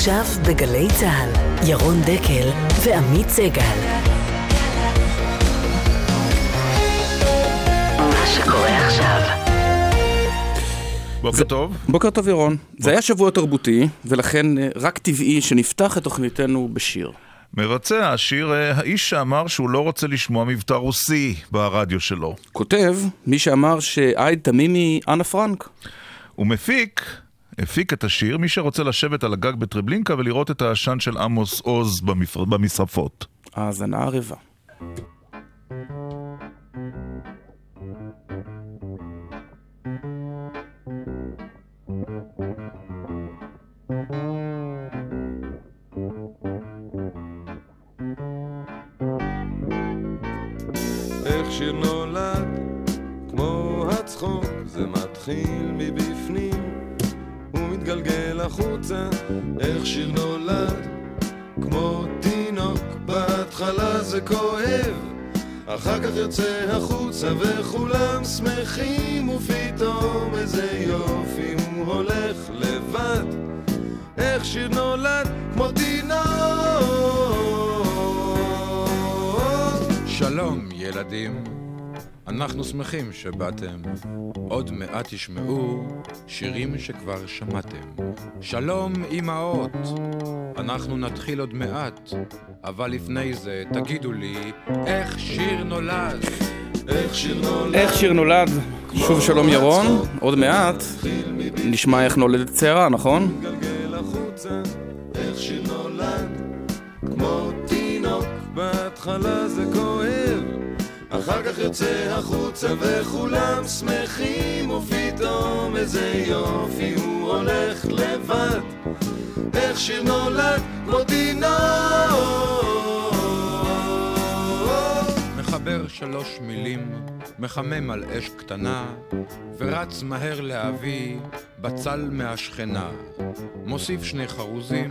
עכשיו בגלי צה"ל, ירון דקל ועמית סגל. מה שקורה עכשיו. בוקר טוב. בוקר טוב ירון. זה היה שבוע תרבותי, ולכן אה, רק טבעי שנפתח את תוכניתנו בשיר. מבצע השיר אה, האיש שאמר שהוא לא רוצה לשמוע מבטא רוסי ברדיו שלו. כותב מי שאמר שעייד תמימי אנה פרנק. ומפיק, הפיק את השיר מי שרוצה לשבת על הגג בטרבלינקה ולראות את העשן של עמוס עוז במפר... במשרפות. האזנה ערבה. איך שיר נולד, כמו הצחוק, זה מתחיל מבפנים ומתגלגל החוצה. איך שיר נולד, כמו תינוק, בהתחלה זה כואב, אחר כך יוצא החוצה וכולם שמחים, ופתאום איזה יופי הוא הולך לבד. איך שיר נולד, כמו תינוק. שלום, ילדים. אנחנו שמחים שבאתם. עוד מעט תשמעו שירים שכבר שמעתם. שלום, אמהות. אנחנו נתחיל עוד מעט, אבל לפני זה תגידו לי איך שיר נולד. איך שיר נולד, איך שיר נולד? שוב שלום ירון, עוד מעט נשמע איך נולדת צערה, נכון? החוצה, איך שיר נולד, כמו תינוק, בהתחלה זה כואב, אחר כך יוצא החוצה וכולם שמחים, ופתאום איזה יופי הוא הולך לבד, איך שיר נולד, כמו תינוק. מחבר שלוש מילים, מחמם על אש קטנה, ורץ מהר להביא בצל מהשכנה. מוסיף שני חרוזים,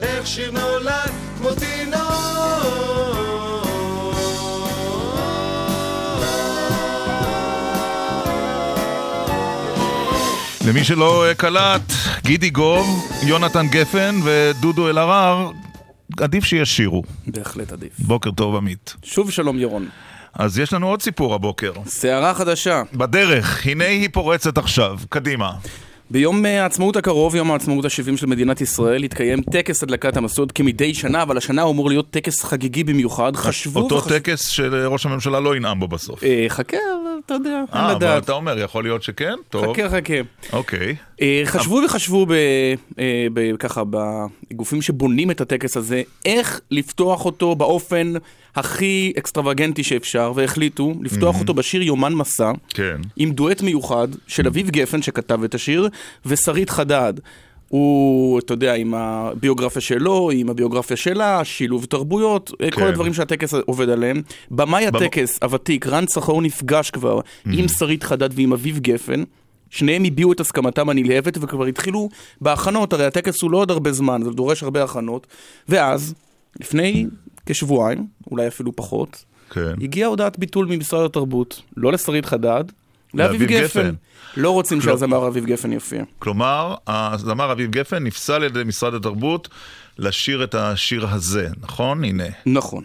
איך שיר נולד כמו תינוק למי שלא אה, קלט, גידי גוב, יונתן גפן ודודו אלהרר, עדיף שישירו. בהחלט עדיף. בוקר טוב עמית. שוב שלום ירון. אז יש לנו עוד סיפור הבוקר. סערה חדשה. בדרך, הנה היא פורצת עכשיו. קדימה. ביום אה, העצמאות הקרוב, יום העצמאות ה-70 של מדינת ישראל, יתקיים טקס הדלקת המשואות כמדי שנה, אבל השנה הוא אמור להיות טקס חגיגי במיוחד. חשבו אותו וחשבו... טקס שראש הממשלה לא ינאם בו בסוף. אה, חכה, אתה יודע, אה, אין אבל לדעת. אתה אומר, יכול להיות שכן? טוב. חכה, חכה. אוקיי. אה, חשבו וחשבו ב, אה, ב, ככה בגופים שבונים את הטקס הזה, איך לפתוח אותו באופן הכי אקסטרווגנטי שאפשר, והחליטו לפתוח אותו בשיר יומן מסע, כן. עם דואט מיוחד של אביב גפן שכתב את השיר, ושרית חדד. הוא, אתה יודע, עם הביוגרפיה שלו, עם הביוגרפיה שלה, שילוב תרבויות, כן. כל. הדברים שהטקס עובד עליהם. במאי הטקס הוותיק, רן צחור נפגש כבר עם שרית חדד ועם אביב גפן. שניהם הביעו את הסכמתם הנלהבת וכבר התחילו בהכנות, הרי הטקס הוא לא עוד הרבה זמן, זה דורש הרבה הכנות. ואז, לפני כשבועיים, אולי אפילו פחות, כן. הגיעה הודעת ביטול ממשרד התרבות, לא לשרית חדד, לאביב גפן. לא רוצים שהזמר אביב גפן יופיע. כלומר, הזמר אביב גפן נפסל על ידי משרד התרבות לשיר את השיר הזה, נכון? הנה, נכון.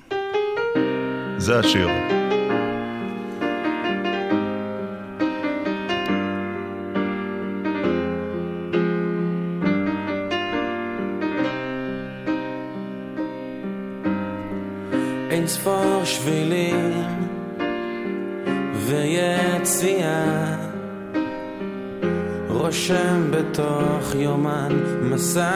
זה השיר. אין ספור שבילים ויציאה. רושם בתוך יומן מסע.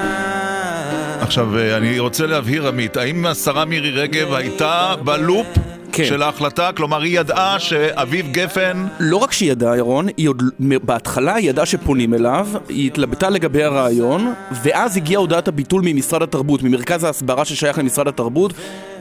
עכשיו, אה, אני רוצה להבהיר, עמית, האם השרה מירי רגב הייתה בלופ כן. של ההחלטה? כלומר, היא ידעה שאביב גפן... לא רק שהיא ידעה, ירון, היא עוד בהתחלה היא ידעה שפונים אליו, היא התלבטה לגבי הרעיון, ואז הגיעה הודעת הביטול ממשרד התרבות, ממרכז ההסברה ששייך למשרד התרבות.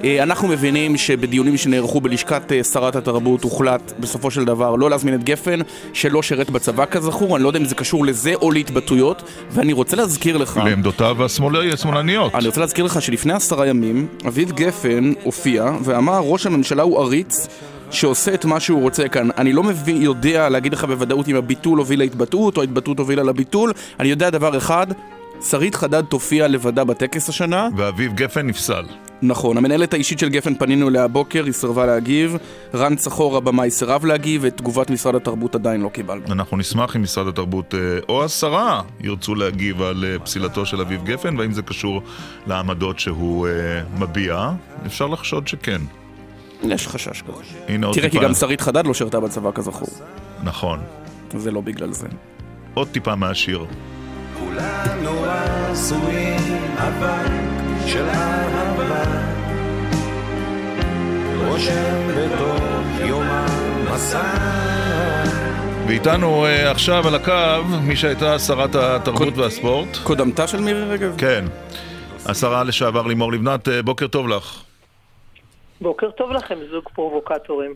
אה, אנחנו מבינים שבדיונים שנערכו בלשכת אה, שרת התרבות הוחלט בסופו של דבר לא להזמין את גפן, שלא שירת בצבא כזכור, אני לא יודע אם זה קשור לזה או להתבטאויות, ואני רוצה להזכיר לך... לעמדותיו השמאלניות. אני רוצה להזכיר לך שלפני עשרה ימים, אביב גפן הופיע ואמר ראש הממשלה הוא עריץ שעושה את מה שהוא רוצה כאן. אני לא מבין, יודע להגיד לך בוודאות אם הביטול הוביל להתבטאות או ההתבטאות הובילה לביטול. אני יודע דבר אחד, שרית חדד תופיע לבדה בטקס השנה. ואביב גפן נפסל. נכון, המנהלת האישית של גפן פנינו אליה הבוקר, היא סירבה להגיב. רן צחור הבמאי סירב להגיב, את תגובת משרד התרבות עדיין לא קיבלנו. אנחנו נשמח אם משרד התרבות אה, או השרה ירצו להגיב על אה, פסילתו של אביב גפן, והאם זה קשור לעמדות שהוא אה, מביע. אפשר לחשוד שכן. יש חשש כזה. הנה עוד תראה, כי טיפה. גם שרית חדד לא שירתה בצבא כזכור. נכון. זה לא בגלל זה. עוד טיפה מהשיר. כולנו עשויים אבק של אהבה רושם בתוך יום המסע ואיתנו אה, עכשיו על הקו מי שהייתה שרת התרבות והספורט. קודמתה של מירי רגב? כן. השרה לשעבר לימור לבנת, אה, בוקר טוב לך. בוקר טוב לכם, זוג פרובוקטורים.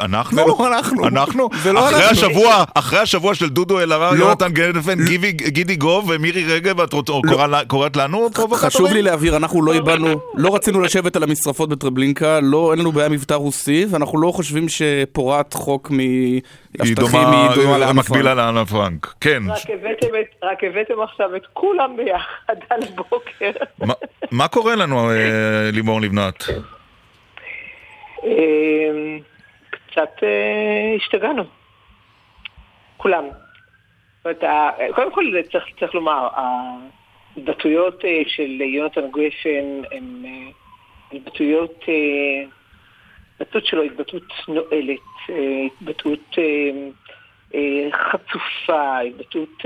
אנחנו? לא, אנחנו. אנחנו? זה לא אחרי אנחנו. השבוע, אחרי השבוע של דודו אלהרר, לא. יונתן גפן, גיבי- גידי גוב ומירי רגב, את רוצ- קורא- קוראת לנו פרובוקטורים? חשוב לי להבהיר, אנחנו לא איבדנו, לא רצינו לשבת על המשרפות בטרבלינקה, לא, אין לנו בעיה מבטא רוסי, ואנחנו לא חושבים שפורט חוק היא מהשטחים דומה, היא דומה לאנה מקבילה. לאנה פרנק. כן. רק הבאתם, עכשיו את כולם ביחד על הבוקר. מה- מה קורה לנו, אה, לימור לבנת? אמ, קצת אה, השתגענו. כולם. קודם כל צריך, צריך לומר, ההתבטאויות אה, של יונתן הן אה, התבטאויות, אה, התבטאות שלו היא התבטאות נואלת, התבטאות חצופה, התבטאות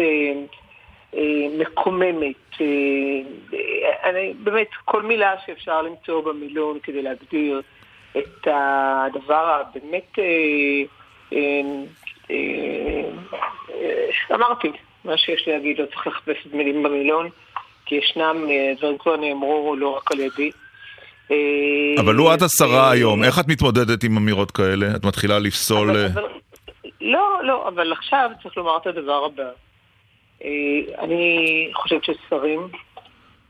מקוממת. אני, באמת, כל מילה שאפשר למצוא במילון כדי להגדיר את הדבר הבאמת, אה, אה, אה, אמרתי, מה שיש לי להגיד, לא צריך לחפש את מילים במילון, כי ישנם דברים כבר נאמרו לא רק על ידי. אבל לו את השרה היום, איך את מתמודדת עם אמירות כאלה? את מתחילה לפסול... לא, לא, אבל עכשיו צריך לומר את הדבר הבא. אני חושבת ששרים,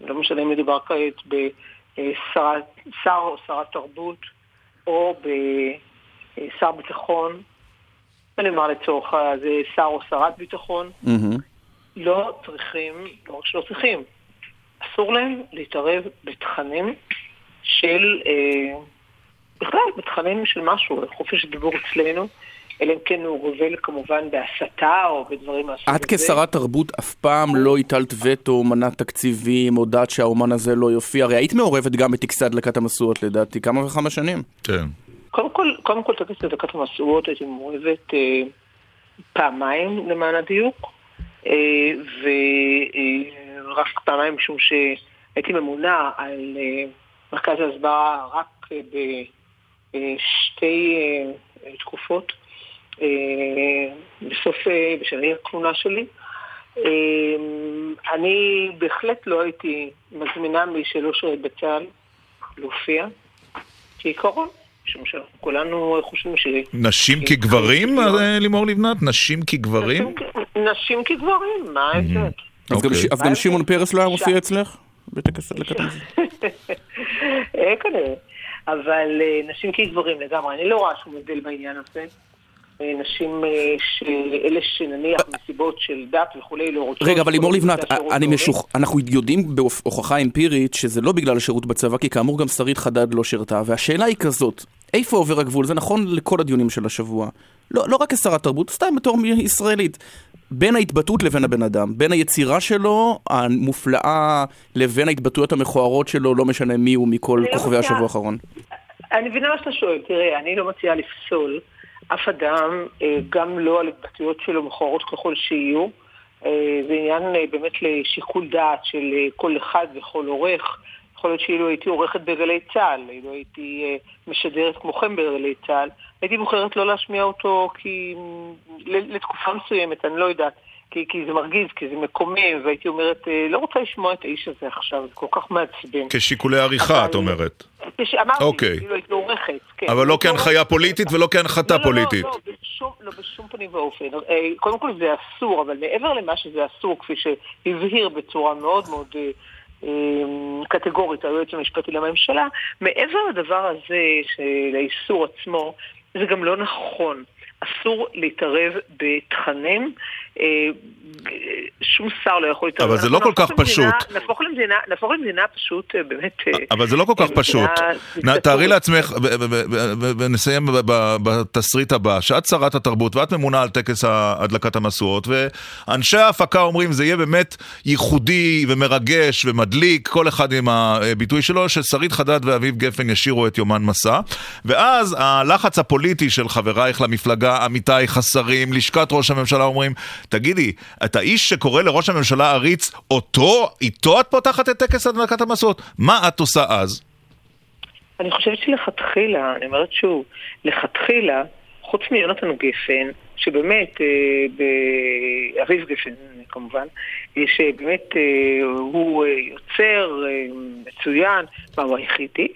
לא משנה אם מדובר כעת בשר או שרת תרבות, או בשר ביטחון, אני אומר לצורך זה שר או שרת ביטחון, מהמם. לא צריכים, לא רק שלא צריכים, אסור להם להתערב בתכנים של, אה, בכלל בתכנים של משהו, חופש דיבור אצלנו, אלא אם כן הוא גובל כמובן בהסתה או בדברים מהסוג הזה. את כשרת תרבות אף פעם לא הטלת וטו, מנעת תקציבים, הודעת שהאומן הזה לא יופיע, הרי היית מעורבת גם בטקסי הדלקת המשואות לדעתי, כמה וכמה שנים. כן. קודם כל, קודם כל טקס הדקת המשואות הייתי מעורבת אה, פעמיים למען הדיוק, אה, ורק פעמיים משום שהייתי ממונה על אה, מרכז ההסברה רק אה, בשתי אה, תקופות, אה, בסוף, אה, בשלהי הכהונה שלי. אה, אני בהחלט לא הייתי מזמינה מי שלא שירת בצה"ל להופיע, כעיקרון, משום שאנחנו כולנו חושבים ש... נשים כגברים, אה, לימור לבנת? נשים כגברים? נשים כגברים, מה ההבדל? אז גם אוקיי. שמעון פרס לא היה מופיע אצלך? בטקס. אה, כנראה. אבל אה, נשים כגברים לגמרי, אני לא רואה שום הבדל בעניין הזה. אה, נשים אה, שאלה שנניח מסיבות של דת וכולי לא רוצות... רגע, אבל לימור לבנת, אני לאומי. משוכ... אנחנו יודעים בהוכחה אמפירית שזה לא בגלל השירות בצבא, כי כאמור גם שרית חדד לא שירתה, והשאלה היא כזאת, איפה עובר הגבול? זה נכון לכל הדיונים של השבוע. לא, לא רק כשרת תרבות, סתם בתור ישראלית. בין ההתבטאות לבין הבן אדם, בין היצירה שלו, המופלאה, לבין ההתבטאויות המכוערות שלו, לא משנה מי הוא מכל לא כוכבי השבוע האחרון. אני מבינה מה שאתה שואל, תראה, אני לא מציעה לפסול אף אדם, אה, גם לא על התבטאויות שלו מכוערות ככל שיהיו. אה, זה עניין אה, באמת לשיקול דעת של כל אחד וכל עורך. יכול להיות שאילו הייתי עורכת בגלי צה"ל, אילו הייתי משדרת כמוכם בגלי צה"ל, הייתי בוחרת לא להשמיע אותו כי... לתקופה מסוימת, אני לא יודעת. כי, כי זה מרגיז, כי זה מקומם, והייתי אומרת, אה, לא רוצה לשמוע את האיש הזה עכשיו, זה כל כך מעצבן. כשיקולי עריכה, את אומרת. כש- אמרתי, אוקיי. כאילו הייתי עורכת, כן. אבל לא כהנחיה. פוליטית ולא כהנחתה לא, לא, פוליטית. לא, לא, בשום, לא, בשום פנים ואופן. אה, קודם כל זה אסור, אבל מעבר למה שזה אסור, כפי שהבהיר בצורה מאוד מאוד אה, קטגורית היועץ המשפטי לממשלה, מעבר לדבר הזה, של האיסור עצמו, זה גם לא נכון. אסור להתערב בתכנים, שום שר לא יכול להתערב. אבל זה לא כל כך פשוט. נהפוך למדינה, פשוט אה, באמת... אה, אבל זה לא כל כך פשוט. תארי לעצמך, ונסיים בתסריט הבא, שאת שרת התרבות ואת ממונה על טקס הדלקת המשואות, ואנשי ההפקה אומרים זה יהיה באמת ייחודי ומרגש ומדליק, כל אחד עם הביטוי שלו, ששרית חדד ואביב גפן ישירו את יומן מסע, ואז הלחץ הפוליטי של חברייך למפלגה, עמיתייך השרים, לשכת ראש הממשלה אומרים, תגידי, את האיש שקורא לראש הממשלה עריץ, אותו, איתו את פותחת את טקס הדלקת המשואות? מה את עושה אז? אני חושבת שלכתחילה, אני אומרת שוב, לכתחילה, חוץ מיונתן גפן, שבאמת, אה, באביב גפן כמובן, אה, שבאמת אה, הוא יוצר מצוין, מה הוא היחידי?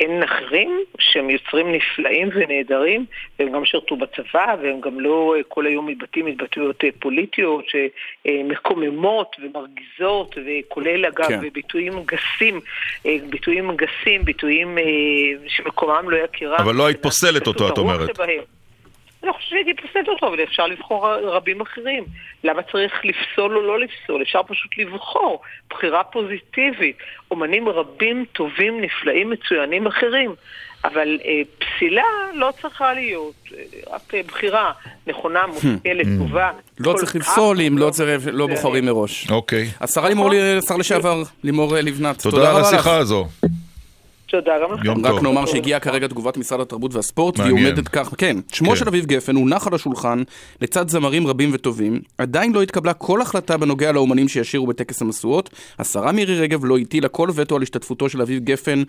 אין אחרים שהם יוצרים נפלאים ונהדרים, והם גם שירתו בצבא, והם גם לא אה, כל היום מתבטאים התבטאויות אה, פוליטיות שמקוממות ומרגיזות, וכולל אגב כן. ביטויים גסים, אה, ביטויים גסים, ביטויים אה, שמקומם לא יכירם. אבל לא היית פוסלת אותו, את אומרת. שבהם. אני חושבת שהייתי פוסלת אותו, אבל אפשר לבחור רבים אחרים. למה צריך לפסול או לא לפסול? אפשר פשוט לבחור בחירה פוזיטיבית. אומנים רבים, טובים, נפלאים, מצוינים אחרים. אבל אה, פסילה לא צריכה להיות, אה, רק אה, בחירה נכונה, מושכלת, טובה. לא צריך לפסול אם לא לא צריך- לא בוחרים מראש. אוקיי. השרה לימור, השר לשעבר, לימור לבנת, תודה על רבה לך. השיחה הזו. תודה לכם. יום רק. נאמר שהגיעה כרגע תגובת משרד התרבות והספורט, והיא. עומדת כך, כן, שמו כן. של אביב גפן הונח על השולחן לצד זמרים רבים וטובים, עדיין לא התקבלה כל החלטה בנוגע לאומנים שישירו בטקס המשואות, השרה מירי רגב לא הטילה כל וטו על השתתפותו של אביב גפן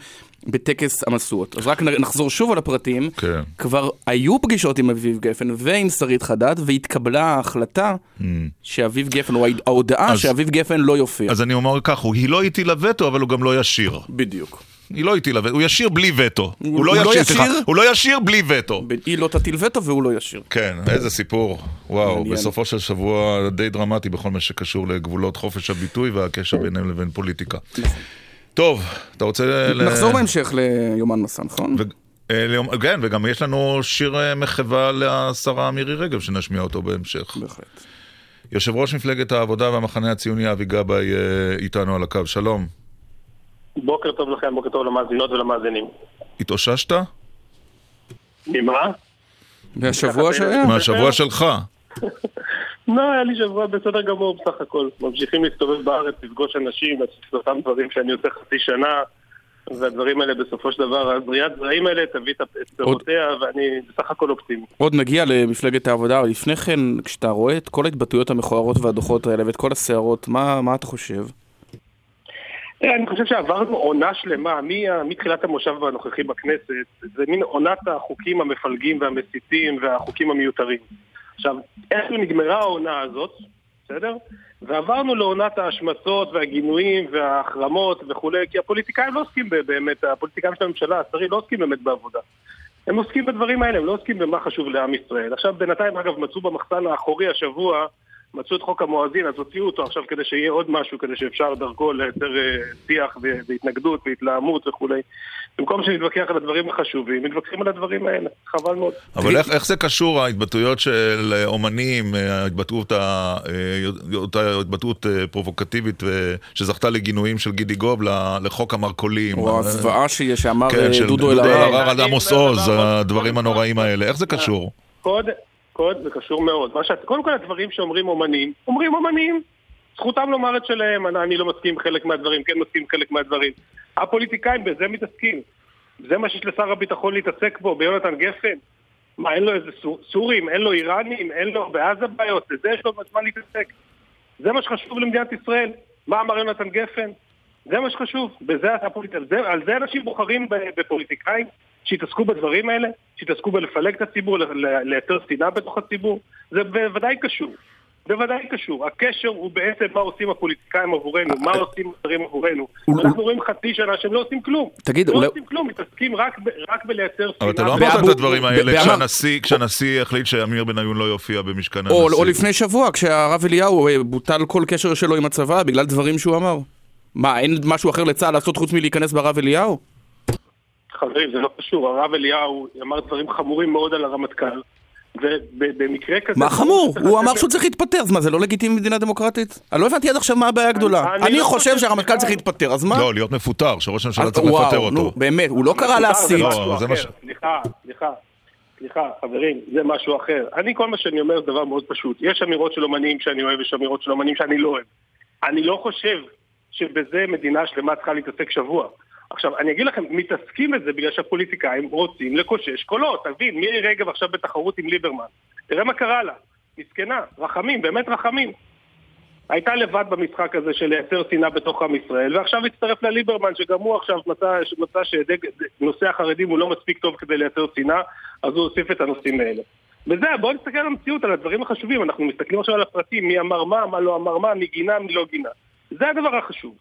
בטקס המשואות. אז רק נחזור שוב על הפרטים, כן. כבר היו פגישות עם אביב גפן ועם שרית חדד, והתקבלה ההחלטה שאביב גפן, או ההודעה Mm. שאביב גפן לא יופיע. אז אני אומר כך, היא לא הטילה וטו, אבל הוא גם לא ישיר. בדיוק. היא לא הטילה הוא ישיר בלי וטו. הוא לא הוא לא ישיר, ישיר? הוא לא ישיר בלי וטו. היא לא תטיל וטו והוא לא ישיר. כן, איזה סיפור. וואו, מעניין. בסופו של שבוע די דרמטי בכל מה שקשור לגבולות חופש הביטוי והקשר ביניהם לבין פוליטיקה. טוב, אתה רוצה... נחזור בהמשך ליומן מסע, נכון? אה, כן, וגם יש לנו שיר אה, מחווה לשרה מירי רגב, שנשמיע אותו בהמשך. בהחלט. יושב ראש מפלגת העבודה והמחנה הציוני אבי גבאי אה, איתנו על הקו, שלום. בוקר טוב לכם, בוקר טוב למאזינות ולמאזינים. התאוששת? ממה? והשבוע שהיה? מהשבוע שלך. לא, היה לי שבוע בסדר גמור בסך הכל. ממשיכים להסתובב בארץ, לפגוש אנשים, לעשות אותם דברים שאני עושה חצי שנה, והדברים האלה בסופו של דבר, הזריעת זרעים האלה תביא את את פירותיה, ואני בסך הכל אופטימי. עוד נגיע למפלגת העבודה, אבל לפני כן, כשאתה רואה את כל ההתבטאויות המכוערות והדוחות האלה ואת כל הסערות, מה מה אתה חושב? אה, אני חושב שעברנו עונה שלמה, מתחילת המושב הנוכחי בכנסת, זה מין עונת החוקים המפלגים והמסיתים והחוקים המיותרים. עכשיו, איכשהו נגמרה העונה הזאת, בסדר? ועברנו לעונת ההשמצות והגינויים וההחרמות וכולי, כי הפוליטיקאים לא עוסקים באמת, הפוליטיקאים של הממשלה, השרים לא עוסקים באמת בעבודה. הם עוסקים בדברים האלה, הם לא עוסקים במה חשוב לעם ישראל. עכשיו, בינתיים, אגב, מצאו במחסן האחורי השבוע, מצאו את חוק המואזין, אז הוציאו אותו עכשיו כדי שיהיה עוד משהו, כדי שאפשר דרכו לייצר אה, שיח והתנגדות והתלהמות וכולי. במקום שנתווכח על הדברים החשובים, מתווכחים על הדברים האלה. חבל מאוד. אבל איך, איך זה קשור, ההתבטאויות של אה, אומנים, אה, ההתבטאות, אותה התבטאות פרובוקטיבית שזכתה לגינויים של גידי גוב לחוק המרכולים? או הזוועה שיש, שאמר כן, אה, של דודו אלהרר. על עמוס עוז, הדברים הנוראים האלה, איך זה קשור? קודם, קודם, זה קשור מאוד. מה שאת, קודם כל הדברים שאומרים אומנים, אומרים אומנים. זכותם לומר את שלהם, אני, אני לא מסכים עם חלק מהדברים, כן מסכים עם חלק מהדברים. הפוליטיקאים בזה מתעסקים. זה מה שיש לשר הביטחון להתעסק בו, ביונתן גפן. מה, אין לו איזה סור, סורים, אין לו איראנים, אין לו בעזה בעיות, לזה יש לו זמן להתעסק. זה מה שחשוב למדינת ישראל. מה אמר יונתן גפן? זה מה שחשוב, בזה הפוליטיקה, זה, על זה אנשים בוחרים בפוליטיקאים, שיתעסקו בדברים האלה, שיתעסקו בלפלג את הציבור, לייצר שנאה בתוך הציבור, זה בוודאי קשור. בוודאי קשור. הקשר הוא בעצם מה עושים הפוליטיקאים עבורנו, מה עושים השרים עבורנו. אנחנו רואים חצי שנה שהם לא עושים כלום. תגיד, לא עושים כלום, מתעסקים רק ב- רק בלייצר שנאה. אבל אתה לא אמרת את הדברים האלה כשהנשיא- כשהנשיא החליט שאמיר בניון לא יופיע במשכן או, הנשיא. או לפני שבוע, כשהרב אליהו אה, בוטל כל קשר שלו עם הצבא בגלל דברים שהוא אמר. מה, אין משהו אחר לצה"ל לעשות חוץ מלהיכנס ברב אליהו? חברים, זה לא קשור. הרב אליהו אמר דברים חמורים מאוד על הרמטכ"ל. ובמקרה כזה... מה חמור? הוא אמר שהוא צריך להתפטר, אז מה, זה לא לגיטימי במדינה דמוקרטית? אני לא הבנתי עד עכשיו מה הבעיה הגדולה. אני אני לא חושב שהרמטכ"ל. צריך להתפטר, אז מה? לא, להיות מפוטר, שראש הממשלה צריך וואו, לפטר נו, אותו. באמת, הוא לא קרא סליחה, להסית. לא, סליחה, סליחה. סליחה, חברים, זה משהו אחר. אני, כל מה שאני אומר זה דבר מאוד פשוט. יש אמירות של אומנים שאני אוהב, יש אמירות של אומנים שאני לא אוהב. אני לא חושב שבזה מדינה שלמה צריכה להתעסק שבוע. עכשיו, אני אגיד לכם, מתעסקים בזה בגלל שהפוליטיקאים רוצים לקושש קולות. תבין, מירי רגב עכשיו בתחרות עם ליברמן. תראה מה קרה לה. מסכנה, רחמים, באמת רחמים. הייתה לבד במשחק הזה של לייצר שנאה בתוך עם ישראל, ועכשיו הצטרף לליברמן, שגם הוא עכשיו מצא, מצא שנושא החרדים הוא לא מספיק טוב כדי לייצר שנאה, אז הוא הוסיף את הנושאים האלה. וזה, בואו נסתכל על המציאות, על הדברים החשובים, אנחנו מסתכלים עכשיו על הפרטים, מי אמר מה, מה לא אמר מה, מי גינה, מי לא גינה. זה הדבר החשוב.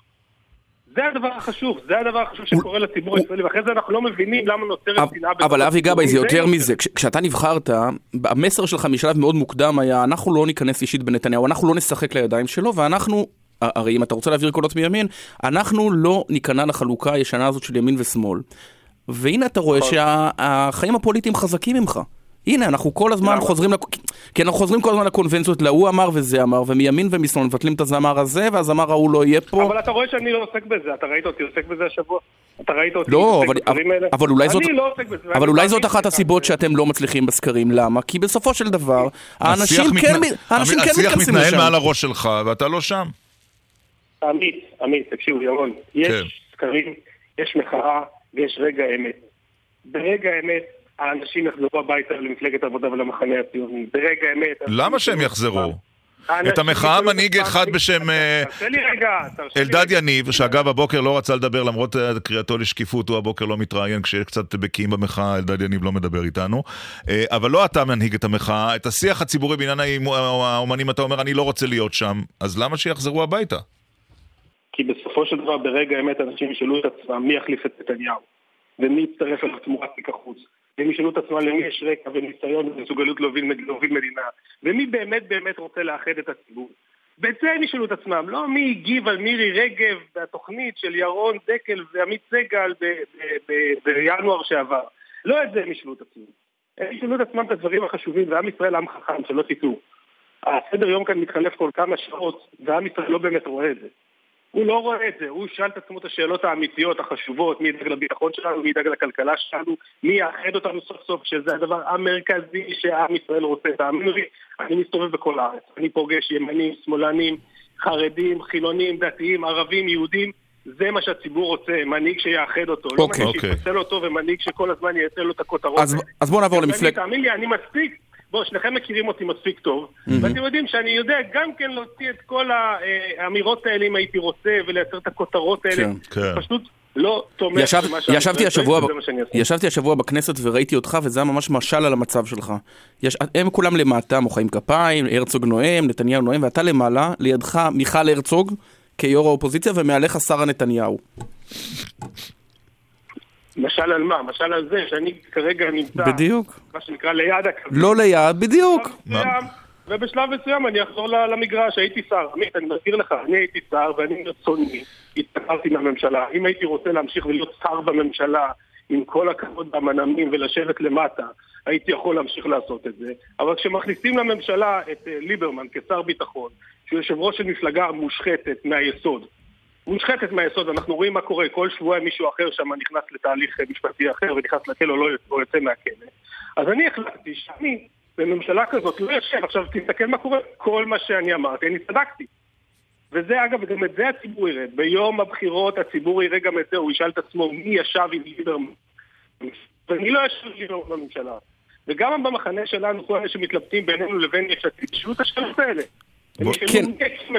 זה הדבר החשוב, זה הדבר החשוב שקורה לציבור הישראלי, ואחרי זה אנחנו לא מבינים למה נוצרת שנאה אבל אבי. גבאי, זה יותר. מזה. כש- כשאתה נבחרת, המסר שלך משלב מאוד מוקדם היה, אנחנו לא ניכנס אישית בנתניהו, אנחנו לא נשחק לידיים שלו, ואנחנו, הרי אם אתה רוצה להעביר קולות מימין, אנחנו לא ניכנע לחלוקה הישנה הזאת של ימין ושמאל. והנה אתה רואה נכון. שהחיים הפוליטיים חזקים ממך. הנה, אנחנו כל הזמן למה? חוזרים, לק- כי אנחנו חוזרים כל הזמן לקונבנציות, להוא אמר וזה אמר, ומימין ומשמאל מבטלים את הזמר הזה, והזמר ההוא לא יהיה פה. אבל אתה רואה שאני לא עוסק בזה, אתה ראית אותי עוסק בזה השבוע? אתה ראית אותי לא, עוסק אבל, בדברים האלה? אבל אולי זאת, אני לא עוסק בזה. אבל אולי זאת אחת. הסיבות שאתם לא מצליחים בסקרים, למה? כי בסופו של דבר, האנשים השיח כן, מתנ- מ- האנשים כן השיח מתכנסים מתנהל לשם. מעל הראש שלך, ואתה לא שם. עמית, עמית, תקשיבו, ירון, יש כן. סקרים, יש מחאה ויש רגע האמת. ברגע האמת האנשים יחזרו הביתה למפלגת העבודה ולמחנה הציוני. ברגע האמת... למה שהם יחזרו? את המחאה מנהיג אחד בשם אה, אלדד. יניב, שאגב הבוקר לא רצה לדבר למרות אה, קריאתו לשקיפות, הוא הבוקר לא מתראיין, כשיש קצת בקיאים במחאה, אלדד יניב לא מדבר איתנו. אה, אבל לא אתה מנהיג את המחאה, את השיח הציבורי בעניין האומנים אתה אומר, אני לא רוצה להיות שם, אז למה שיחזרו הביתה? כי בסופו של דבר ברגע האמת אנשים ישאלו את עצמם מי יחליף את נתניהו ומי יצטרף אליו תמורת תיק החוץ והם ישאלו את עצמם למי יש רקע וניסיון ומסוגלות להוביל, להוביל מדינה ומי באמת באמת רוצה לאחד את הציבור. ואת זה הם ישאלו את עצמם, לא מי הגיב על מירי רגב והתוכנית של ירון דקל ועמית סגל בינואר שעבר. לא את זה הם ישאלו את עצמם. הם ישאלו את עצמם את הדברים החשובים, ועם ישראל עם חכם, שלא תטעו. הסדר יום כאן מתחלף כל כמה שעות, ועם ישראל לא באמת רואה את זה. הוא לא רואה את זה, הוא ישאל את עצמו את השאלות האמיתיות, החשובות, מי ידאג לביטחון שלנו, מי ידאג לכלכלה שלנו, מי יאחד אותנו סוף סוף, שזה הדבר המרכזי שעם ישראל רוצה. תאמינו לי, אני מסתובב בכל הארץ, אני פוגש ימנים, שמאלנים, חרדים, חילונים, דתיים, ערבים, יהודים, זה מה שהציבור רוצה, מנהיג שיאחד אותו, לא אוקיי. מנהיג אוקיי. שיפצל אותו ומנהיג שכל הזמן ייצר לו את הכותרות. אז. אז בואו נעבור אני- למפלג... תאמין לי, אני מספיק, בואו, שניכם מכירים אותי מספיק טוב, ואתם יודעים שאני יודע גם כן להוציא את כל האמירות האלה אם הייתי רוצה, ולייצר את הכותרות האלה. כן. כן. פשוט לא תומך ישב, במה שאני ישבתי, השבוע, וזה מה שאני אעשה. ישבתי השבוע בכנסת וראיתי אותך וזה היה ממש משל על המצב שלך. יש, הם כולם למטה, מוחאים כפיים, הרצוג נואם, נתניהו נואם, ואתה למעלה, לידך מיכל הרצוג כיו"ר האופוזיציה ומעליך שרה נתניהו. משל על מה? משל על זה שאני כרגע נמצא, בדיוק. מה שנקרא ליד הקו. לא ליד, בדיוק. ובשלב מסוים אני אחזור למגרש, הייתי שר. עמית, אני מזכיר לך, אני הייתי שר ואני מרצוני התפטרתי מהממשלה. אם הייתי רוצה להמשיך ולהיות שר בממשלה עם כל הכבוד והמנעמים ולשבת למטה, הייתי יכול להמשיך לעשות את זה. אבל כשמכניסים לממשלה את אה, ליברמן כשר ביטחון, שהוא יושב ראש של מפלגה מושחתת מהיסוד, מושחתת מהיסוד, אנחנו רואים מה קורה, כל שבועיים מישהו אחר שם נכנס לתהליך אה, משפטי אחר ונכנס לכלא לא או יוצא מהכלא. אז אני החלטתי שאני בממשלה כזאת לא יושב, עכשיו תסתכל מה קורה, כל מה שאני אמרתי, אני צדקתי. וזה אגב, גם את זה הציבור יראה. ביום הבחירות הציבור יראה גם את זה, הוא ישאל את עצמו מי ישב עם ליברמן. ואני לא יושב עם ליברמן בממשלה. וגם במחנה שלנו, כל אלה שמתלבטים בינינו לבין יש עתיד, תשאלו את השאלות האלה. כן.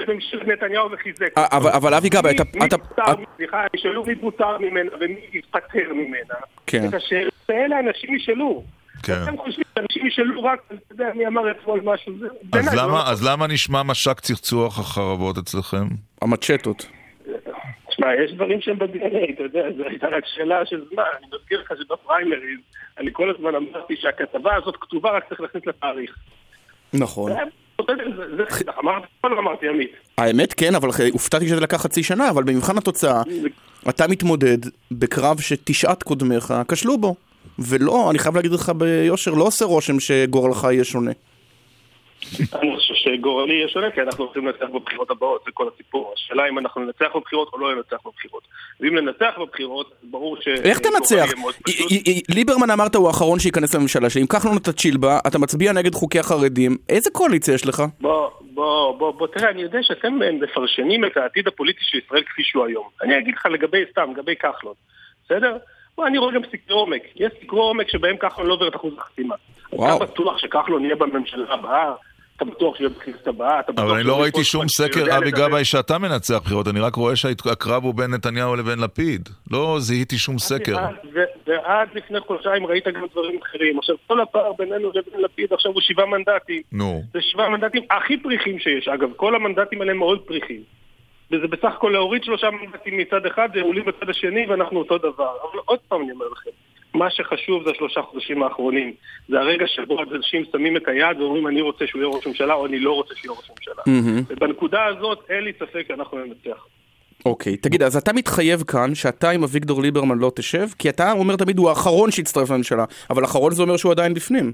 ממשלת נתניהו וחיזק. אה, אבל- אבי גבאי, אתה... אתה- סליחה, ישאלו מי פוטר ממנה ומי התפטר ממנה. כן. את השאלות האלה אנשים ישאלו. כן. אתם חושבים שאנשים ישאלו רק, אתה יודע, מי אמר אתמול משהו, זה... אז בעיניי, למה, לא- אז למה נשמע משק צחצוח החרבות אצלכם? המצ'טות. תשמע, יש דברים שהם ב-DNA, אתה יודע, זו הייתה רק שאלה של זמן. אני מזכיר לך שבפריימריז, אני כל הזמן אמרתי שהכתבה הזאת כתובה, רק צריך להכניס לתאריך. נכון. אמרתי, אמרתי, עמית. האמת כן, אבל הופתעתי שזה לקח חצי שנה, אבל במבחן התוצאה, אתה מתמודד בקרב שתשעת קודמיך כשלו בו. ולא, אני חייב להגיד לך ביושר, לא עושה רושם שגורלך יהיה שונה. אני חושב שגורלי יהיה שונה, כי אנחנו הולכים לנצח בבחירות הבאות, זה כל הסיפור. השאלה אם אנחנו ננצח בבחירות או לא ננצח בבחירות. ואם ננצח בבחירות, ברור ש... איך תנצח? ליברמן אמרת הוא האחרון שייכנס לממשלה, שאם כחלון אתה צ'יל בה, אתה מצביע נגד חוקי החרדים, איזה קואליציה יש לך? בוא, בוא, בוא, בוא, תראה, אני יודע שאתם אה, מפרשנים את העתיד הפוליטי של ישראל כפי שהוא היום. אני אגיד לך לגבי, סתם, לגבי כחלון, בסדר? בוא, אני רואה גם סקרי עומק. יש סקרי עומק שבהם כחלון לא עובר את אחוז החסימה. וואו. אתה בטוח שכחלון יהיה בממשלה הבאה? אתה בטוח שיהיה בכנסת הבאה? אתה בטוח אבל אני לא ראיתי שום סקר, אבי? גבאי, שאתה מנצח בחירות, אני רק רואה שהקרב הוא בין נתניהו לבין לפיד. לא זיהיתי שום סקר. ועד לפני חודשיים ראית גם דברים אחרים. עכשיו, כל הפער בינינו לבין לפיד עכשיו הוא שבעה מנדטים. נו. זה שבעה מנדטים הכי פריחים שיש. אגב, כל המנדטים האלה מאוד פריחים. וזה בסך הכל להוריד שלושה מנדטים מצד אחד, זה עולים בצד השני, ואנחנו אותו דבר. אבל עוד פעם אני אומר לכם, מה שחשוב זה השלושה חודשים האחרונים. זה הרגע שבו אנשים שמים את היד ואומרים אני רוצה שהוא יהיה ראש ממשלה, או אני לא רוצה שיהיה ראש ממשלה. מהמם. ובנקודה הזאת אין לי ספק שאנחנו ננצח. אוקיי, תגיד, אז אתה מתחייב כאן שאתה עם אביגדור ליברמן לא תשב? כי אתה אומר תמיד הוא האחרון שיצטרף לממשלה, אבל האחרון זה אומר שהוא עדיין בפנים.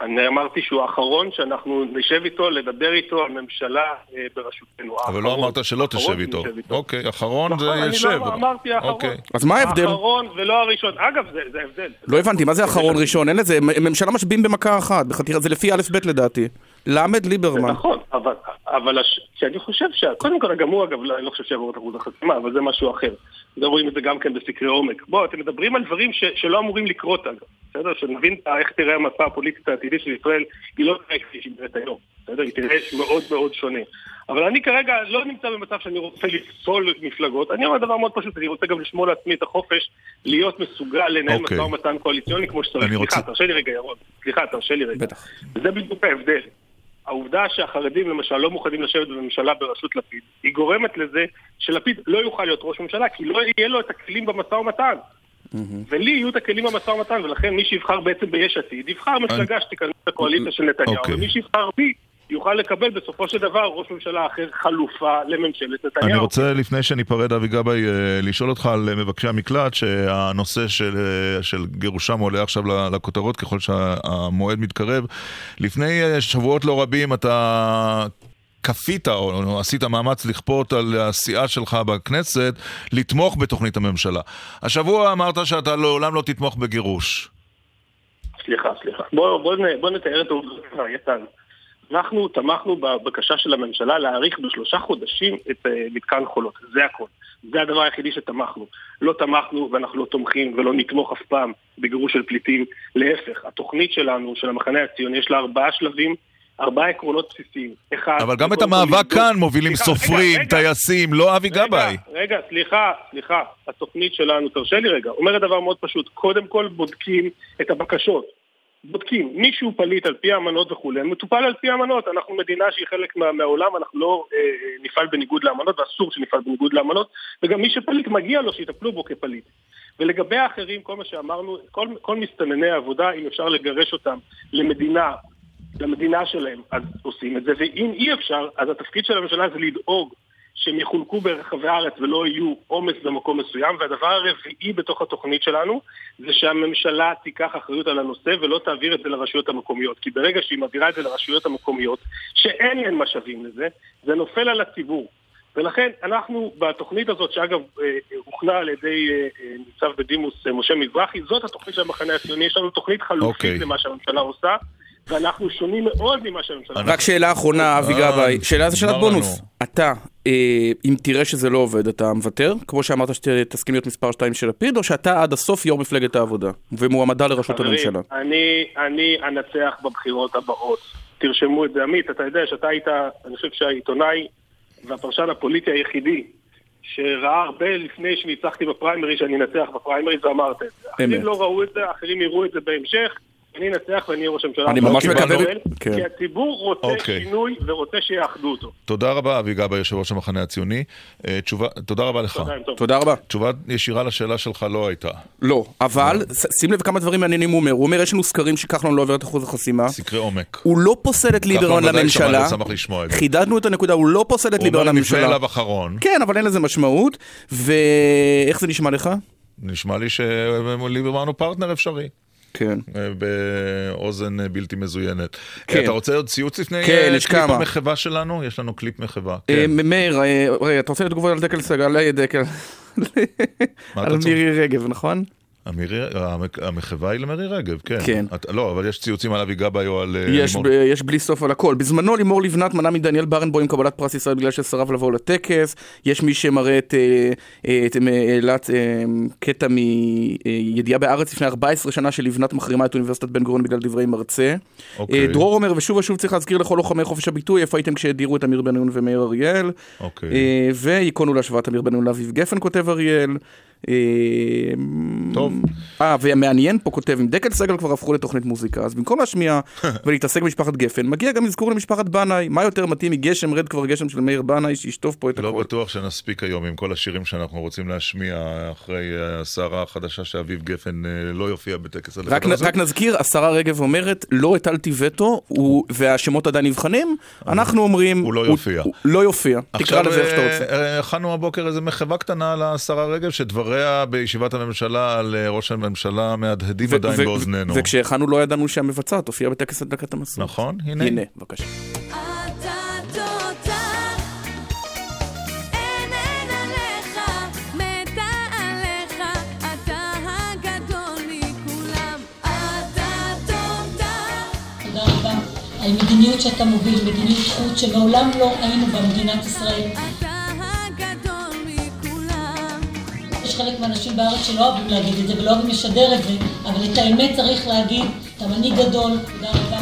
אני אמרתי שהוא האחרון שאנחנו נשב איתו, לדבר איתו על ממשלה אה, בראשותנו. אבל לא. אמרת שלא תשב איתו. איתו. אוקיי, אחרון זה נכון, אני יושב. לא אמרתי האחרון. אוקיי. אז מה ההבדל? האחרון ולא הראשון. אגב, זה, זה ההבדל. לא הבנתי, מה זה אחרון ראשון? אין לזה, ממשלה משביעים במכה אחת, בחתיכה, זה לפי א' ב' לדעתי. למד ליברמן. נכון, אבל, אבל הש... שאני חושב ש... קודם כל, גם הוא אגב, לא, אני לא חושב שיעבור את אחוז החסימה, אבל זה משהו אחר. זה רואים את זה גם כן בסקרי עומק. בואו, אתם מדברים על דברים ש... שלא אמורים לקרות אגב. בסדר? שנבין איך תראה המפה הפוליטית העתידית של ישראל, היא לא תראה כפי שהיא נראית היום. בסדר? היא תראה מאוד מאוד שונה. אבל אני כרגע לא נמצא במצב שאני רוצה לפסול מפלגות. אני אומר דבר מאוד פשוט, אני רוצה גם לשמור לעצמי את החופש להיות מסוגל לנהל אוקיי. משא ומתן קואליציוני כמו שצריך. סליחה, תרשה לי רגע, ירון. סליחה, תרשה לי רגע. בטח. וזה בדיוק ההבדל. העובדה שהחרדים למשל לא מוכנים לשבת בממשלה בראשות לפיד, היא גורמת לזה שלפיד לא יוכל להיות ראש ממשלה, כי לא יהיה לו את הכלים במשא ומתן. ולי יהיו את הכלים במשא ומתן, ולכן מי שיבחר בעצם ביש עתיד, יבחר מפלגה שתיכנס לקואליציה של נתניהו, אוקיי. ומי שיבחר בי יוכל לקבל בסופו של דבר ראש ממשלה אחר חלופה לממשלת נתניהו. אני רוצה, לפני שניפרד, אבי גבאי, אה, לשאול אותך על אה, מבקשי המקלט, שהנושא של, אה, של גירושם עולה עכשיו לכותרות ככל שהמועד מתקרב. לפני שבועות לא רבים אתה... כפית או עשית מאמץ לכפות על הסיעה שלך בכנסת לתמוך בתוכנית הממשלה. השבוע אמרת שאתה לעולם לא תתמוך בגירוש. סליחה, סליחה. בוא, בוא, בוא נתאר את העובדות כבר. אנחנו תמכנו בבקשה של הממשלה להאריך בשלושה חודשים את uh, מתקן חולות. זה הכל. זה הדבר היחידי שתמכנו. לא תמכנו ואנחנו לא תומכים ולא נתמוך אף פעם בגירוש של פליטים. להפך, התוכנית שלנו, של המחנה הציוני, יש לה ארבעה שלבים, ארבעה עקרונות בסיסיים. אחד... אבל גם את המאבק כאן מובילים סליחה, סופרים, רגע. טייסים, לא אבי גבאי. רגע, רגע, סליחה, סליחה. התוכנית שלנו, תרשה לי רגע, אומרת דבר מאוד פשוט. קודם כל בודקים את הבקשות. בודקים. מישהו פליט על פי האמנות וכולי, מטופל על פי האמנות. אנחנו מדינה שהיא חלק מה, מהעולם, אנחנו לא אה, אה, נפעל בניגוד לאמנות, ואסור שנפעל בניגוד לאמנות, וגם מי שפליט מגיע לו שיטפלו בו כפליט. ולגבי האחרים, כל מה שאמרנו, כל, כל מסתנני העבודה, אם אפשר לגרש אותם למדינה, למדינה שלהם, אז עושים את זה, ואם אי אפשר, אז התפקיד של הממשלה זה לדאוג שהם יחולקו ברחבי הארץ ולא יהיו עומס במקום מסוים, והדבר הרביעי בתוך התוכנית שלנו זה שהממשלה תיקח אחריות על הנושא ולא תעביר את זה לרשויות המקומיות. כי ברגע שהיא מעבירה את זה לרשויות המקומיות, שאין להן משאבים לזה, זה נופל על הציבור. ולכן אנחנו בתוכנית הזאת, שאגב אה, הוכנה על ידי אה, אה, ניצב בדימוס אה, משה מזרחי, זאת התוכנית של המחנה הציוני, יש לנו תוכנית אוקיי. חלופית למה שהממשלה עושה, ואנחנו שונים מאוד ממה שהממשלה רק שאלה אחרונה, אבי אה, גבאי, שאלה זה שאלת בונוס. אתה, אה, אם תראה שזה לא עובד, אתה מוותר? כמו שאמרת שתסכים להיות מספר 2 של לפיד, או שאתה עד הסוף יו"ר מפלגת העבודה, ומועמדה לראשות הממשלה? אני, אני אנצח בבחירות הבאות. תרשמו את זה. עמית, אתה יודע שאתה היית, אני חושב שהעיתונאי והפרשן הפוליטי היחידי שראה הרבה לפני שניצחתי בפריימריז, שאני אנצח בפריימריז, ואמרת את זה. אחרים לא ראו את זה, אחרים יראו את זה בהמשך. אני אנצח ואני אהיה ראש הממשלה. אני ממש קיבלנו מקווה- אל, כן. כי הציבור רוצה אוקיי. שינוי ורוצה שיאחדו אותו. תודה רבה, אבי גבאי, יושב ראש המחנה הציוני. אה, תודה רבה לך. תודה, רבה. תשובה ישירה לשאלה שלך לא הייתה. לא, אבל שים לב כמה דברים מעניינים הוא אומר. הוא אומר, יש לנו סקרים שכחלון לא עובר את אחוז החסימה. סקרי עומק. הוא לא פוסל את ליברמן לממשלה. חידדנו את הנקודה, הוא לא פוסל את הוא ליברמן אומר נפנה לממשלה. אליו אחרון. כן, אבל אין לזה משמעות. ואיך זה נשמע לך? נשמע לי שליברמן הוא פרטנר אפשרי. כן. אה, באוזן אה, בלתי מזוינת. כן. אתה רוצה עוד ציוץ לפני כן, אה, יש קליפ כמה. המחווה שלנו? יש לנו קליפ מחווה. אה, כן. מאיר, אה, רגע, אתה רוצה לתגובות על דקל סגל? על דקל. על? מירי רגב, נכון? המירי- המחווה היא למירי רגב, כן. כן. את- לא, אבל יש ציוצים על אבי גבאי או על... אה, יש, ב, יש בלי סוף על הכל. בזמנו לימור לבנת מנע מדניאל ברנבוים קבלת פרס ישראל בגלל שסרב לבוא לטקס. יש מי שמראה את, אה, אה, את אה, העלת אה, קטע מידיעה בהארץ לפני 14 שנה שלבנת מחרימה את אוניברסיטת בן גוריון בגלל דברי מרצה. אוקיי. אה, דרור אומר, ושוב ושוב צריך להזכיר לכל לוחמי חופש הביטוי, איפה הייתם כשהדירו את אמיר בניון ומאיר אריאל. אוקיי. אה, וייכונו להשוואת אמיר בניון לאביב גפן, כותב אריאל. אה, טוב. אה, והמעניין פה כותב, אם דקל סגל כבר הפכו לתוכנית מוזיקה, אז במקום להשמיע ולהתעסק במשפחת גפן, מגיע גם אזכור למשפחת בנאי. מה יותר מתאים מגשם רד כבר גשם של מאיר בנאי, שישטוף פה את לא הכל. בטוח שנספיק היום עם כל השירים שאנחנו רוצים להשמיע אחרי אה, הסערה החדשה שאביב גפן אה, לא יופיע בטקס רק, נ-. רק נזכיר, השרה רגב אומרת, לא הטלתי וטו, הוא- והשמות עדיין נבחנים, אנחנו אומרים, הוא לא יופיע. הוא לא יופיע, תקרא לזה איך שאתה עכשיו, רוצה. אה, אה, הכנו הבוקר איזה מחווה קטנה לשרה רגב, שדבריה בישיבת הממשלה על אה, ראש הממשלה מהדהדים ו- עדיין ו- באוזנינו. וכשהכנו לא ידענו שהמבצעת תופיע בטקס הדלקת המשואות. נכון, הנה. הנה, בבקשה. על מדיניות שאתה מוביל, מדיניות חוץ שמעולם לא היינו במדינת ישראל. חלק מהאנשים בארץ שלא אוהבים להגיד את זה ולא אוהבים לשדר את זה, אבל את האמת צריך להגיד, אתה מנהיג גדול, תודה רבה.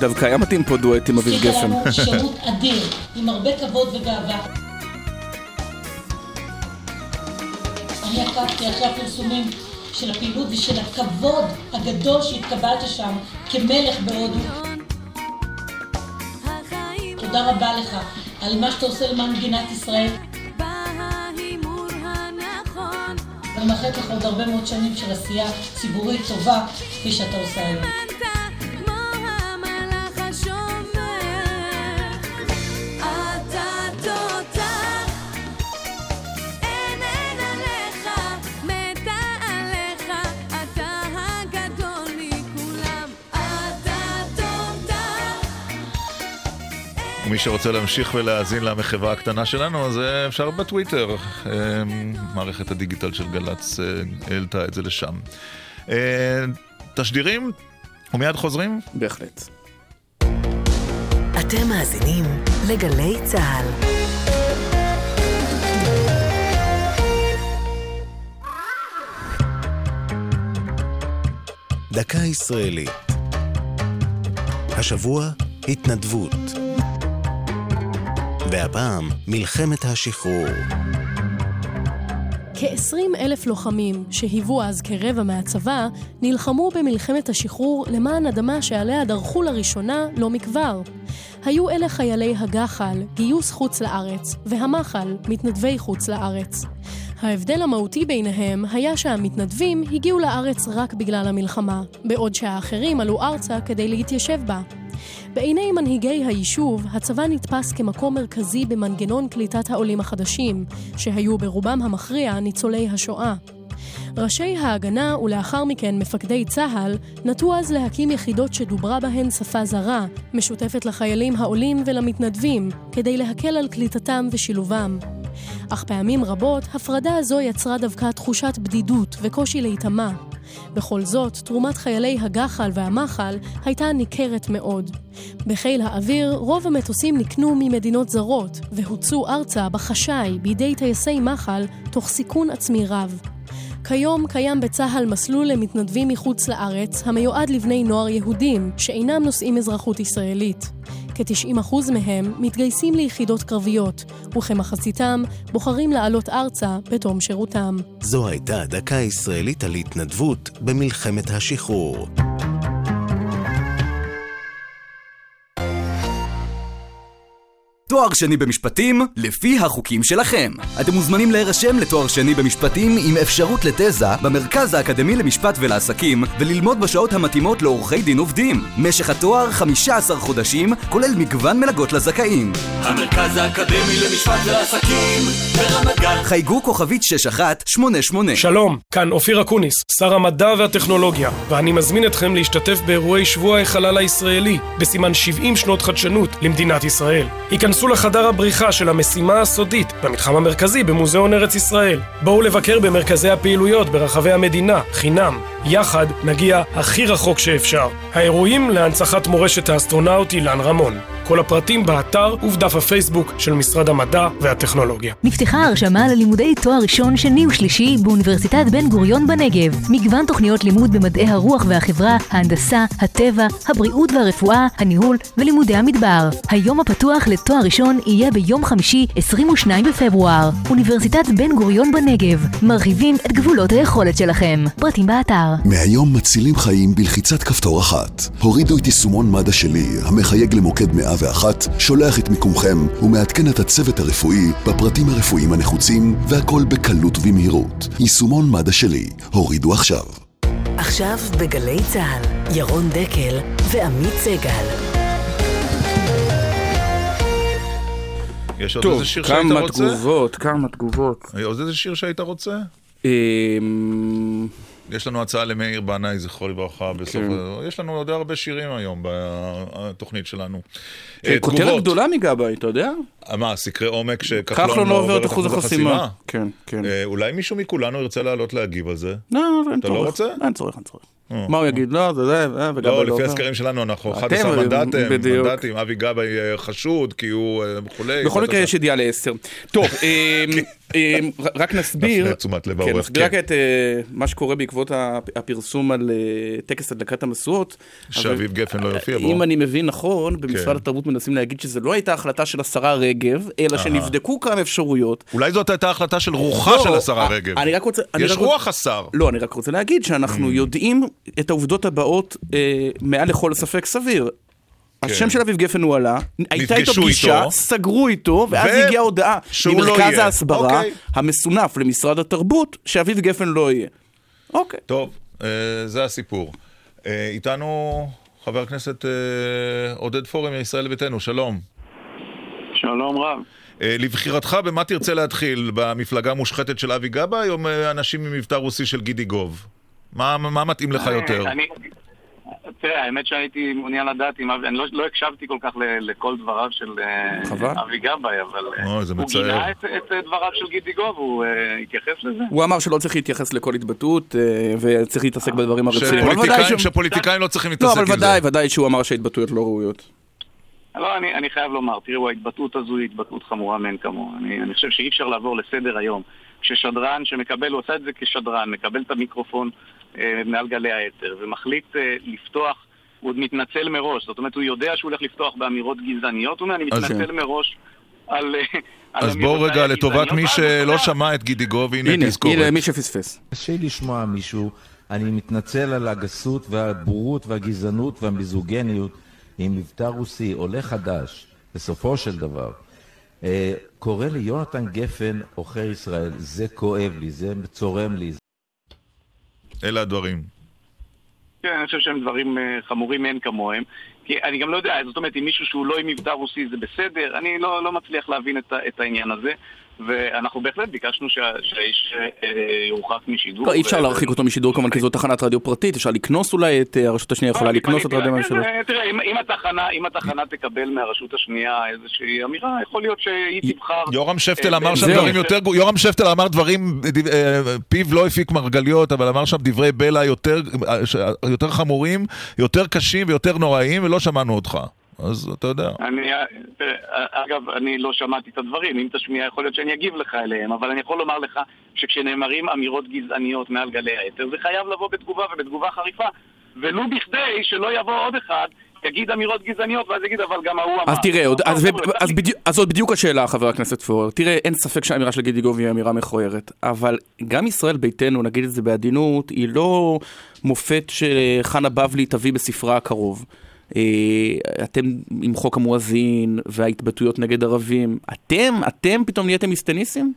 דווקא היה מתאים פה דואט עם אביב עשית גפן. לנו שירות אדיר, עם הרבה כבוד וגאווה. אני עקבתי אחרי הפרסומים של הפעילות ושל הכבוד הגדול שהתקבלת שם כמלך בהודו. תודה רבה לך על מה שאתה עושה למען מדינת ישראל. הנכון. ואני מאחלת לך עוד הרבה מאוד שנים של עשייה ציבורית טובה, כפי שאתה עושה היום. ומי שרוצה להמשיך ולהאזין למחווה הקטנה שלנו, אז אה, אפשר בטוויטר. אה, מערכת הדיגיטל של גל"צ אה, העלתה את זה לשם. אה, תשדירים, ומיד חוזרים. בהחלט. אתם מאזינים לגלי צה"ל. דקה ישראלית. השבוע, התנדבות. והפעם, מלחמת השחרור. כ-20 אלף לוחמים, שהיוו אז כרבע מהצבא, נלחמו במלחמת השחרור למען אדמה שעליה דרכו לראשונה לא מכבר. היו אלה חיילי הגח"ל, גיוס חוץ לארץ, והמח"ל, מתנדבי חוץ לארץ. ההבדל המהותי ביניהם היה שהמתנדבים הגיעו לארץ רק בגלל המלחמה, בעוד שהאחרים עלו ארצה כדי להתיישב בה. בעיני מנהיגי היישוב, הצבא נתפס כמקום מרכזי במנגנון קליטת העולים החדשים, שהיו ברובם המכריע ניצולי השואה. ראשי ההגנה ולאחר מכן מפקדי צה"ל נטו אז להקים יחידות שדוברה בהן שפה זרה, משותפת לחיילים העולים ולמתנדבים, כדי להקל על קליטתם ושילובם. אך פעמים רבות הפרדה הזו יצרה דווקא תחושת בדידות וקושי להיטמע. בכל זאת, תרומת חיילי הגח"ל והמח"ל הייתה ניכרת מאוד. בחיל האוויר, רוב המטוסים נקנו ממדינות זרות, והוצאו ארצה בחשאי בידי טייסי מח"ל, תוך סיכון עצמי רב. כיום קיים בצה"ל מסלול למתנדבים מחוץ לארץ המיועד לבני נוער יהודים שאינם נושאים אזרחות ישראלית. כ-90% מהם מתגייסים ליחידות קרביות, וכמחציתם בוחרים לעלות ארצה בתום שירותם. זו הייתה דקה ישראלית על התנדבות במלחמת השחרור. תואר שני במשפטים, לפי החוקים שלכם. אתם מוזמנים להירשם לתואר שני במשפטים עם אפשרות לתזה במרכז האקדמי למשפט ולעסקים וללמוד בשעות המתאימות לעורכי דין עובדים. משך התואר 15 חודשים, כולל מגוון מלגות לזכאים. המרכז האקדמי למשפט ולעסקים ברמת גן חייגו כוכבית 6188 שלום, כאן אופיר אקוניס, שר המדע והטכנולוגיה, ואני מזמין אתכם להשתתף באירועי שבוע החלל הישראלי, בסימן 70 שנות חדשנות למדינת ישראל. היכנסו לחדר הבריחה של המשימה הסודית במתחם המרכזי במוזיאון ארץ ישראל. בואו לבקר במרכזי הפעילויות ברחבי המדינה, חינם. יחד נגיע הכי רחוק שאפשר. האירועים להנצחת מורשת האסטרונאוט אילן רמון. כל הפרטים באתר ובדף הפייסבוק של משרד המדע והטכנולוגיה. נפתחה הרשמה ללימודי תואר ראשון, שני ושלישי באוניברסיטת בן גוריון בנגב. מגוון תוכניות לימוד במדעי הרוח והחברה, ההנדסה, הטבע, הבריאות והרפואה, הניהול ולימודי המדבר. היום הפתוח לתואר ראשון יהיה ביום חמישי, 22 בפברואר. אוניברסיטת בן גוריון בנגב. מרחיבים את גבולות היכולת שלכם. פרטים באתר. מהיום מצילים חיים בלחיצת כפתור אחת. הורידו את יישומון מד"א שלי, המחייג למוקד 101, שולח את מיקומכם ומעדכן את הצוות הרפואי בפרטים הרפואיים הנחוצים, והכל בקלות ובמהירות. יישומון מד"א שלי, הורידו עכשיו. עכשיו בגלי צה"ל, ירון דקל ועמית סגל. יש עוד טוב, איזה שיר שהיית כמה רוצה? תגובות, כמה תגובות. עוד איזה שיר שהיית רוצה? יש לנו הצעה למאיר בנאי, זכרו לברכה, בסוף... כן. יש לנו עוד הרבה שירים היום בתוכנית שלנו. אה, אה, כותרת. גדולה מגבאי, אתה יודע? אה, מה, סקרי עומק כחלון שכחלון לא עובר את אחוז החסימה. כן, כן. אה, אולי מישהו מכולנו ירצה לעלות להגיב על זה? לא, אין אתה לא צורך. רוצה? אין צורך, אין צורך. אה, מה הוא יגיד? לא, זה זה, אה, וגבאי לא, לא לפי. הסקרים שלנו אנחנו אתם, 11 מנדטים. מנדטים, אבי גבאי אה, חשוד כי הוא וכולי. בכל מקרה יש ידיעה לעשר. טוב, אמ, אמ, רק נסביר, נפנה תשומת לב כן, העורך, נסביר רק כן. את מה שקורה בעקבות הפ- הפרסום על טקס הדלקת המשואות. שאביב גפן לא יופיע בו. אם אני מבין נכון, במשרד כן. התרבות מנסים להגיד שזה לא הייתה החלטה של השרה רגב, אלא. שנבדקו כמה אפשרויות. אולי זאת הייתה החלטה של רוחה לא, של השרה רגב. אני רק רוצה... אני יש רוח השר. לא, אני רק רוצה להגיד שאנחנו יודעים את העובדות הבאות אה, מעל לכל ספק סביר. השם של אביב גפן הוא עלה, הייתה איתו פגישה, איתו. סגרו איתו, ואז ו- הגיעה הודעה לא ממרכז יהיה. ההסברה אוקיי. המסונף למשרד התרבות, שאביב גפן לא יהיה. אוקיי. טוב, אה, זה הסיפור. אה, איתנו חבר הכנסת אה, עודד פורר מישראל ביתנו, שלום. שלום רב. אה, לבחירתך, במה תרצה להתחיל? במפלגה המושחתת של אבי גבאי או אנשים ממבטא רוסי של גידי גוב? מה, מה מתאים לך יותר? אני, תראה, האמת שהייתי מעוניין לדעת אם אבי, אני לא, לא הקשבתי כל כך ל, לכל דבריו של אה, חבל. אבי גבאי, אבל אה, אוי, זה הוא מצער. גינה את, את אה, דבריו של גידי גוב, הוא אה, התייחס לזה? הוא אמר שלא צריך להתייחס לכל התבטאות, אה, וצריך להתעסק בדברים הרציניים. אבל שפוליטיקאים, שפוליטיקאים לא צריכים לא, להתעסק אבל עם זה. ודאי, ודאי שהוא אמר שההתבטאויות לא ראויות. לא, אני, אני חייב לומר, תראו, ההתבטאות הזו היא התבטאות חמורה מאין כמוה. אני, אני חושב שאי אפשר לעבור לסדר היום. כששדרן שמקבל, הוא עשה את זה כשדרן, מקבל את המיקרופון מעל גלי האתר ומחליט אה, לפתוח, הוא עוד מתנצל מראש. זאת אומרת, הוא יודע שהוא הולך לפתוח באמירות גזעניות, הוא אומר, אני אז מתנצל כן. מראש על... אה, אז בואו רגע, לטובת מי שלא שמע את גידי גוב, הנה תזכורת. הנה, מי שפספס. קשה לשמוע מישהו, אני מתנצל על הגסות והבורות והגזענות והמיזוגניות עם מבטא רוסי, עולה חדש, בסופו של דבר. אה, קורא לי יונתן גפן עוכר ישראל, זה כואב לי, זה צורם לי. אלה הדברים. כן, אני חושב שהם דברים אה, חמורים מאין כמוהם. כי אני גם לא יודע, זאת אומרת, אם מישהו שהוא לא עם מבטא רוסי זה בסדר, אני לא, לא מצליח להבין את, את העניין הזה. ואנחנו בהחלט ביקשנו שה- שהאיש אה, יורחק משידור. לא, אי אפשר להרחיק אותו משידור כמובן כי זו תחנת רדיו פרטית, אפשר לקנוס אולי את אה, הרשות השנייה, יכולה אני לקנוס את רדיו לה, הממשלה. כן, תראה, אם- התחנה- תקבל מהרשות השנייה איזושהי אמירה, יכול להיות שהיא תבחר... יורם שפטל אה, אמר שם. דברים יותר, יורם שפטל אמר דברים, דב- אה, פיו לא הפיק מרגליות, אבל אמר שם דברי בלע אה, יותר חמורים, יותר קשים ויותר נוראיים, ולא שמענו אותך. אז אתה יודע. אני, תראה, אגב, אני לא שמעתי את הדברים, אם תשמיע יכול להיות שאני אגיב לך אליהם, אבל אני יכול לומר לך שכשנאמרים אמירות גזעניות מעל גלי האתר, זה חייב לבוא בתגובה ובתגובה חריפה, ולו בכדי שלא יבוא עוד אחד, יגיד אמירות גזעניות, ואז יגיד, אבל גם ההוא אמר. אז תראה, עוד- אז, לא, אז, בדיוק, אז זאת בדיוק השאלה, חבר הכנסת פורר. תראה, אין ספק שהאמירה של גידי גוב היא אמירה מכוערת, אבל גם ישראל ביתנו, נגיד את זה בעדינות, היא לא מופת שחנה בבלי תביא בספרה הקרוב. אה, אתם עם חוק המואזין וההתבטאויות נגד ערבים, אתם, אתם פתאום נהייתם איסטניסטים?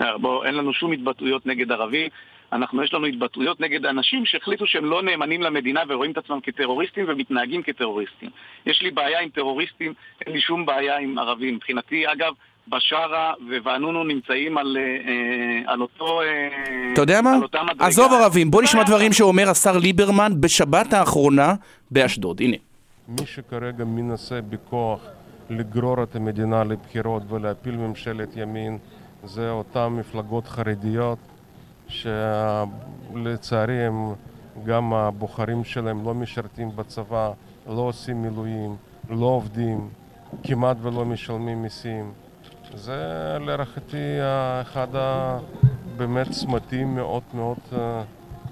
אה, בוא, אין לנו שום התבטאויות נגד ערבים. אנחנו, יש לנו התבטאויות נגד אנשים שהחליטו שהם לא נאמנים למדינה ורואים את עצמם כטרוריסטים ומתנהגים כטרוריסטים. יש לי בעיה עם טרוריסטים, אין לי שום בעיה עם ערבים. מבחינתי, אגב, בשארה וואנונו נמצאים על, אה, אה, על אותו... אה, אתה יודע מה? עזוב ערבים, בוא נשמע דברים שאומר השר ליברמן בשבת האחרונה באשדוד. הנה. מי שכרגע מנסה בכוח לגרור את המדינה לבחירות ולהפיל ממשלת ימין זה אותן מפלגות חרדיות שלצערי הם גם הבוחרים שלהם לא משרתים בצבא, לא עושים מילואים, לא עובדים, כמעט ולא משלמים מיסים. זה להערכתי אחד הבאמת צמתים מאוד מאוד אה,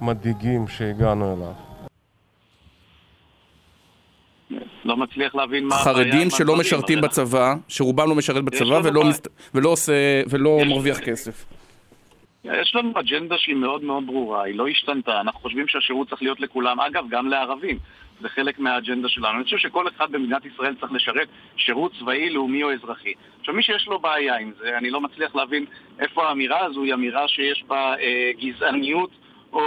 מדאיגים שהגענו אליו. לא מצליח להבין מה הבעיה חרדים שלא משרתים בצבא, שרובם לא משרת בצבא ולא. מסת- ולא עושה- ולא מרוויח כסף. יש לנו אג'נדה שהיא מאוד מאוד ברורה, היא לא השתנתה, אנחנו חושבים שהשירות צריך להיות לכולם, אגב, גם לערבים. זה חלק מהאג'נדה שלנו. אני חושב שכל אחד במדינת ישראל צריך לשרת שירות צבאי, לאומי או אזרחי. עכשיו, מי שיש לו בעיה עם זה, אני לא מצליח להבין איפה האמירה הזו היא אמירה שיש בה אה, גזעניות או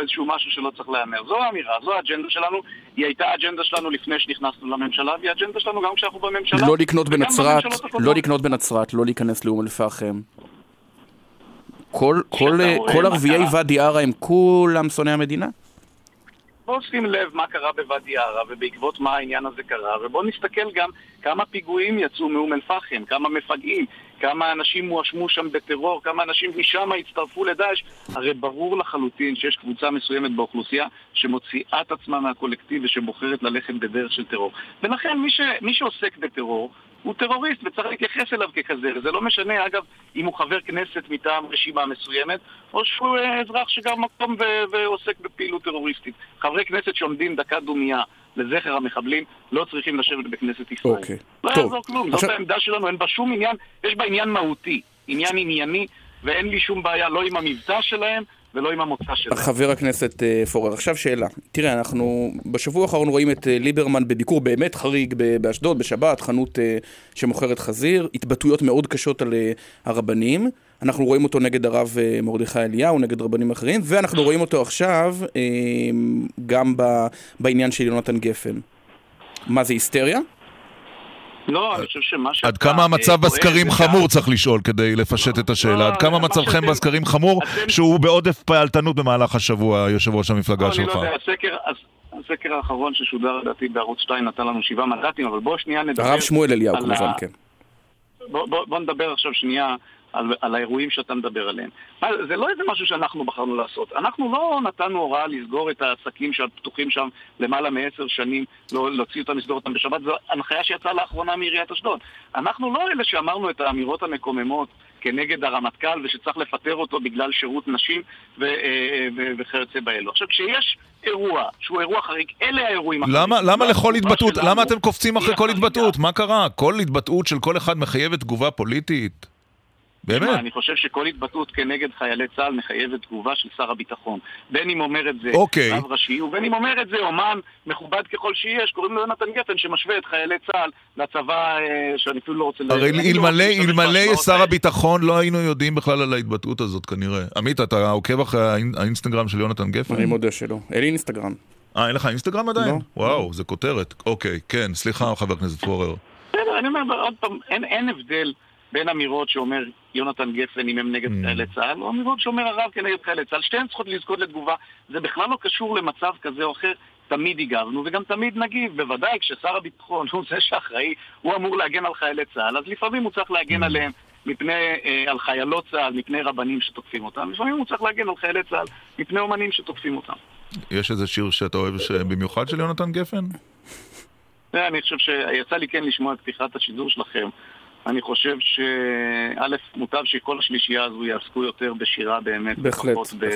איזשהו משהו שלא צריך להיאמר. זו האמירה, זו האג'נדה שלנו. היא הייתה האג'נדה שלנו לפני שנכנסנו לממשלה, והיא האג'נדה שלנו גם כשאנחנו בממשלה. לא לקנות בנצרת, לא. לקנות בנצרת, לא להיכנס לאום אל-פחם. כל, כל, כל ערביי. ואדי ערה הם כולם שונאי המדינה? בואו שים לב מה קרה בוואדי ערה ובעקבות מה העניין הזה קרה, ובואו נסתכל גם כמה פיגועים יצאו מאום אל-פחם, כמה מפגעים, כמה אנשים הואשמו שם בטרור, כמה אנשים משם הצטרפו לדאעש. הרי ברור לחלוטין שיש קבוצה מסוימת באוכלוסייה שמוציאה את עצמה מהקולקטיב ושבוחרת ללכת בדרך של טרור. ולכן מי, ש... מי שעוסק בטרור הוא טרוריסט וצריך להתייחס אליו ככזה, וזה לא משנה אגב אם הוא חבר כנסת מטעם רשימה מסוימת או שהוא אה, אזרח שגר במקום ו- ועוסק בפעילות טרוריסטית. חברי כנסת שעומדים דקה דומייה לזכר המחבלים לא צריכים לשבת בכנסת ישראל. אוקיי. לא טוב. יעזור כלום, זאת עכשיו- העמדה שלנו, אין בה שום עניין, יש בה עניין מהותי, עניין ענייני, ואין לי שום בעיה לא עם המבטא שלהם ולא עם המוצא שלהם. חבר הכנסת אה, פורר, עכשיו שאלה. תראה, אנחנו בשבוע האחרון רואים את אה, ליברמן בביקור באמת חריג באשדוד, בשבת, חנות אה, שמוכרת חזיר, התבטאויות מאוד קשות על הרבנים. אנחנו רואים אותו נגד הרב מרדכי אליהו, נגד רבנים אחרים, ואנחנו רואים אותו עכשיו גם בעניין של יונתן גפן. מה זה היסטריה? לא, אני חושב שמה שאתה... עד כמה אה, המצב בסקרים חמור צריך לשאול כדי לפשט את השאלה. עד כמה מצבכם בסקרים חמור שהוא בעודף פעלתנות במהלך השבוע, יושב ראש המפלגה לא, אני שלך. לא יודע, הסקר, הס- הסקר האחרון ששודר לדעתי בערוץ 2 נתן לנו שבעה מנדטים, אבל בואו שנייה נדבר... הרב שמואל אליהו על כמובן, כן. בוא, בוא, בוא נדבר עכשיו שנייה על, על האירועים שאתה מדבר עליהם. מה, זה לא איזה משהו שאנחנו בחרנו לעשות. אנחנו לא נתנו הוראה לסגור את העסקים שפתוחים שם למעלה מעשר שנים, לא, להוציא אותם, לסגור אותם בשבת. זו הנחיה שיצאה לאחרונה מעיריית אשדוד. אנחנו לא אלה שאמרנו את האמירות המקוממות כנגד הרמטכ"ל ושצריך לפטר אותו בגלל שירות נשים ו- אה, ו- וכיוצא באלו. עכשיו, כשיש אירוע שהוא אירוע חריג, אלה האירועים החריגים. למה, למה לכל התבטאות, למה אתם קופצים אחרי כל. התבטאות? מה קרה? כל התבטאות של כל אחד מחייבת תגובה פוליטית? באמת? אני חושב שכל התבטאות כנגד חיילי צה"ל מחייבת תגובה של שר הביטחון. בין אם אומר את זה אוקיי. רב ראשי, ובין אם אומר את זה אומן מכובד ככל שיש, קוראים לו יונתן גפן, שמשווה את חיילי צה"ל לצבא, אה, שאני אפילו לא רוצה... הרי לא אלמלא אלמלא בהשוואות שר. הביטחון לא היינו יודעים בכלל על ההתבטאות הזאת כנראה. עמית, אתה עוקב אחרי האינ- האינסטגרם של יונתן גפן? אני מודה שלא. אין לי אינסטגרם. אה, אין לך אינסטגרם עדיין? לא. וואו, זה כותרת. אוקיי, כן, סליחה, חבר הכנסת פורר. בסדר, אני אומר עוד פעם, אין, אין הבדל בין אמירות שאומר יונתן גפן אם הם נגד Mm. חיילי צה"ל, או אמירות שאומר הרב כנגד חיילי צה"ל. שתיהן צריכות לזכות לתגובה. זה בכלל לא קשור למצב כזה או אחר. תמיד הגבנו וגם תמיד נגיב. בוודאי כששר הביטחון הוא זה שאחראי, הוא אמור להגן על חיילי צה"ל, אז לפעמים הוא צריך להגן עליהם מפני, אה, על חיילות צה"ל, מפני רבנים שתוקפים אותם. לפעמים הוא צריך להגן על חיילי צה"ל מפני אומנים שתוקפים אותם. יש איזה שיר שאתה אוהב ש- במיוחד של יונתן גפן? זה, אני חושב שיצא לי כן לשמוע את פתיחת השידור שלכם. אני חושב שא', מוטב שכל השלישייה הזו יעסקו יותר בשירה באמת. בהחלט, ופחות ב-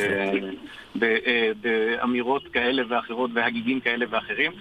ב- אה, באמירות כאלה ואחרות והגיגים כאלה ואחרים.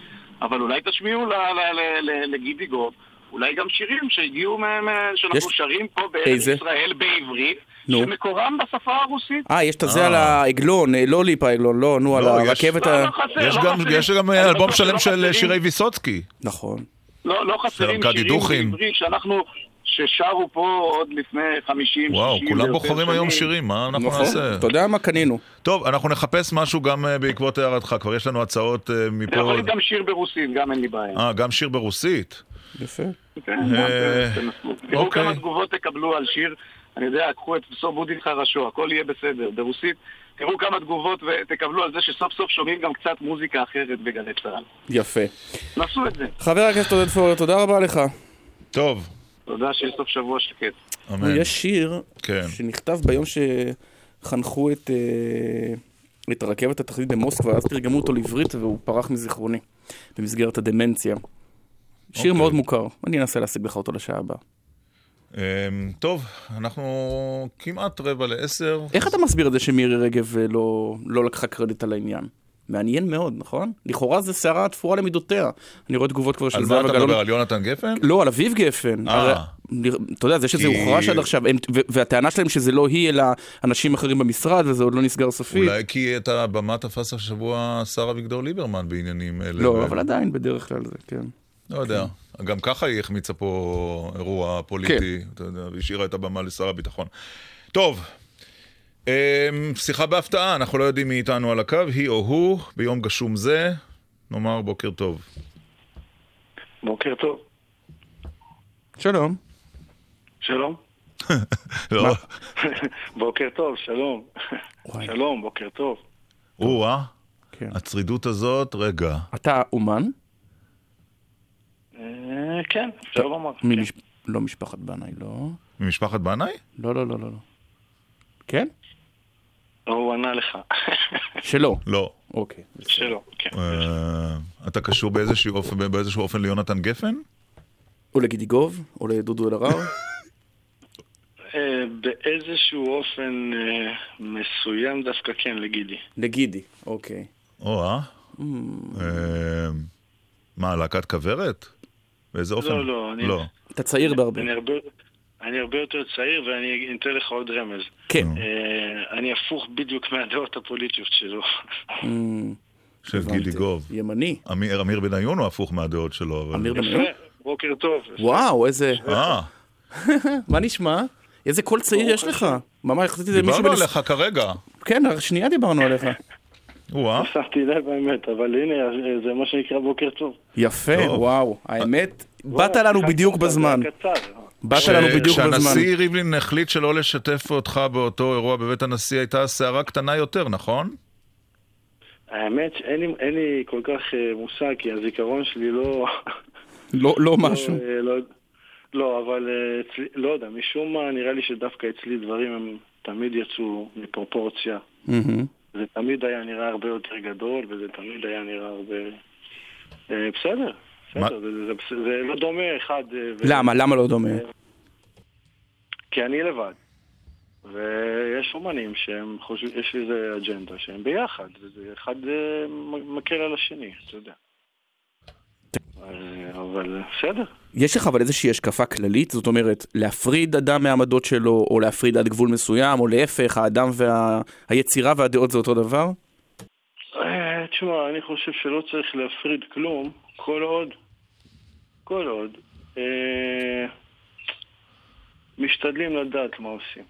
אבל אולי תשמיעו ל- ל- ל- ל- לגידי גוב, אולי גם שירים שהגיעו, מ- מ- שאנחנו יש- שרים פה בארץ איזה? ישראל בעברית, נו. שמקורם בשפה הרוסית. אה, יש את זה על העגלון, אה, לא ליפה עגלון, לא, נו, על לא, הרכבת ה... יש גם- יש גם אלבום שלם של שירי ויסוצקי. נכון. לא, לא חסרים שירים. בעברית שאנחנו, ששרו פה עוד לפני 50, 60 וואו, כולם ויותר בוחרים היום. שירים, מה אנחנו נכון, נעשה? אתה יודע מה קנינו. טוב, אנחנו נחפש משהו גם אה, בעקבות הערתך, כבר יש לנו הצעות אה, מפה. יכול להיות גם שיר ברוסית, גם אין לי בעיה. אה, גם שיר ברוסית. יפה. כן, אה, תנסו. תראו אוקיי. כמה תגובות תקבלו על שיר, אני יודע, קחו את סוף בודין חרשו, הכל יהיה בסדר. ברוסית, תראו כמה תגובות ותקבלו על זה שסוף סוף שומעים גם קצת מוזיקה אחרת בגלי צה"ל. יפה. נסו את זה. חבר הכנסת עודד פורר, תודה רבה לך. טוב. תודה שיש סוף שבוע שקט. יש שיר כן. שנכתב ביום שחנכו את, אה, את הרכבת התחתית במוסקבה, אז תרגמו אותו לעברית והוא פרח מזיכרוני במסגרת הדמנציה. שיר אוקיי. מאוד מוכר, אני אנסה להשיג לך אותו לשעה הבאה. אמ, טוב, אנחנו כמעט רבע לעשר. איך אתה מסביר את זה שמירי רגב אה, לא, לא לקחה קרדיט על העניין? מעניין מאוד, נכון? לכאורה זה שערה תפורה למידותיה. אני רואה תגובות כבר של על מה זהבה אתה גלאון. מדבר? על יונתן גפן? לא, על אביב גפן. אה. הרי, אתה יודע, זה שזה הוכרש עד עכשיו, הם- והטענה שלהם שזה לא היא, אלא אנשים אחרים במשרד, וזה עוד לא נסגר סופית. אולי כי את הבמה תפס השבוע השר אביגדור ליברמן בעניינים אלה. לא, ו- אבל עדיין בדרך כלל זה, כן. לא יודע. גם ככה היא החמיצה פה אירוע פוליטי, אתה יודע, והשאירה את הבמה לשר הביטחון. טוב, שיחה בהפתעה, אנחנו לא יודעים מי איתנו על הקו, היא או הוא, ביום גשום זה, נאמר בוקר טוב. בוקר טוב. שלום. שלום. לא, בוקר טוב, שלום. שלום, בוקר טוב. או-אה, כן. הצרידות הזאת, רגע. אתה אומן? אה, כן, אפשר לומר. ממש... לא משפחת בנאי, לא. ממשפחת בנאי? לא, לא, לא, לא. לא. כן? לא, הוא ענה לך. שלא. לא. אוקיי. שלא, כן. אה, אתה קשור באיזשהו אופן, ליונתן גפן? או לגידי גוב? או לדודו אלהרר? אה, באיזשהו אופן אה, מסוים דווקא כן, לגידי. לגידי, אוקיי. או-אה. Mm. אה, מה, להקת כוורת? באיזה אופן? לא, לא, אני- לא. אתה צעיר בהרבה. אני הרבה, יותר צעיר ואני אתן לך עוד רמז. כן. אה, אני הפוך בדיוק מהדעות הפוליטיות שלו. של גידי גוב. ימני. אמיר, אמיר בניון הוא הפוך מהדעות שלו, אבל... אמיר בניון? בוקר טוב. וואו, איזה... אה, מה נשמע? איזה קול צעיר יש לך. ממש חשבתי שזה מישהו... דיברנו עליך כרגע. כן, שנייה דיברנו עליך. או-אה. שמתי לב האמת, אבל הנה, זה מה שנקרא בוקר טוב. יפה. וואו. האמת, באת לנו בדיוק קצר, בזמן. באת לנו בדיוק בזמן. כשהנשיא ריבלין החליט שלא לשתף אותך באותו אירוע בבית הנשיא, הייתה סערה קטנה יותר, נכון? האמת שאין לי, אין לי כל כך אה, מושג, כי הזיכרון שלי לא... לא לא משהו. אה, לא, לא, אבל אה, אצלי, לא יודע, משום מה נראה לי שדווקא אצלי דברים הם תמיד יצאו מפרופורציה. זה תמיד היה נראה הרבה יותר גדול, וזה תמיד היה נראה הרבה... בסדר? בסדר, זה, לא דומה אחד... אה, למה? למה לא דומה? כי אני לבד. ויש אומנים שהם חושבים, יש איזה אג'נדה שהם ביחד, אחד אה, מקל על השני, אתה יודע. אה, אבל בסדר. יש לך אבל איזושהי השקפה כללית? זאת אומרת, להפריד אדם מהעמדות שלו, או להפריד עד גבול מסוים, או להפך, האדם והיצירה והדעות זה אותו דבר? תשמע, אני חושב שלא צריך להפריד כלום, כל עוד, כל עוד, אה, משתדלים לדעת מה עושים,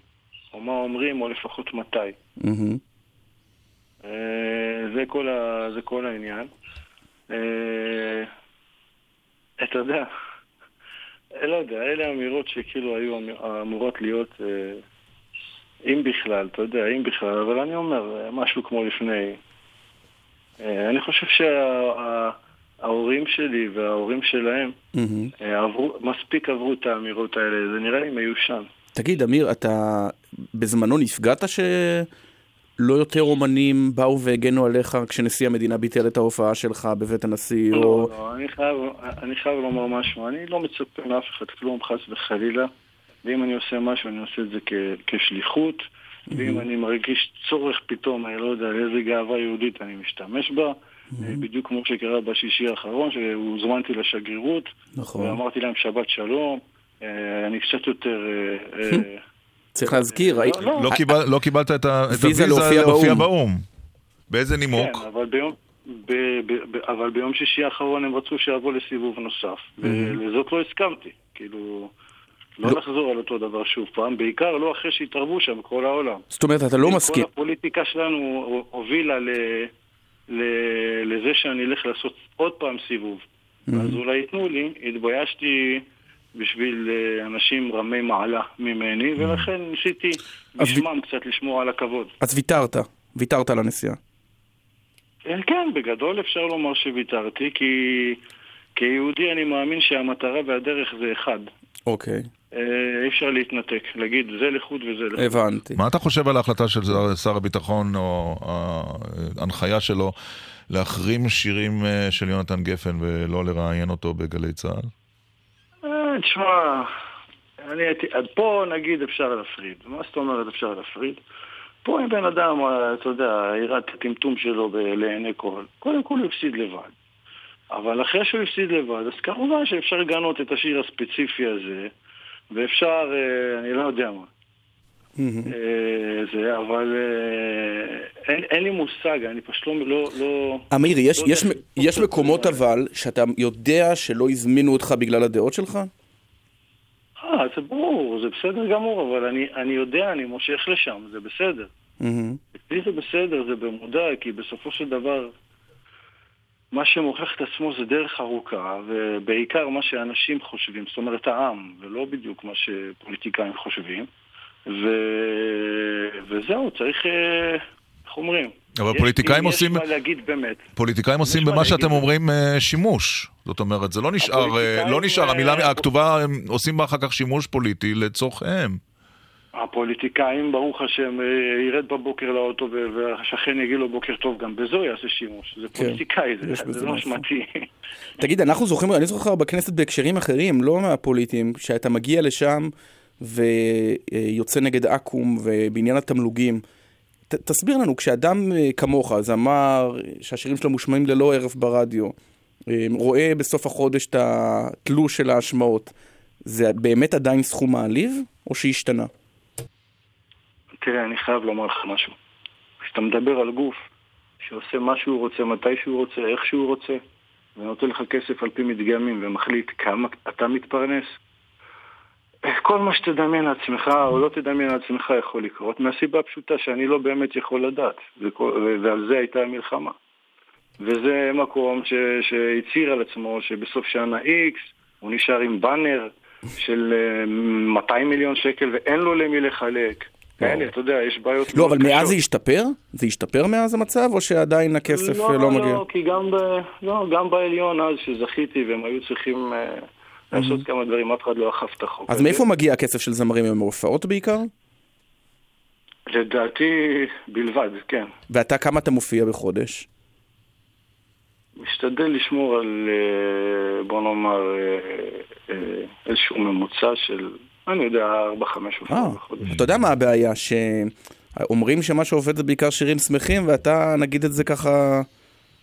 או מה אומרים, או לפחות מתי. מהמם. אה, זה כל, ה, זה כל העניין. אה, אתה יודע, אה, לא יודע, אלה אמירות שכאילו היו אמ- אמורות להיות, אה, אם בכלל, אתה יודע, אם בכלל, אבל אני אומר, אה, משהו כמו לפני. אה, אני חושב שההורים שלי וההורים שלהם. אה, עברו, מספיק עברו את האמירות האלה, זה נראה לי מיושן. תגיד, אמיר, אתה בזמנו נפגעת ש... לא יותר אומנים באו והגנו עליך כשנשיא המדינה ביטל את ההופעה שלך בבית הנשיא, לא, או... לא, אני חייב, אני חייב לומר משהו, אני לא מצפה מאף אחד כלום, חס וחלילה, ואם אני עושה משהו, אני עושה את זה כ- כשליחות, ואם אני מרגיש צורך פתאום, אני לא יודע, לאיזה גאווה יהודית אני משתמש בה, אה, בדיוק כמו שקרה בשישי האחרון, שהוזמנתי לשגרירות, נכון. ואמרתי להם שבת שלום, אה, אני קצת יותר... אה, צריך להזכיר, הי- לא קיבל- לא קיבלת את הוויזה להופיע באו"ם. באו"ם. באיזה נימוק? כן, אבל ביום, ב, ב, ב, אבל ביום שישי האחרון הם רצו שיבוא לסיבוב נוסף, ולזאת לא הסכמתי. כאילו, לא לחזור על אותו דבר שוב פעם, בעיקר לא אחרי שהתערבו שם כל העולם. זאת אומרת, אתה לא כל מסכים. הפוליטיקה שלנו הובילה ל, ל, לזה שאני אלך לעשות עוד פעם סיבוב. אז אולי ייתנו לי, התביישתי בשביל אה, אנשים רמי מעלה ממני, ולכן ניסיתי בשמם קצת לשמור על הכבוד. אז ויתרת, ויתרת על הנסיעה. אה, כן, בגדול אפשר לומר שוויתרתי, כי כיהודי אני מאמין שהמטרה והדרך זה אחד. אוקיי, אה, אי אפשר להתנתק, להגיד זה לחוד וזה לחוד. הבנתי. מה אתה חושב על ההחלטה של שר- הביטחון, או ההנחיה שלו, להחרים שירים אה, של יונתן גפן ולא לראיין אותו בגלי צה"ל? אה, תשמע, אני הייתי, עד פה נגיד אפשר להפריד. מה זאת אומרת אפשר להפריד? פה אם בן אדם, אה, אתה יודע, הראה את הטמטום שלו ב- לעיני כל, קודם כל הוא הפסיד לבד. אבל אחרי שהוא הפסיד לבד, אז כמובן שאפשר לגנות את השיר הספציפי הזה, ואפשר, אה, אני לא יודע מה. אה, זה, אבל אה, אין, אין לי מושג, אני פשוט לא... לא, לא אמיר, יש, לא יש. יש מקומות אבל שאתה יודע שלא הזמינו אותך בגלל הדעות שלך? אה, זה ברור, זה בסדר גמור, אבל אני, אני יודע, אני מושך לשם, זה בסדר. אצלי זה בסדר, זה במודע, כי בסופו של דבר, מה שמוכיח את עצמו זה דרך ארוכה, ובעיקר מה שאנשים חושבים, זאת אומרת העם, ולא בדיוק מה שפוליטיקאים חושבים. ו... וזהו, צריך, אה, איך אומרים? אבל יש- פוליטיקאים עושים- יש מה להגיד באמת. פוליטיקאים עושים מה במה שאתם להגיד? אומרים אה, שימוש. זאת אומרת, זה לא נשאר, אה, לא נשאר, המילה הכתובה, הם עושים בה אחר כך שימוש פוליטי לצורכיהם. הפוליטיקאים, ברוך השם, אה, ירד בבוקר לאוטו והשכן יגיד לו בוקר טוב, גם בזה הוא יעשה שימוש. זה כן, פוליטיקאי, זה, בזה זה לא. אשמתי. תגיד, אנחנו זוכרים, אני זוכר בכנסת בהקשרים אחרים, לא מהפוליטיים, שאתה מגיע לשם ויוצא נגד אקו"ם ובעניין התמלוגים. ת, תסביר לנו, כשאדם אה, כמוך, זמר שהשירים שלו מושמעים ללא ערב ברדיו, אה, רואה בסוף החודש את התלוש של ההשמעות, זה באמת עדיין סכום מעליב, או שהשתנה? תראה, אני חייב לומר לך משהו. כשאתה מדבר על גוף שעושה מה שהוא רוצה, מתי שהוא רוצה, איך שהוא רוצה, ונותן לך כסף על פי מדגמים ומחליט כמה אתה מתפרנס, כל מה שתדמיין לעצמך או לא תדמיין לעצמך יכול לקרות, מהסיבה הפשוטה שאני לא באמת יכול לדעת, ועל זה הייתה המלחמה. וזה מקום ש, שהצהיר על עצמו שבסוף שנה X הוא נשאר עם באנר של אה, 200 מיליון שקל ואין לו למי לחלק. כאלה, אתה יודע, יש בעיות לא, אבל מאז. זה השתפר? זה השתפר מאז המצב, או שעדיין הכסף אה, לא מגיע? לא, כי גם, לא, גם בעליון אז שזכיתי והם היו צריכים אה, לעשות כמה דברים, אף אחד לא אכף את החוק. אז. מאיפה מגיע הכסף של זמרים? הם מהופעות בעיקר? לדעתי בלבד, כן. ואתה, כמה אתה מופיע בחודש? משתדל לשמור על, אה, בוא נאמר, איזשהו ממוצע של, אני יודע, 4-5 אה, הופעות בחודש. אתה יודע מה הבעיה? שאומרים שמה שעובד זה בעיקר שירים שמחים, ואתה, נגיד את זה ככה,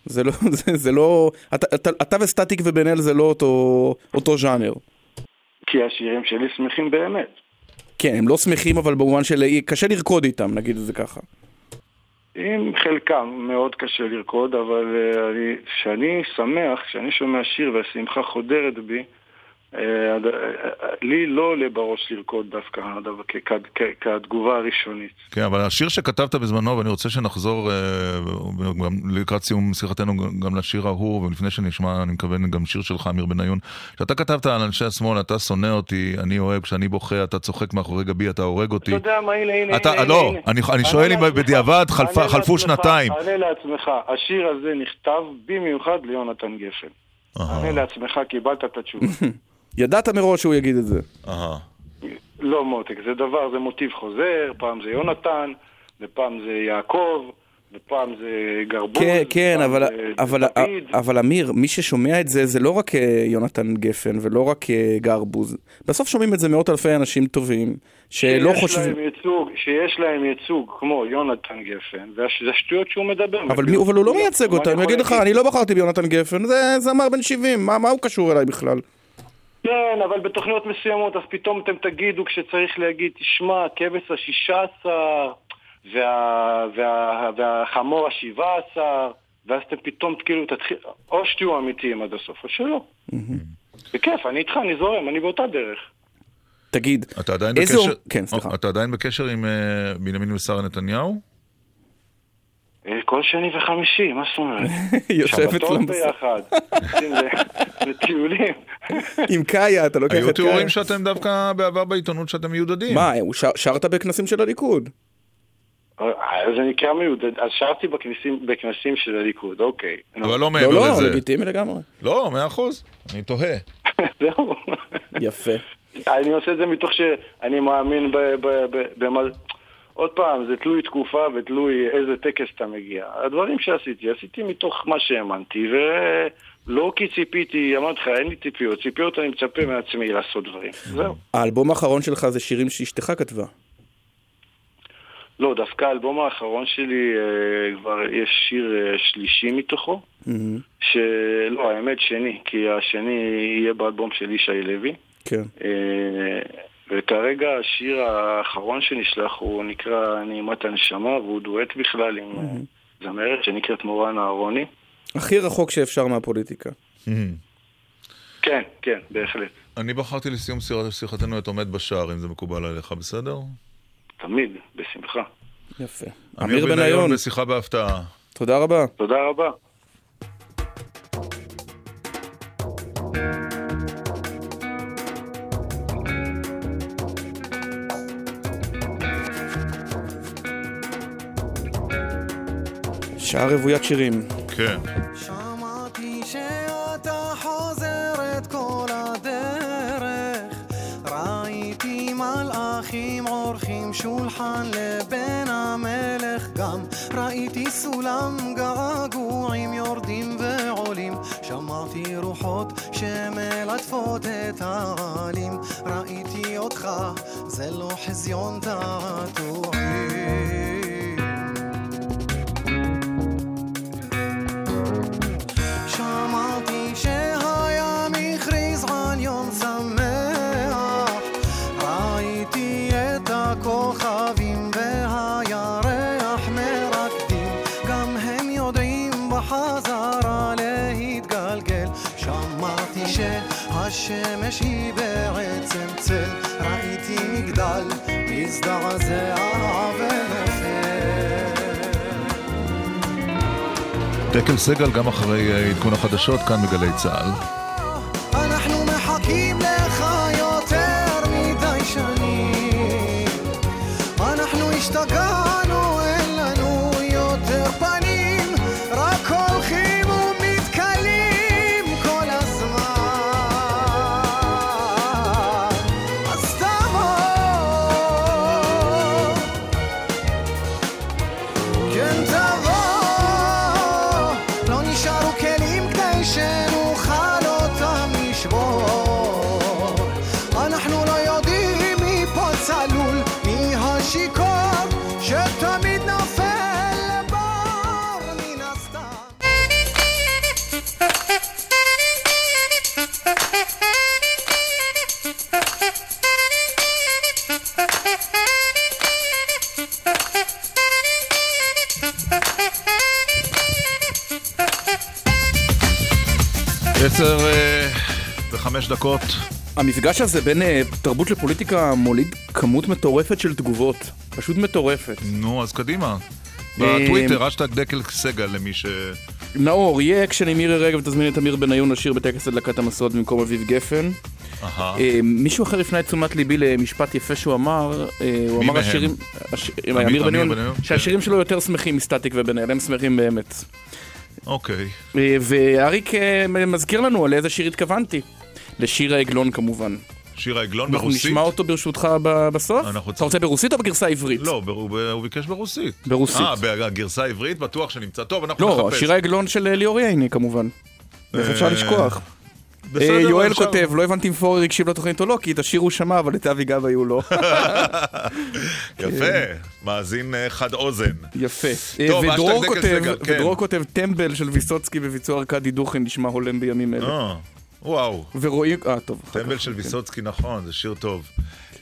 זה לא, זה, זה לא, אתה, אתה, אתה וסטטיק ובן אל זה לא אותו, אותו ז'אנר. כי השירים שלי שמחים באמת. כן, הם לא שמחים, אבל במובן של קשה לרקוד איתם, נגיד את זה ככה. עם חלקם מאוד קשה לרקוד, אבל אה, אני- כשאני שמח, כשאני שומע שיר והשמחה חודרת בי, אה, אה, לי לא עולה בראש לרקוד דווקא כתגובה הראשונית. כן, אבל השיר שכתבת בזמנו, ואני רוצה שנחזור אה, לקראת סיום שיחתנו גם לשיר ההוא, ולפני שנשמע, אני מקווה גם שיר שלך, אמיר בניון, שאתה כתבת על אנשי השמאל, אתה שונא אותי, אני אוהב, כשאני בוכה, אתה צוחק מאחורי גבי, אתה הורג אותי. אתה יודע מה, הנה, הנה, הנה, לא. אני- שואל אם בדיעבד חלפו שנתיים. ענה לעצמך, השיר הזה נכתב במיוחד ליונתן גפן. ענה לעצמך, קיבלת את התשובה. ידעת מראש שהוא יגיד את זה. לא מותק, זה דבר, זה מוטיב חוזר, פעם זה יונתן, ופעם זה יעקב, ופעם זה גרבוז, כן, כן, ופעם אבל, זה אבל, דוד. אבל אמיר, מי ששומע את זה, זה לא רק אה, יונתן גפן ולא רק אה, גרבוז. בסוף שומעים את זה מאות אלפי אנשים טובים, שלא שיש חושבים... להם ייצוג, שיש להם ייצוג כמו יונתן גפן, וזה השטויות שהוא מדבר. אבל, מי, אבל הוא לא מייצג אותם, הוא אני יגיד לך, אני לא בחרתי ביונתן גפן, זה זמר בן 70, מה, מה הוא קשור אליי בכלל? כן, אבל בתוכניות מסוימות, אז פתאום אתם תגידו כשצריך להגיד, תשמע, כבש השישה עשר, וה, וה, והחמור השבעה עשר, ואז אתם פתאום כאילו תתחיל, או שתהיו אמיתיים עד הסוף, או שלא. בכיף, אני איתך, אני זורם, אני באותה דרך. תגיד, אתה עדיין איזה... בקשר... כן, סליחה. אתה עדיין בקשר עם אה, בנימין ושרה נתניהו? כל שני וחמישי, מה זאת אומרת? יושב שבתות אצלם ביחד, לטיולים. עם קאיה, אתה לוקח היו את קאיה. תיאורים שאתם דווקא בעבר בעיתונות שאתם מיודדים. מה, שרת בכנסים של הליכוד. אה, זה נקרא מיודד, אז שרתי בכנסים, בכנסים של הליכוד, אוקיי. אבל לא מעבר לזה. לגיטימי לגמרי. לא, מאה אחוז. אני תוהה. זהו. יפה. אני עושה את זה מתוך שאני מאמין ב... ב, ב, במה... עוד פעם, זה תלוי תקופה ותלוי איזה טקס אתה מגיע. הדברים שעשיתי, עשיתי מתוך מה שהאמנתי, ולא כי ציפיתי, אמרתי לך, אין לי ציפיות. ציפיות אני מצפה מעצמי לעשות דברים. זהו. האלבום האחרון שלך זה שירים שאשתך כתבה. לא, דווקא האלבום האחרון שלי, אה, כבר יש שיר אה, שלישי מתוכו, שלא, האמת שני, כי השני יהיה באלבום של ישי לוי. כן. אה, וכרגע השיר האחרון שנשלח הוא נקרא נעימת הנשמה, והוא דואט בכלל עם זמרת שנקראת מורן אהרוני. הכי רחוק שאפשר מהפוליטיקה. כן, כן, בהחלט. אני בחרתי לסיום שיחת- שיחתנו את עומד בשער, אם זה מקובל עליך, בסדר? תמיד, בשמחה. יפה. אמיר בניון בשיחה בהפתעה. תודה רבה. תודה רבה. שעה רוויית שירים. כן. שמעתי שאתה חוזר את כל הדרך. ראיתי מלאכים עורכים שולחן לבן המלך. גם ראיתי סולם געגועים יורדים ועולים. שמעתי רוחות שמלטפות את העלים. ראיתי אותך זה לא חזיון תעתועים דקל סגל גם אחרי אה, עדכון החדשות כאן בגלי צה"ל. דקות. המפגש הזה בין אה, תרבות לפוליטיקה מוליד כמות מטורפת של תגובות. פשוט מטורפת. נו, אז קדימה. אה, בטוויטר, האשטג דקל סגל למי ש... נאור, יהיה אקשן עם מירי רגב, תזמין את אמיר בניון לשיר בטקס הדלקת המשואות במקום אביב גפן. אהה. אה, מישהו אחר הפנה את תשומת ליבי למשפט יפה שהוא אמר, הוא מי אמר מהם? השירים, הש- אמיר- אמיר בניון, בניון? שהשירים שלו יותר שמחים מסטטיק ובן אל, הם שמחים באמת. אוקיי. ואריק מזכיר לנו על איזה שיר התכוונתי. לשיר העגלון כמובן. שיר העגלון אנחנו ברוסית? נשמע אותו ברשותך בסוף? אתה רוצה ברוסית או בגרסה העברית? לא, הוא ביקש ברוסית. ברוסית. אה, בגרסה העברית בטוח שנמצא. טוב, אנחנו לא, נחפש. שיר העגלון של אה, ליאור ייני כמובן. איך אפשר אה, לשכוח? בסדר, אה, יואל אפשר. כותב, לא הבנתי אם פורר הקשיב לתוכנית או לא, כי את השיר הוא שמע, אבל את אבי גבאי הוא לא. יפה, מאזין אה, חד אוזן. יפה. ודרור כותב, כן. ודרור כותב, טמבל של ויסוצקי בביצוע ארכדי דוכין נשמע הולם בימים אלה. וואו. ורואים, אה, טוב. טמבל של כן. ויסוצקי, נכון, זה שיר טוב.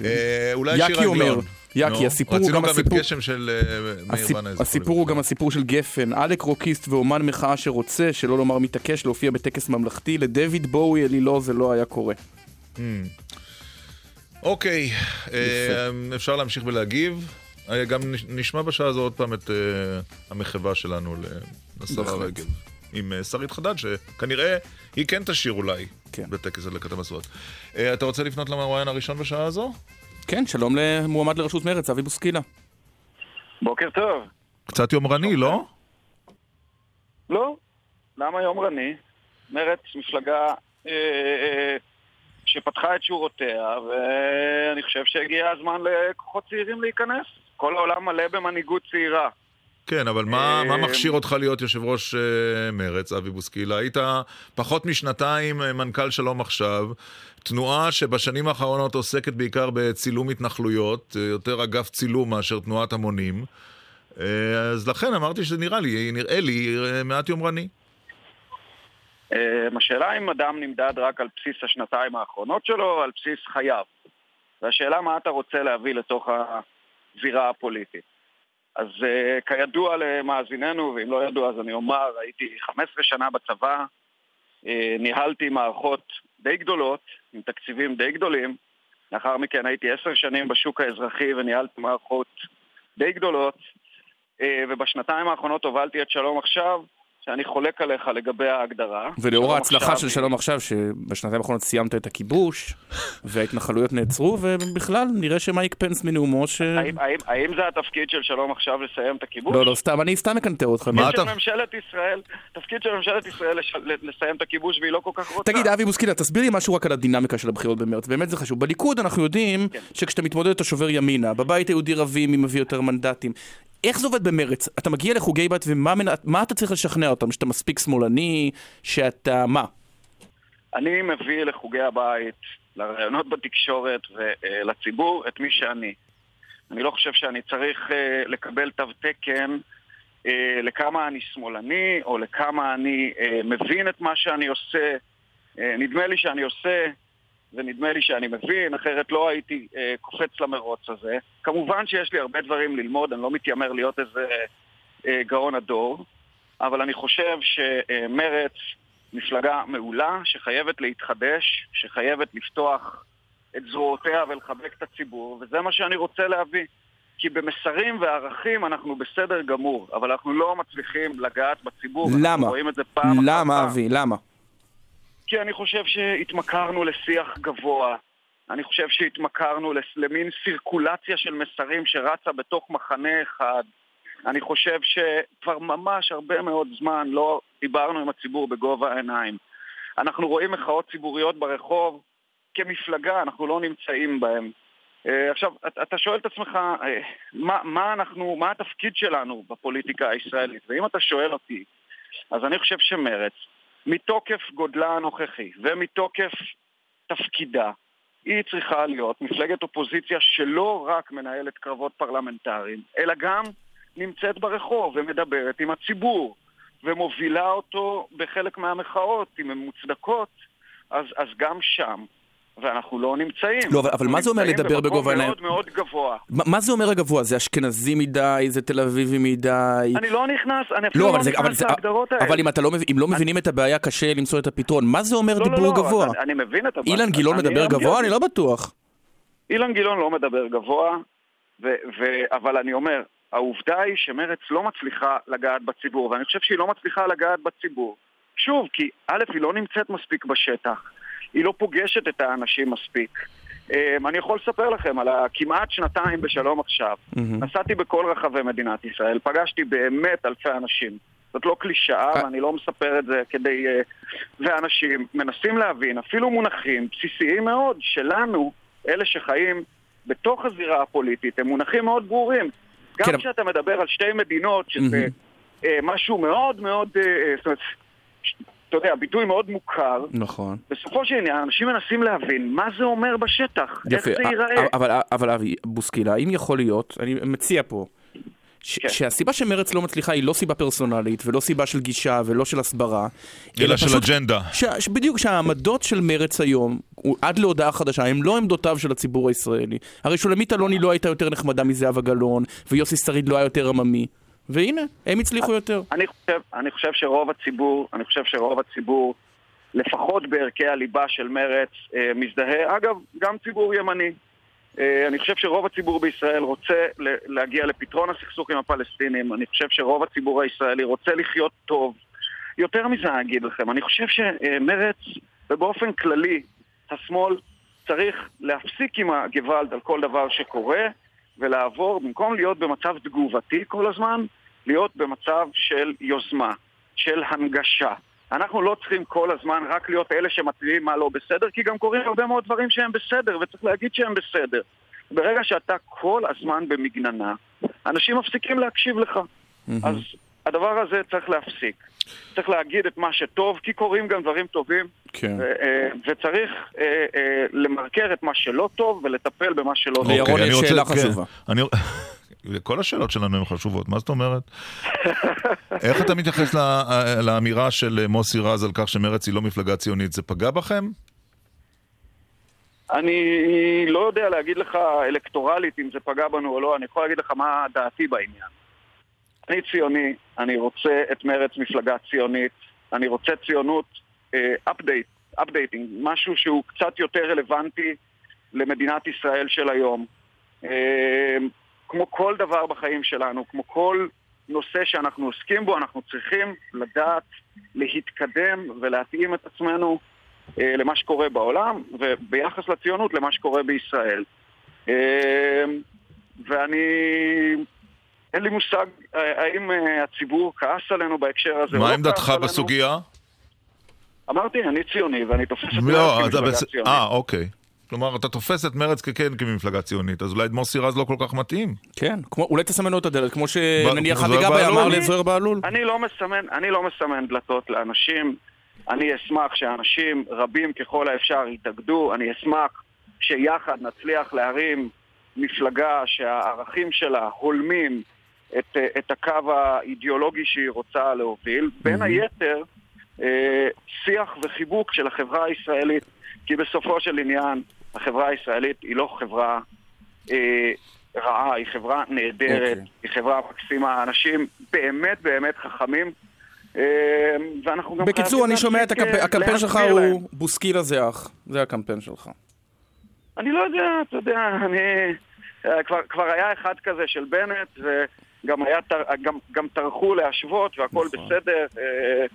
אה, אולי שיר אומר, עגלון. נו, הסיפור הוא רצינו גם גם הסיפור- את גשם של אה, מאיר בנאי. הסיפור הוא גם הסיפור של גפן, עלק רוקיסט ואומן מחאה שרוצה, שלא לומר מתעקש, להופיע בטקס ממלכתי, לדויד בואי אלילו זה לא היה קורה. Hmm. אוקיי, אה, אפשר להמשיך ולהגיב. גם נש- נשמע בשעה הזו עוד פעם את המחווה שלנו לשרה. רגב. עם שרית חדד, שכנראה היא כן תשאיר אולי כן. בטקס הדלקת המשואות. אה, אתה רוצה לפנות למרואיין הראשון בשעה הזו? כן, שלום למועמד לראשות מרצ, אבי בוסקילה. בוקר טוב. קצת יומרני, לא? לא, למה יומרני? מרצ מפלגה אה, אה, שפתחה את שורותיה, ואני חושב שהגיע הזמן לכוחות צעירים להיכנס. כל העולם מלא במנהיגות צעירה. כן, אבל מה, מה אה, מכשיר אותך להיות יושב ראש אה, מרצ, אבי בוסקילה? היית פחות משנתיים אה, מנכ"ל שלום עכשיו, תנועה שבשנים האחרונות עוסקת בעיקר בצילום התנחלויות, יותר אגף צילום מאשר תנועת המונים. אז לכן אמרתי שזה נראה לי, נראה לי מעט יומרני. השאלה אם אדם נמדד רק על בסיס השנתיים האחרונות שלו או על בסיס חייו. והשאלה מה אתה רוצה להביא לתוך הזירה הפוליטית. אז uh, כידוע למאזיננו, ואם לא ידוע אז אני אומר, הייתי 15 שנה בצבא, uh, ניהלתי מערכות די גדולות, עם תקציבים די גדולים, לאחר מכן הייתי 10 שנים בשוק האזרחי וניהלתי מערכות די גדולות, uh, ובשנתיים האחרונות הובלתי את שלום עכשיו, שאני חולק עליך לגבי ההגדרה. ולאור ההצלחה של שלום עכשיו, שבשנתיים האחרונות סיימת את הכיבוש, וההתנחלויות נעצרו, ובכלל, נראה שמייק פנס מנאומו ש... האם, האם, האם זה התפקיד של שלום עכשיו לסיים את הכיבוש? לא, לא, סתם, אני סתם מקנטר אותך. ממשלת ישראל, תפקיד של ממשלת ישראל לש... לסיים את הכיבוש והיא לא כל כך רוצה. תגיד, אבי בוסקילה, תסביר לי משהו רק על הדינמיקה של הבחירות במרץ, באמת זה חשוב. בליכוד אנחנו יודעים כן. שכשאתה מתמודד אתה שובר ימינה, בבית היהודי רבים מי מביא יותר מנדטים. איך זה עובד במרץ? אתה מגיע לחוגי בת ומה מנ... מה אתה צריך לשכנע אותם? שאתה מספיק שמאלני? שאתה מה? אני מביא לחוגי הבית, לראיונות בתקשורת ולציבור את מי שאני. אני לא חושב שאני צריך אה, לקבל תו תקן אה, לכמה אני שמאלני או לכמה אני אה, מבין את מה שאני עושה. אה, נדמה לי שאני עושה ונדמה לי שאני מבין, אחרת לא הייתי אה, קופץ למרוץ הזה. כמובן שיש לי הרבה דברים ללמוד, אני לא מתיימר להיות איזה אה, גאון הדור, אבל אני חושב שמרץ מפלגה מעולה שחייבת להתחדש, שחייבת לפתוח את זרועותיה ולחבק את הציבור, וזה מה שאני רוצה להביא. כי במסרים וערכים אנחנו בסדר גמור, אבל אנחנו לא מצליחים לגעת בציבור. אנחנו למה? רואים את זה פעם אחר למה, פעם. אבי? למה? כי אני חושב שהתמכרנו לשיח גבוה. אני חושב שהתמכרנו למין סירקולציה של מסרים שרצה בתוך מחנה אחד. אני חושב שכבר ממש הרבה מאוד זמן לא דיברנו עם הציבור בגובה העיניים. אנחנו רואים מחאות ציבוריות ברחוב כמפלגה, אנחנו לא נמצאים בהן. אה, עכשיו, אתה- שואל את עצמך, אה, מה, מה אנחנו, מה התפקיד שלנו בפוליטיקה הישראלית? ואם אתה שואל אותי, אז אני חושב שמרץ, מתוקף גודלה הנוכחי ומתוקף תפקידה, היא צריכה להיות מפלגת אופוזיציה שלא רק מנהלת קרבות פרלמנטריים, אלא גם נמצאת ברחוב ומדברת עם הציבור ומובילה אותו בחלק מהמחאות, אם הן מוצדקות, אז, אז גם שם. ואנחנו לא נמצאים. לא, אבל- אבל מה זה אומר לדבר בגובה העיניים? מאוד מאוד גבוה. מה מה זה אומר הגבוה? זה אשכנזי מדי? זה תל אביבי מדי? אני לא נכנס, אני אפילו לא, לא זה, נכנס להגדרות האלה. אבל אם, לא, אם לא מבינים את הבעיה, קשה למצוא את הפתרון. מה זה אומר לא, דיבור לא, לא, גבוה? אני, אני מבין את הבעיה. אילן גילאון אני מדבר גבוה? אני לא בטוח. אילן גילאון לא מדבר גבוה, ו, ו, אבל אני אומר, העובדה היא שמרצ לא מצליחה לגעת בציבור, ואני חושב שהיא לא מצליחה לגעת בציבור. שוב, כי א', היא לא נמצאת מספיק בשטח, היא לא פוגשת את האנשים מספיק. אמ, אני יכול לספר לכם על הכמעט שנתיים בשלום עכשיו. נסעתי בכל רחבי מדינת ישראל, פגשתי באמת אלפי אנשים זאת לא קלישאה, ואני לא מספר את זה כדי... אה, ואנשים מנסים להבין, אפילו מונחים בסיסיים מאוד שלנו, אלה שחיים בתוך הזירה הפוליטית, הם מונחים מאוד ברורים. גם כשאתה מדבר על שתי מדינות, שזה אה, משהו מאוד מאוד... אה, אה, זאת אומרת, אתה יודע, ביטוי מאוד מוכר, נכון. בסופו של עניין אנשים מנסים להבין מה זה אומר בשטח, איך יפה, זה א- ייראה. אבל, אבל אבי בוסקילה, האם יכול להיות, אני מציע פה, ש- כן. שהסיבה שמרץ לא מצליחה היא לא סיבה פרסונלית, ולא סיבה של גישה, ולא של הסברה. אלא של פשוט אג'נדה. ש- ש- בדיוק, שהעמדות של מרץ היום, עד להודעה חדשה, הם לא עמדותיו של הציבור הישראלי. הרי שולמית אלוני לא הייתה יותר נחמדה מזהבה גלאון, ויוסי שריד לא היה יותר עממי. והנה, הם הצליחו יותר. אני חושב, אני חושב שרוב הציבור, אני חושב שרוב הציבור, לפחות בערכי הליבה של מרץ, אה, מזדהה. אגב, גם ציבור ימני. אה, אני חושב שרוב הציבור בישראל רוצה להגיע לפתרון הסכסוך עם הפלסטינים. אני חושב שרוב הציבור הישראלי רוצה לחיות טוב. יותר מזה אני אגיד לכם, אני חושב שמרץ, ובאופן כללי, השמאל צריך להפסיק עם הגוואלד על כל דבר שקורה, ולעבור, במקום להיות במצב תגובתי כל הזמן, להיות במצב של יוזמה, של הנגשה. אנחנו לא צריכים כל הזמן רק להיות אלה שמתריעים מה לא בסדר, כי גם קורים הרבה מאוד דברים שהם בסדר, וצריך להגיד שהם בסדר. ברגע שאתה כל הזמן במגננה, אנשים מפסיקים להקשיב לך. אז הדבר הזה צריך להפסיק. צריך להגיד את מה שטוב, כי קורים גם דברים טובים, כן. ו- אה, וצריך אה, אה, למרקר את מה שלא טוב ולטפל במה שלא טוב. אוקיי, אני רוצה- כן, אני- כל השאלות שלנו הן חשובות, מה זאת אומרת? איך אתה מתייחס לה- לאמירה של מוסי רז על כך שמרצ היא לא מפלגה ציונית? זה פגע בכם? אני לא יודע להגיד לך אלקטורלית אם זה פגע בנו או לא, אני יכול להגיד לך מה דעתי בעניין. אני ציוני, אני רוצה את מרץ מפלגה ציונית, אני רוצה ציונות אפדייט, אפדייטינג, משהו שהוא קצת יותר רלוונטי למדינת ישראל של היום. אה, כמו כל דבר בחיים שלנו, כמו כל נושא שאנחנו עוסקים בו, אנחנו צריכים לדעת להתקדם ולהתאים את עצמנו אה, למה שקורה בעולם, וביחס לציונות למה שקורה בישראל. אה, ואני... אין לי מושג אה, האם אה, הציבור כעס עלינו בהקשר הזה. מה לא עמדתך. בסוגיה? אמרתי, אני ציוני ואני תופס את לא, אתה כמפלגה בס... ציונית. אה, אוקיי. כלומר, אתה תופס את מרץ ככן כמפלגה ציונית, אז אולי מוסי רז לא כל כך מתאים. כן, כמו, אולי תסמן לו את הדלת, כמו ב- שנניח אבי גבאי בהלול? אמר אני- לזוהיר בהלול. אני לא מסמן, אני לא מסמן דלתות לאנשים. אני אשמח שאנשים רבים ככל האפשר יתאגדו. אני אשמח שיחד נצליח להרים מפלגה שהערכים שלה הולמים את, אה, את הקו האידיאולוגי שהיא רוצה להוביל. בין היתר, אה, שיח וחיבוק של החברה הישראלית, כי בסופו של עניין החברה הישראלית היא לא חברה אה, רעה, היא חברה נהדרת, היא חברה מקסימה, אנשים באמת באמת חכמים, אה, ואנחנו גם בקיצור, אני שומע את הקמפיין, אה, הקמפיין שלך להם. הוא בוסקילה זה אח. זה הקמפיין שלך. אני לא יודע, אתה יודע, אני... אה, כבר, כבר היה אחד כזה של בנט, וגם היה, גם, גם טרחו להשוות והכל נכון. בסדר. אה,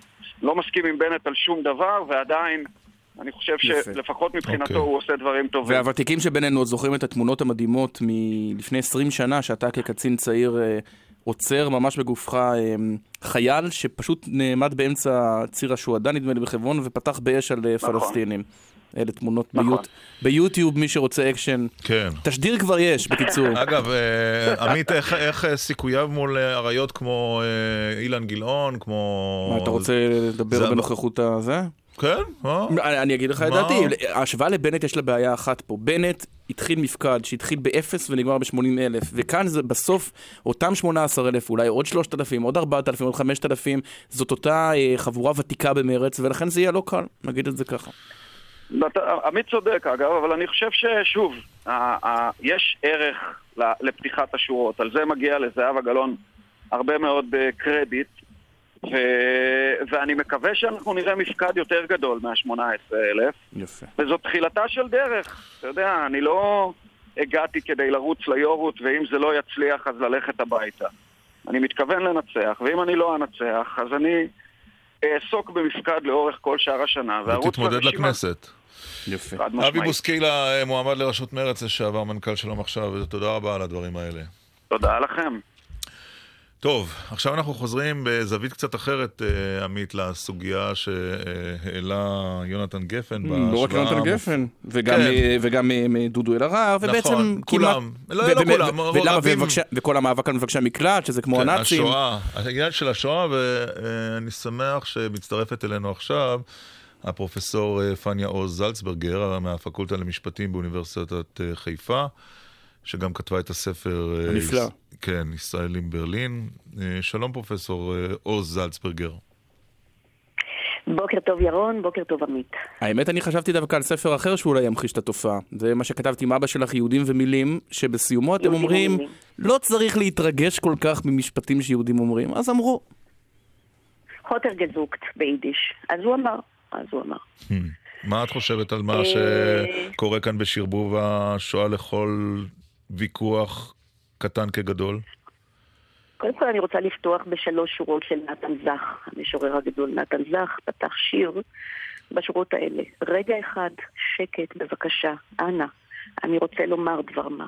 לא מסכים עם בנט על שום דבר, ועדיין, אני חושב יפה. שלפחות מבחינתו אוקיי. הוא עושה דברים טובים. והוותיקים שבינינו עוד זוכרים את התמונות המדהימות מלפני 20 שנה, שאתה כקצין צעיר אה, עוצר ממש בגופך אה, חייל שפשוט נעמד באמצע ציר השוהדא, נדמה לי, בחברון, ופתח באש על אה, נכון. פלסטינים. אלה תמונות נכון. ביוט... ביוטיוב, מי שרוצה אקשן. כן. תשדיר כבר יש, בקיצור. אגב, אה, עמית, איך- איך סיכוייו מול אריות כמו אה, אילן גילאון, כמו... מה, אתה רוצה לדבר זה- בנוכחות הזה? כן, מה? אני, אני אגיד לך את? דעתי, ההשוואה לבנט יש לה בעיה אחת פה. בנט התחיל מפקד שהתחיל באפס ונגמר ב-80 אלף, וכאן זה בסוף אותם 18 אלף, אולי עוד 3,000, עוד 4,000, עוד 5,000, זאת אותה אה, חבורה ותיקה במרץ, ולכן זה יהיה לא קל, נגיד את זה ככה. עמית צודק אגב, אבל אני חושב ששוב, יש ערך לפתיחת השורות. על זה מגיע לזהבה גלאון הרבה מאוד אה, קרדיט, ו- ואני מקווה שאנחנו נראה מפקד יותר גדול מה-18,000. יפה. וזו תחילתה של דרך. אתה יודע, אני לא הגעתי כדי לרוץ ליורות, ואם זה לא יצליח אז ללכת הביתה. אני מתכוון לנצח, ואם אני לא אנצח, אז אני אעסוק במפקד לאורך כל שאר השנה, וארוץ ותתמודד. לכנסת. יפה. אבי. בוסקילה, אה, מועמד לראשות מרצ לשעבר, מנכ"ל שלום עכשיו, ותודה רבה על הדברים האלה. תודה לכם. טוב, עכשיו אנחנו חוזרים בזווית קצת אחרת, אה, עמית, לסוגיה שהעלה יונתן גפן. לא רק בהשוואה יונתן המופ- גפן, וגם, כן. אה, וגם אה, מדודו אלהרר, ובעצם נכון, כולם. לא, לא כולם, רבים. וכל המאבק על מבקשי המקלט, שזה כמו כן, הנאצים. השואה, העניין של השואה, ואני שמח שמצטרפת אלינו עכשיו הפרופסור פניה עוז זלצברגר מהפקולטה למשפטים באוניברסיטת חיפה, שגם כתבה את הספר... הנפלא. כן, ישראלים ברלין. אה, שלום פרופסור אה, עוז זלצברגר. בוקר טוב ירון, בוקר טוב עמית. האמת, אני חשבתי דווקא על ספר אחר שאולי ימחיש את התופעה. זה מה שכתבתי עם אבא שלך, יהודים ומילים, שבסיומו אתם אומרים, ומילים. לא צריך להתרגש כל כך ממשפטים שיהודים אומרים, אז אמרו. הוטר גזוקט ביידיש. אז הוא אמר, אז הוא אמר. מה את חושבת על מה אה, שקורה כאן בשרבוב השואה לכל ויכוח קטן כגדול? קודם כל אני רוצה לפתוח בשלוש שורות של נתן זך, המשורר הגדול נתן זך, פתח שיר בשורות האלה. רגע אחד, שקט בבקשה, אנא, אני רוצה לומר דבר מה.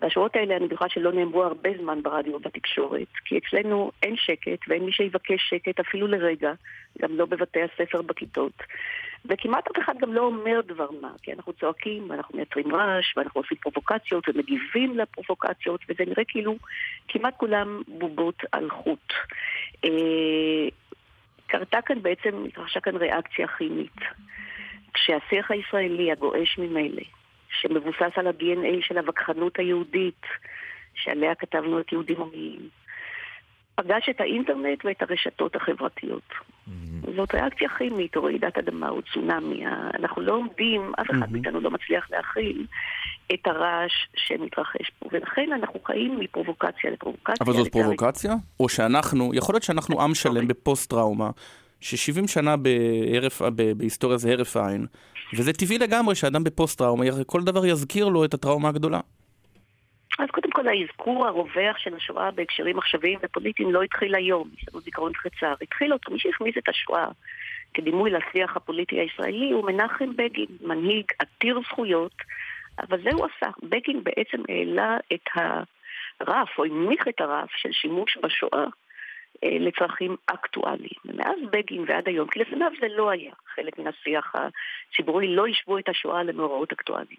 והשורות האלה, אני בטוחה שלא נאמרו הרבה זמן ברדיו ובתקשורת, כי אצלנו אין שקט ואין מי שיבקש שקט אפילו לרגע, גם לא בבתי הספר בכיתות. וכמעט אף אחד גם לא אומר דבר מה, כי אנחנו צועקים, ואנחנו מייצרים רעש, ואנחנו עושים פרובוקציות ומגיבים לפרובוקציות, וזה נראה כאילו כמעט כולם בובות על חוט. אה, קרתה כאן בעצם, התרחשה כאן ריאקציה כימית. כשהשיח הישראלי הגועש ממילא, שמבוסס על ה-DNA של הווכחנות היהודית, שעליה כתבנו את יהודים המילים, פגש את האינטרנט ואת הרשתות החברתיות. זאת ריאקציה כימית, או רעידת אדמה, או צונאמי. אנחנו לא עומדים, אף אחד מאיתנו לא מצליח להכיל את הרעש שמתרחש פה. ולכן אנחנו חיים מפרובוקציה לפרובוקציה. אבל זאת. פרובוקציה? או שאנחנו, יכול להיות שאנחנו עם שלם בפוסט-טראומה, ש-70 שנה בהרף, ב- בהיסטוריה זה הרף עין, וזה טבעי לגמרי שאדם בפוסט-טראומה, כל דבר יזכיר לו את הטראומה הגדולה. אז קודם כל האזכור הרווח של השואה בהקשרים עכשוויים ופוליטיים לא התחיל היום, יש לנו זיכרון קצר. התחיל אותו, מי שהכניס את השואה כדימוי לשיח הפוליטי הישראלי הוא מנחם בגין, מנהיג עתיר זכויות, אבל זה הוא עשה. בגין בעצם העלה את הרף, או הנמיך את הרף של שימוש בשואה אה, לצרכים אקטואליים. ומאז בגין ועד היום, כי לפניו זה לא היה חלק מן השיח הציבורי, לא השוו את השואה למאורעות אקטואליים.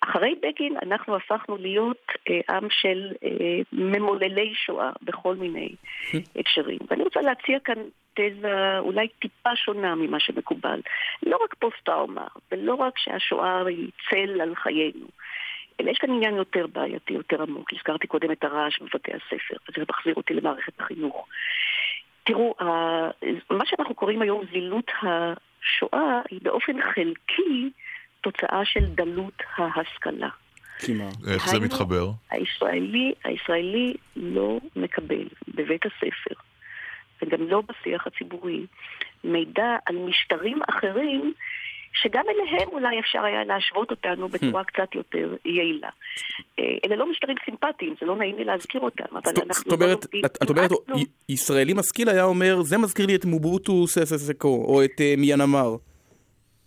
אחרי בגין אנחנו הפכנו להיות אה, עם של אה, ממוללי שואה בכל מיני הקשרים. ואני רוצה להציע כאן תזה אולי טיפה שונה ממה שמקובל. לא רק פוסט-טראומה, ולא רק שהשואה היא צל על חיינו, אלא יש כאן עניין יותר בעייתי, יותר עמוק. הזכרתי קודם את הרעש בבתי הספר, וזה מחזיר אותי למערכת החינוך. תראו, מה שאנחנו קוראים היום זילות השואה היא באופן חלקי תוצאה של דלות ההשכלה. כמעט. איך זה מתחבר? הישראלי, הישראלי לא מקבל בבית הספר, וגם לא בשיח הציבורי, מידע על משטרים אחרים שגם אליהם אולי אפשר היה להשוות אותנו בצורה קצת יותר יעילה. אה, אלה לא משטרים סימפטיים, זה לא נעים לי להזכיר אותם, אבל אנחנו זאת לא אומרת, לומדים את את אומרת, ישראלי משכיל היה אומר, זה מזכיר לי את מובוטו סססקו, או את אה, מיינמר.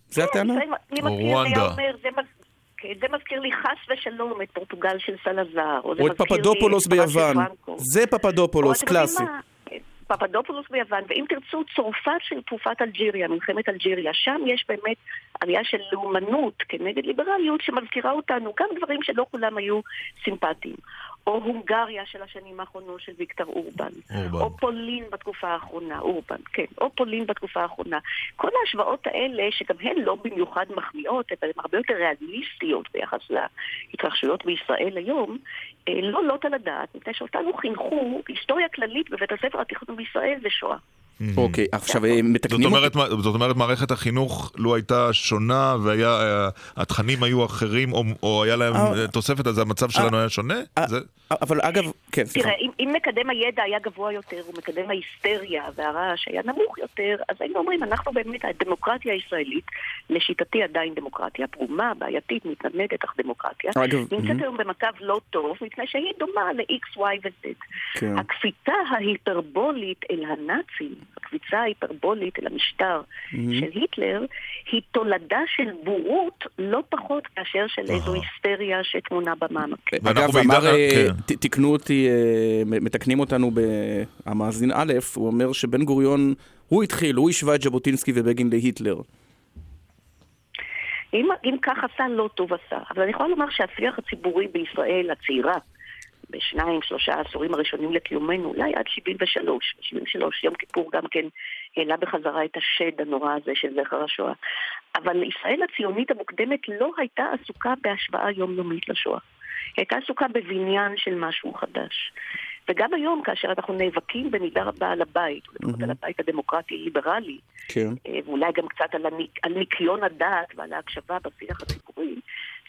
זה הטענה? זה מי מזכיר לי היה אומר, זה מז- כן, זה מזכיר לי חס ושלום את פורטוגל של סלזר, או זה או את מזכיר לי פפדופולוס ביוון. זה פפדופולוס, או קלאסי. פפדופולוס ביוון, ואם תרצו, צרפת של תקופת אלג'יריה, מלחמת אלג'יריה, שם יש באמת עלייה של לאומנות כנגד ליברליות שמזכירה אותנו גם דברים שלא כולם היו סימפטיים. או הונגריה של השנים האחרונות של ויקטור אורבן. אורבן. או פולין בתקופה האחרונה, אורבן, כן, או פולין בתקופה האחרונה. כל ההשוואות האלה, שגם הן לא במיוחד מחמיאות, אבל הן הרבה יותר ריאליסטיות ביחס להתרחשויות בישראל היום, אה, לא עולות על הדעת, מפני שאותנו חינכו, היסטוריה כללית בבית הספר התיכון בישראל זה שואה. אוקיי, עכשיו אה, זאת מתקנים אומרת, מה- זאת אומרת, מערכת החינוך, לו הייתה שונה והתכנים היו אחרים, או- או היה להם אה. אה, תוספת, אז המצב שלנו היה שונה? זה- אבל אגב, כן, סליחה. תראה, אם, אם מקדם הידע היה גבוה יותר, ומקדם ההיסטריה והרעש היה נמוך יותר, אז היינו אומרים, אנחנו באמת, הדמוקרטיה הישראלית, לשיטתי עדיין דמוקרטיה פרומה, בעייתית, מתנדנדת, אך דמוקרטיה, נמצאת מהמם. היום במצב לא טוב, מפני שהיא דומה ל-X, Y ו-Z. כן. הקפיצה ההיפרבולית אל הנאצים, הקביצה ההיפרבולית אל המשטר מהמם. של היטלר, היא תולדה של בורות לא פחות מאשר של איזו היסטריה שטמונה במעמק. אגב, אמר, אה, ת- תקנו אותי, אה, מתקנים אותנו במאזין א', הוא אומר שבן גוריון, הוא התחיל, הוא השווה את ז'בוטינסקי ובגין להיטלר. אם, אם כך עשה, לא טוב עשה. אבל אני יכולה לומר שהשיח הציבורי בישראל הצעירה, בשניים, שלושה העשורים הראשונים לקיומנו, אולי עד 73, 73, יום כיפור גם כן העלה בחזרה את השד הנורא הזה של זכר השואה. אבל ישראל הציונית המוקדמת לא הייתה עסוקה בהשוואה יומיומית לשואה. היא הייתה עסוקה בבניין של משהו חדש. וגם היום, כאשר אנחנו נאבקים במידה רבה על הבית, לפחות על הבית הדמוקרטי-ליברלי, כן. אה, ואולי גם קצת על, הניק, על ניקיון הדעת ועל ההקשבה בשיח הציבורי,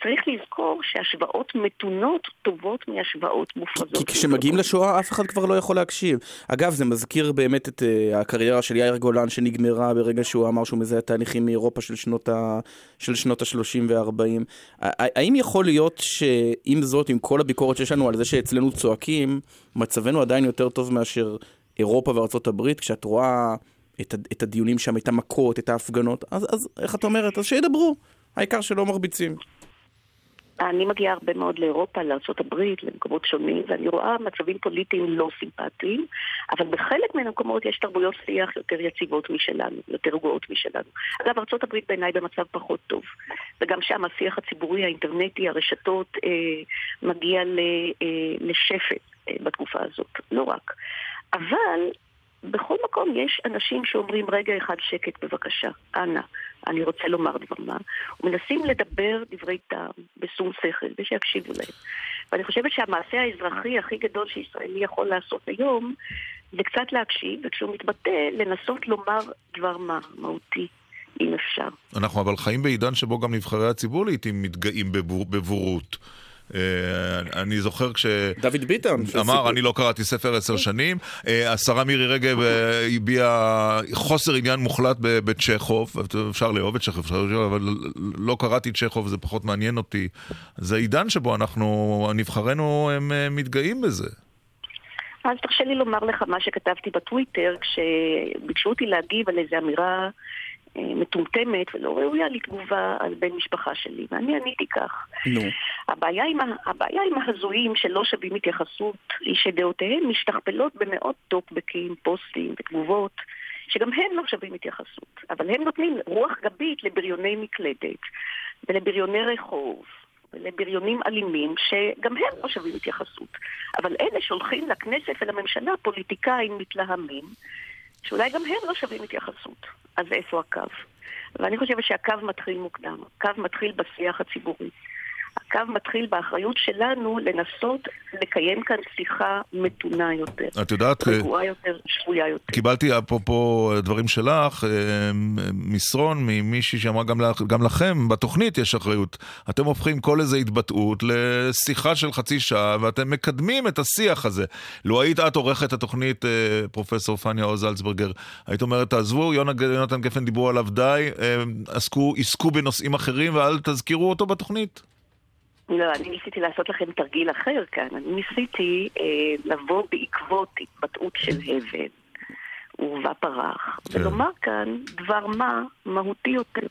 צריך לזכור שהשוואות מתונות טובות מהשוואות מופרזות. כי כשמגיעים לשואה אף אחד כבר לא יכול להקשיב. אגב, זה מזכיר באמת את uh, הקריירה של יאיר גולן שנגמרה ברגע שהוא אמר שהוא מזהה תהליכים מאירופה של שנות ה- של שנות ה-30 וה-40. האם יכול להיות שעם זאת, עם כל הביקורת שיש לנו על זה שאצלנו צועקים, מצבנו עדיין יותר טוב מאשר אירופה וארצות הברית, כשאת רואה את, את הדיונים שם, את המכות, את ההפגנות, אז, אז איך את אומרת? אז שידברו. העיקר שלא מרביצים. אני מגיעה הרבה מאוד לאירופה, לארה"ב, למקומות שונים, ואני רואה מצבים פוליטיים לא סימפטיים, אבל בחלק מן המקומות יש תרבויות שיח יותר יציבות משלנו, יותר רגועות משלנו. אגב, ארה"ב בעיניי במצב פחות טוב, וגם שם השיח הציבורי, האינטרנטי, הרשתות, אה, מגיע ל, אה, לשפט אה, בתקופה הזאת, לא רק. אבל בכל מקום יש אנשים שאומרים, רגע אחד שקט בבקשה, אנא, אני רוצה לומר דבר מה, ומנסים לדבר דברי טעם, בשום שכל, ושיקשיבו להם. ואני חושבת שהמעשה האזרחי הכי גדול שישראלי יכול לעשות היום, זה קצת להקשיב, וכשהוא מתבטא, לנסות לומר דבר מה, מהותי, אם אפשר. אנחנו אבל חיים בעידן שבו גם נבחרי הציבור לעיתים מתגאים בבור, בבורות. אה, אני זוכר כש... דוד ביטן. אמר, אני לא קראתי ספר עשר שנים. אה, השרה מירי רגב אה, הביעה חוסר עניין מוחלט בצ'כוב. אפשר לאהוב את צ'כוב, אפשר לאהוב, אבל לא קראתי צ'כוב, זה פחות מעניין אותי. זה עידן שבו אנחנו, נבחרינו, הם מתגאים בזה. אז תרשה לי לומר לך מה שכתבתי בטוויטר, כשביקשו אותי להגיב על איזו אמירה מטומטמת ולא ראויה לתגובה על בן משפחה שלי, ואני עניתי כך. נו. הבעיה עם, הבעיה עם ההזויים שלא שווים התייחסות היא שדעותיהם משתכפלות במאות טוקבקים, פוסטים ותגובות שגם הם לא שווים התייחסות, אבל הם נותנים רוח גבית לבריוני מקלדת ולבריוני רחוב ולבריונים אלימים שגם הם לא שווים התייחסות. אבל אלה שהולכים לכנסת ולממשלה פוליטיקאים מתלהמים שאולי גם הם לא שווים התייחסות. אז איפה הקו? ואני חושבת שהקו מתחיל מוקדם. הקו מתחיל בשיח הציבורי. הקו מתחיל באחריות שלנו לנסות לקיים כאן שיחה מתונה יותר. את יודעת, אה, רגועה יותר, שפויה יותר. קיבלתי אפרופו דברים שלך, אה, מסרון ממישהי שאמרה גם, לך, גם לכם, בתוכנית יש אחריות. אתם הופכים כל איזו התבטאות לשיחה של חצי שעה, ואתם מקדמים את השיח הזה. לו היית את עורכת התוכנית, אה, פרופסור פניה עוז זלצברגר, היית אומרת, תעזבו, יונה, יונתן גפן דיברו עליו די, עסקו, עסקו בנושאים אחרים ואל תזכירו אותו בתוכנית. לא, אני ניסיתי לעשות לכם תרגיל אחר כאן. אני ניסיתי אה, לבוא בעקבות התבטאות של הבל, עורבא פרח, כן. ולומר כאן דבר מה מהותי יותר.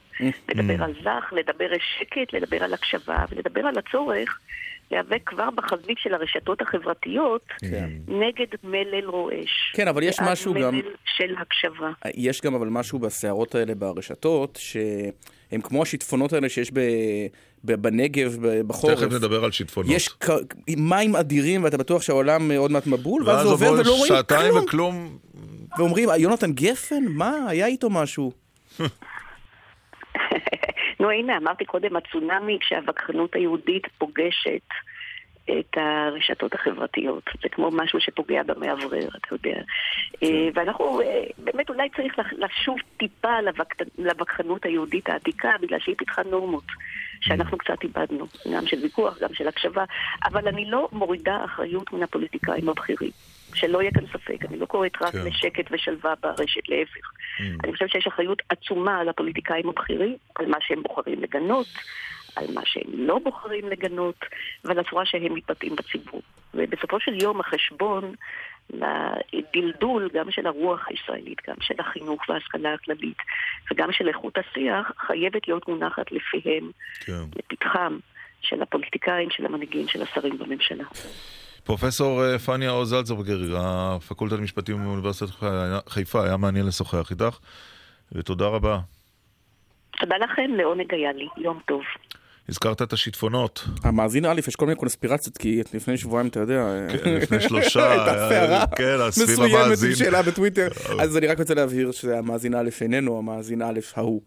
לדבר על זך, לדבר על שקט, לדבר על הקשבה, ולדבר על הצורך להיאבק כבר בחזית של הרשתות החברתיות כן. נגד מלל רועש. כן, אבל יש משהו גם- מלל של הקשבה. יש גם אבל משהו בסערות האלה ברשתות, שהם כמו השיטפונות האלה שיש ב, ב, בנגב, ב, בחורף. תכף נדבר על שיטפונות. יש כ- מים אדירים ואתה בטוח שהעולם עוד מעט מבול, ואז ואז זה עובר ולא רואים שעתיים כלום. וכלום. ואומרים, יונתן גפן? מה? היה איתו משהו. נו הנה, אמרתי קודם, הצונאמי כשהווכחנות היהודית פוגשת את הרשתות החברתיות. זה כמו משהו שפוגע במאוורר, אתה יודע. אה, ואנחנו, אה, באמת אולי צריך לשוב טיפה לווכחנות היהודית העתיקה, בגלל שהיא פיתחה נורמות. שאנחנו קצת איבדנו, גם של ויכוח, גם של הקשבה, אבל אני לא מורידה אחריות מן הפוליטיקאים הבכירים. שלא יהיה כאן ספק, אני לא קוראת רק כן. לשקט ושלווה ברשת, להפך. אני חושבת שיש אחריות עצומה על הפוליטיקאים הבכירים, על מה שהם בוחרים לגנות, על מה שהם לא בוחרים לגנות, ועל הצורה שהם מתבטאים בציבור. ובסופו של יום החשבון לדלדול גם של הרוח הישראלית, גם של החינוך וההשכלה הכללית וגם של איכות השיח, חייבת להיות מונחת לפיהם, כן. לפתחם של הפוליטיקאים, של המנהיגים, של השרים בממשלה. פרופסור אה, פניה עוז זלצברגר, הפקולטה למשפטים באוניברסיטת חיפה, היה מעניין לשוחח איתך, ותודה רבה. תודה לכם, לעונג היה לי. יום טוב. הזכרת את השיטפונות. המאזין א', יש כל מיני קונספירציות, כי לפני שבועיים, אתה יודע... כן, לפני שלושה, הייתה סערה כן, סביב מסוימת. עם שאלה בטוויטר. אז אני רק רוצה להבהיר שהמאזין א' איננו המאזין א' ההוא.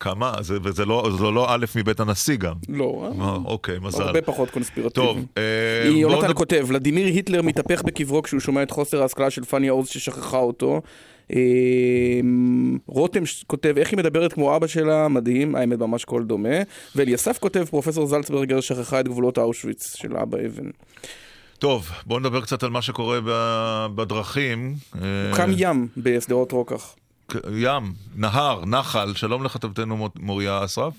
כמה? זה, וזה לא, זה לא א' מבית הנשיא גם. לא. אה, אוקיי, מזל. הרבה פחות קונספירטיבי. טוב, אה, יונתן נד- כותב, ולדימיר היטלר מתהפך בקברו כשהוא שומע את חוסר ההשכלה של פניה עוז ששכחה אותו. אה, רותם כותב, איך היא מדברת כמו אבא שלה, מדהים, האמת ממש קול דומה. ואליסף כותב, פרופסור זלצברגר שכחה את גבולות אושוויץ של אבא אבן. טוב, בואו נדבר קצת על מה שקורה בדרכים. אה, הוקם ים בשדרות רוקח. ים, נהר, נחל, שלום לכתבתנו מוריה אסרף.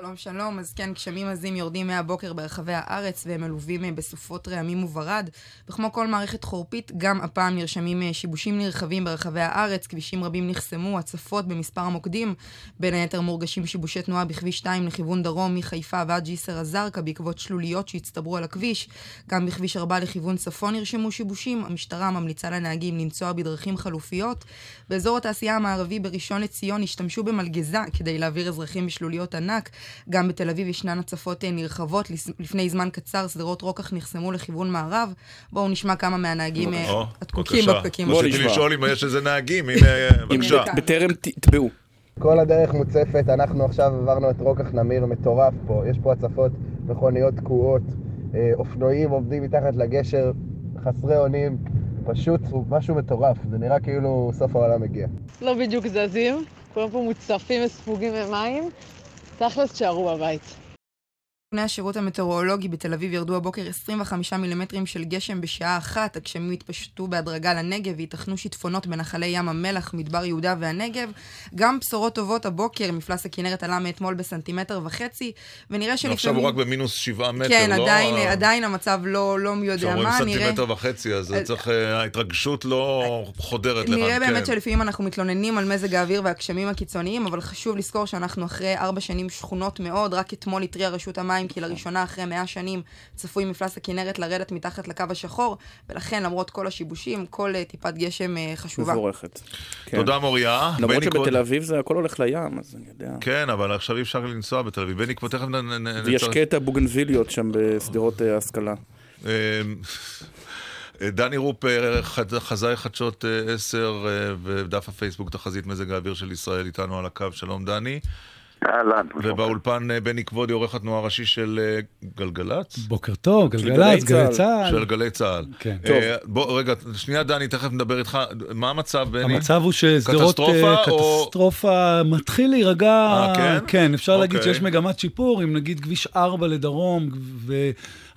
שלום שלום, אז כן, גשמים עזים יורדים מהבוקר ברחבי הארץ והם מלווים אה, בסופות רעמים וברד. וכמו כל מערכת חורפית, גם הפעם נרשמים אה, שיבושים נרחבים ברחבי הארץ, כבישים רבים נחסמו, הצפות במספר המוקדים, בין היתר מורגשים שיבושי תנועה בכביש 2 לכיוון דרום מחיפה ועד ג'יסר א-זרקא בעקבות שלוליות שהצטברו על הכביש, גם בכביש 4 לכיוון צפון נרשמו שיבושים, המשטרה ממליצה לנהגים לנסוע בדרכים חלופיות. באזור התעשייה המערבי בראשון לציון השתמשו במלגזה כדי להעביר אזרחים בשלוליות ענק. גם בתל אביב ישנן הצפות אה, נרחבות. לפני זמן קצר שדרות רוקח נחסמו לכיוון מערב. בואו נשמע כמה מהנהגים אה, הדקוקים בבקשה. בפקקים. רציתי לשאול אם יש איזה נהגים, הנה, בבקשה. בטרם תתבעו. כל הדרך מוצפת, אנחנו עכשיו עברנו את רוקח נמיר מטורף פה, יש פה הצפות, מכוניות תקועות, אה, אופנועים עובדים מתחת לגשר, חסרי אונים, פשוט משהו מטורף, זה נראה כאילו סוף העולם הגיע. לא בדיוק זזים, כולם פה מוצפים וספוגים במים. תכלס, תשארו בבית. נתוני השירות המטאורולוגי בתל אביב ירדו הבוקר 25 מילימטרים של גשם בשעה אחת. הגשמים התפשטו בהדרגה לנגב וייתכנו שיטפונות בנחלי ים המלח, מדבר יהודה והנגב. גם בשורות טובות הבוקר, מפלס הכנרת עלה מאתמול בסנטימטר וחצי, ונראה שלפעמים... עכשיו הוא רק במינוס שבעה מטר, כן, לא? עדיין, ה- עדיין המצב לא, לא מי יודע כשאומרים מה, נראה... סנטימטר וחצי, אז צריך, אה, ההתרגשות לא חודרת לכאן. נראה באמת כן. שלפעמים אנחנו מתלוננים על מזג האוויר והגשמים הקיצוניים, אבל חשוב לזכור שאנחנו אחרי ארבע שנים שכונות מאוד. רק אתמול התריעה רשות המים כי לראשונה אחרי מאה שנים צפוי מפלס הכנרת לרדת מתחת לקו השחור, ולכן למרות כל השיבושים, כל אה, טיפת גשם אה, חשובה. מבורכת. כן. תודה מוריה. למרות בני קוד- שבתל אביב זה הכל הולך לים, אז אני יודע. כן, אבל עכשיו אי אפשר לנסוע בתל אביב. בני, כבר תכף נ... ויש קטע בוגנביליות שם בשדרות ההשכלה. אה, דני רופ, אה, חד- חזאי חדשות אה, 10 אה, ודף הפייסבוק תחזית מזג האוויר של ישראל איתנו על הקו. שלום דני. אהלן. ובאולפן אה, בני כבודי, עורך התנועה הראשי של אה, גלגלצ? בוקר טוב, גלגלצ, גלי צה"ל. של גלי צה"ל. כן. אה, בוא, רגע, שנייה דני, תכף נדבר איתך. מה המצב, בני? המצב הוא ששדרות קטסטרופה או... קטסטרופה מתחיל להירגע, אה, כן? כן, אפשר להגיד אוקיי. שיש מגמת שיפור, אם נגיד כביש 4 לדרום,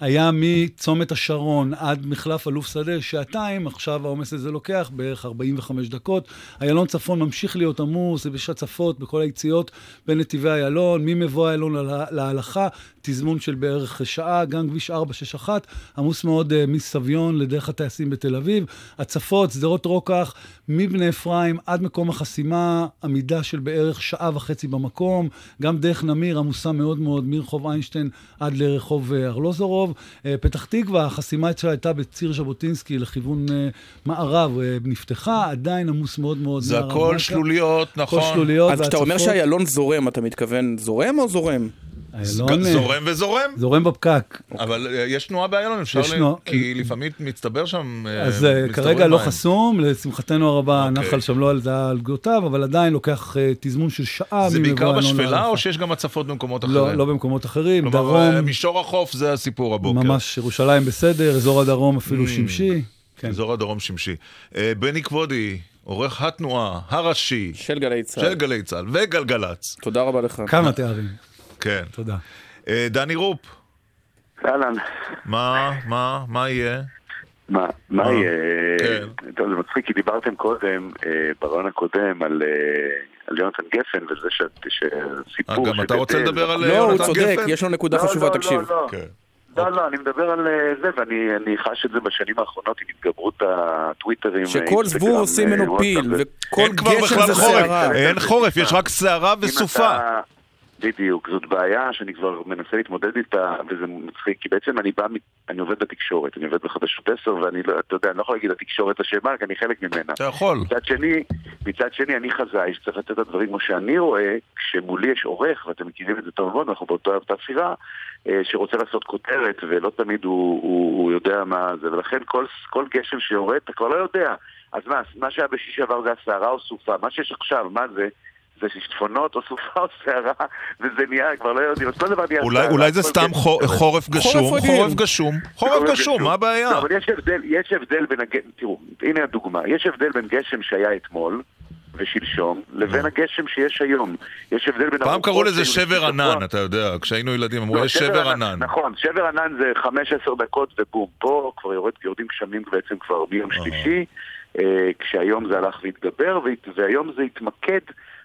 והיה מצומת השרון עד מחלף אלוף שדה שעתיים, עכשיו העומס הזה לוקח בערך 45 דקות. איילון צפון ממשיך להיות עמוס, יש הצפות בכל היציאות בין נתיבי איילון, ממבוא איילון לה- להלכה, תזמון של בערך שעה, גם כביש 461, עמוס מאוד uh, מסביון לדרך הטייסים בתל אביב. הצפות, שדרות רוקח, מבני אפרים עד מקום החסימה, עמידה של בערך שעה וחצי במקום. גם דרך נמיר עמוסה מאוד מאוד מרחוב איינשטיין עד לרחוב אה, ארלוזורוב. אה, פתח תקווה, החסימה שלה הייתה בציר ז'בוטינסקי לכיוון אה, מערב, נפתחה, עדיין עמוס מאוד מאוד. זה הכל. שלוליות, נכון. הכל שלוליות אז כשאתה אומר. שאיילון זורם, אתה מתכוון זורם או זורם? איילון, אה, זורם וזורם. זורם בפקק. אבל אה, יש תנועה באיילון, אפשר ל... תנועה. כי לפעמים מצטבר שם... אה, אז אה, מסתובב כרגע לא מים. חסום, לשמחתנו הרבה אוקיי. הנחל שם לא על זה על גדותיו, אבל עדיין לוקח אה, תזמון של שעה. זה בעיקר איילון בשפלה. או שיש גם הצפות במקומות אחרים? לא, לא במקומות אחרים, כלומר, דרום, אה, מישור החוף זה הסיפור הבוקר. ממש ירושלים בסדר, אזור הדרום אפילו Mm. שמשי. כן. אזור הדרום שמשי. אה, בני כבודי, עורך התנועה הראשי של גלי צה"ל. של גלי צה"ל וגלגלצ. תודה רבה לך. כמה תארים. כן. תודה. אה, דני רופ, אהלן. מה, מה, מה יהיה? מה, מה אה, יהיה? כן. טוב, זה מצחיק, כי דיברתם קודם, אה, ברעיון הקודם, על אה, על יונתן גפן, וזה ש- שהסיפור... אה, גם אתה רוצה לדבר על לא, הוא צודק, יש לו נקודה לא, חשובה, לא, תקשיב. לא, לא. כן. לא, לא, אני מדבר על זה, ואני אני חש את זה בשנים האחרונות עם התגברות הטוויטרים. שכל זבוב עושים ממנו וואטסאפ פיל, וכל אין כבר גשם בכלל זה חורף, סערה. אין חורף, יש רק סערה וסופה. בדיוק, זאת בעיה שאני כבר מנסה להתמודד איתה, וזה מצחיק, כי בעצם אני בא, אני עובד בתקשורת, אני עובד בחדשות 10, ואני לא, אתה יודע, אני לא יכול להגיד התקשורת אשמה, כי אני חלק ממנה. אתה יכול. מצד שני, מצד שני, אני חזאי שצריך לתת את הדברים כמו שאני רואה, כשמולי יש עורך, ואתם מכירים את זה טוב מאוד, אנחנו באותה אותה סירה, אה, שרוצה לעשות כותרת, ולא תמיד הוא, הוא, הוא יודע מה זה, ולכן כל, כל גשם שיורד, אתה כבר לא יודע. אז מה, מה שהיה בשישי שעבר זה הסערה או סופה, מה שיש עכשיו, מה זה? זה שיטפונות או סופה או סערה, וזה נהיה, כבר לא יודעים, אז כל דבר נהיה אולי- אולי זה סתם גשם- חו- חורף גשום, רגיל. חורף גשום, חורף גשום, מה הבעיה? לא, אבל יש הבדל, יש הבדל בין הגשם, תראו, הנה הדוגמה, יש הבדל בין גשם שהיה אתמול ושלשום, לבין הגשם שיש היום. יש הבדל בין... פעם קראו לזה שבר ענן, אתה יודע, כשהיינו ילדים אמרו, לא, יש שבר ענן. נכון, שבר ענן זה 5-10 דקות ובום. פה כבר יורד, יורדים גשמים בעצם כבר מיום שלישי, אה, כשהיום זה הלך והתגבר, והת- והיום זה התמקד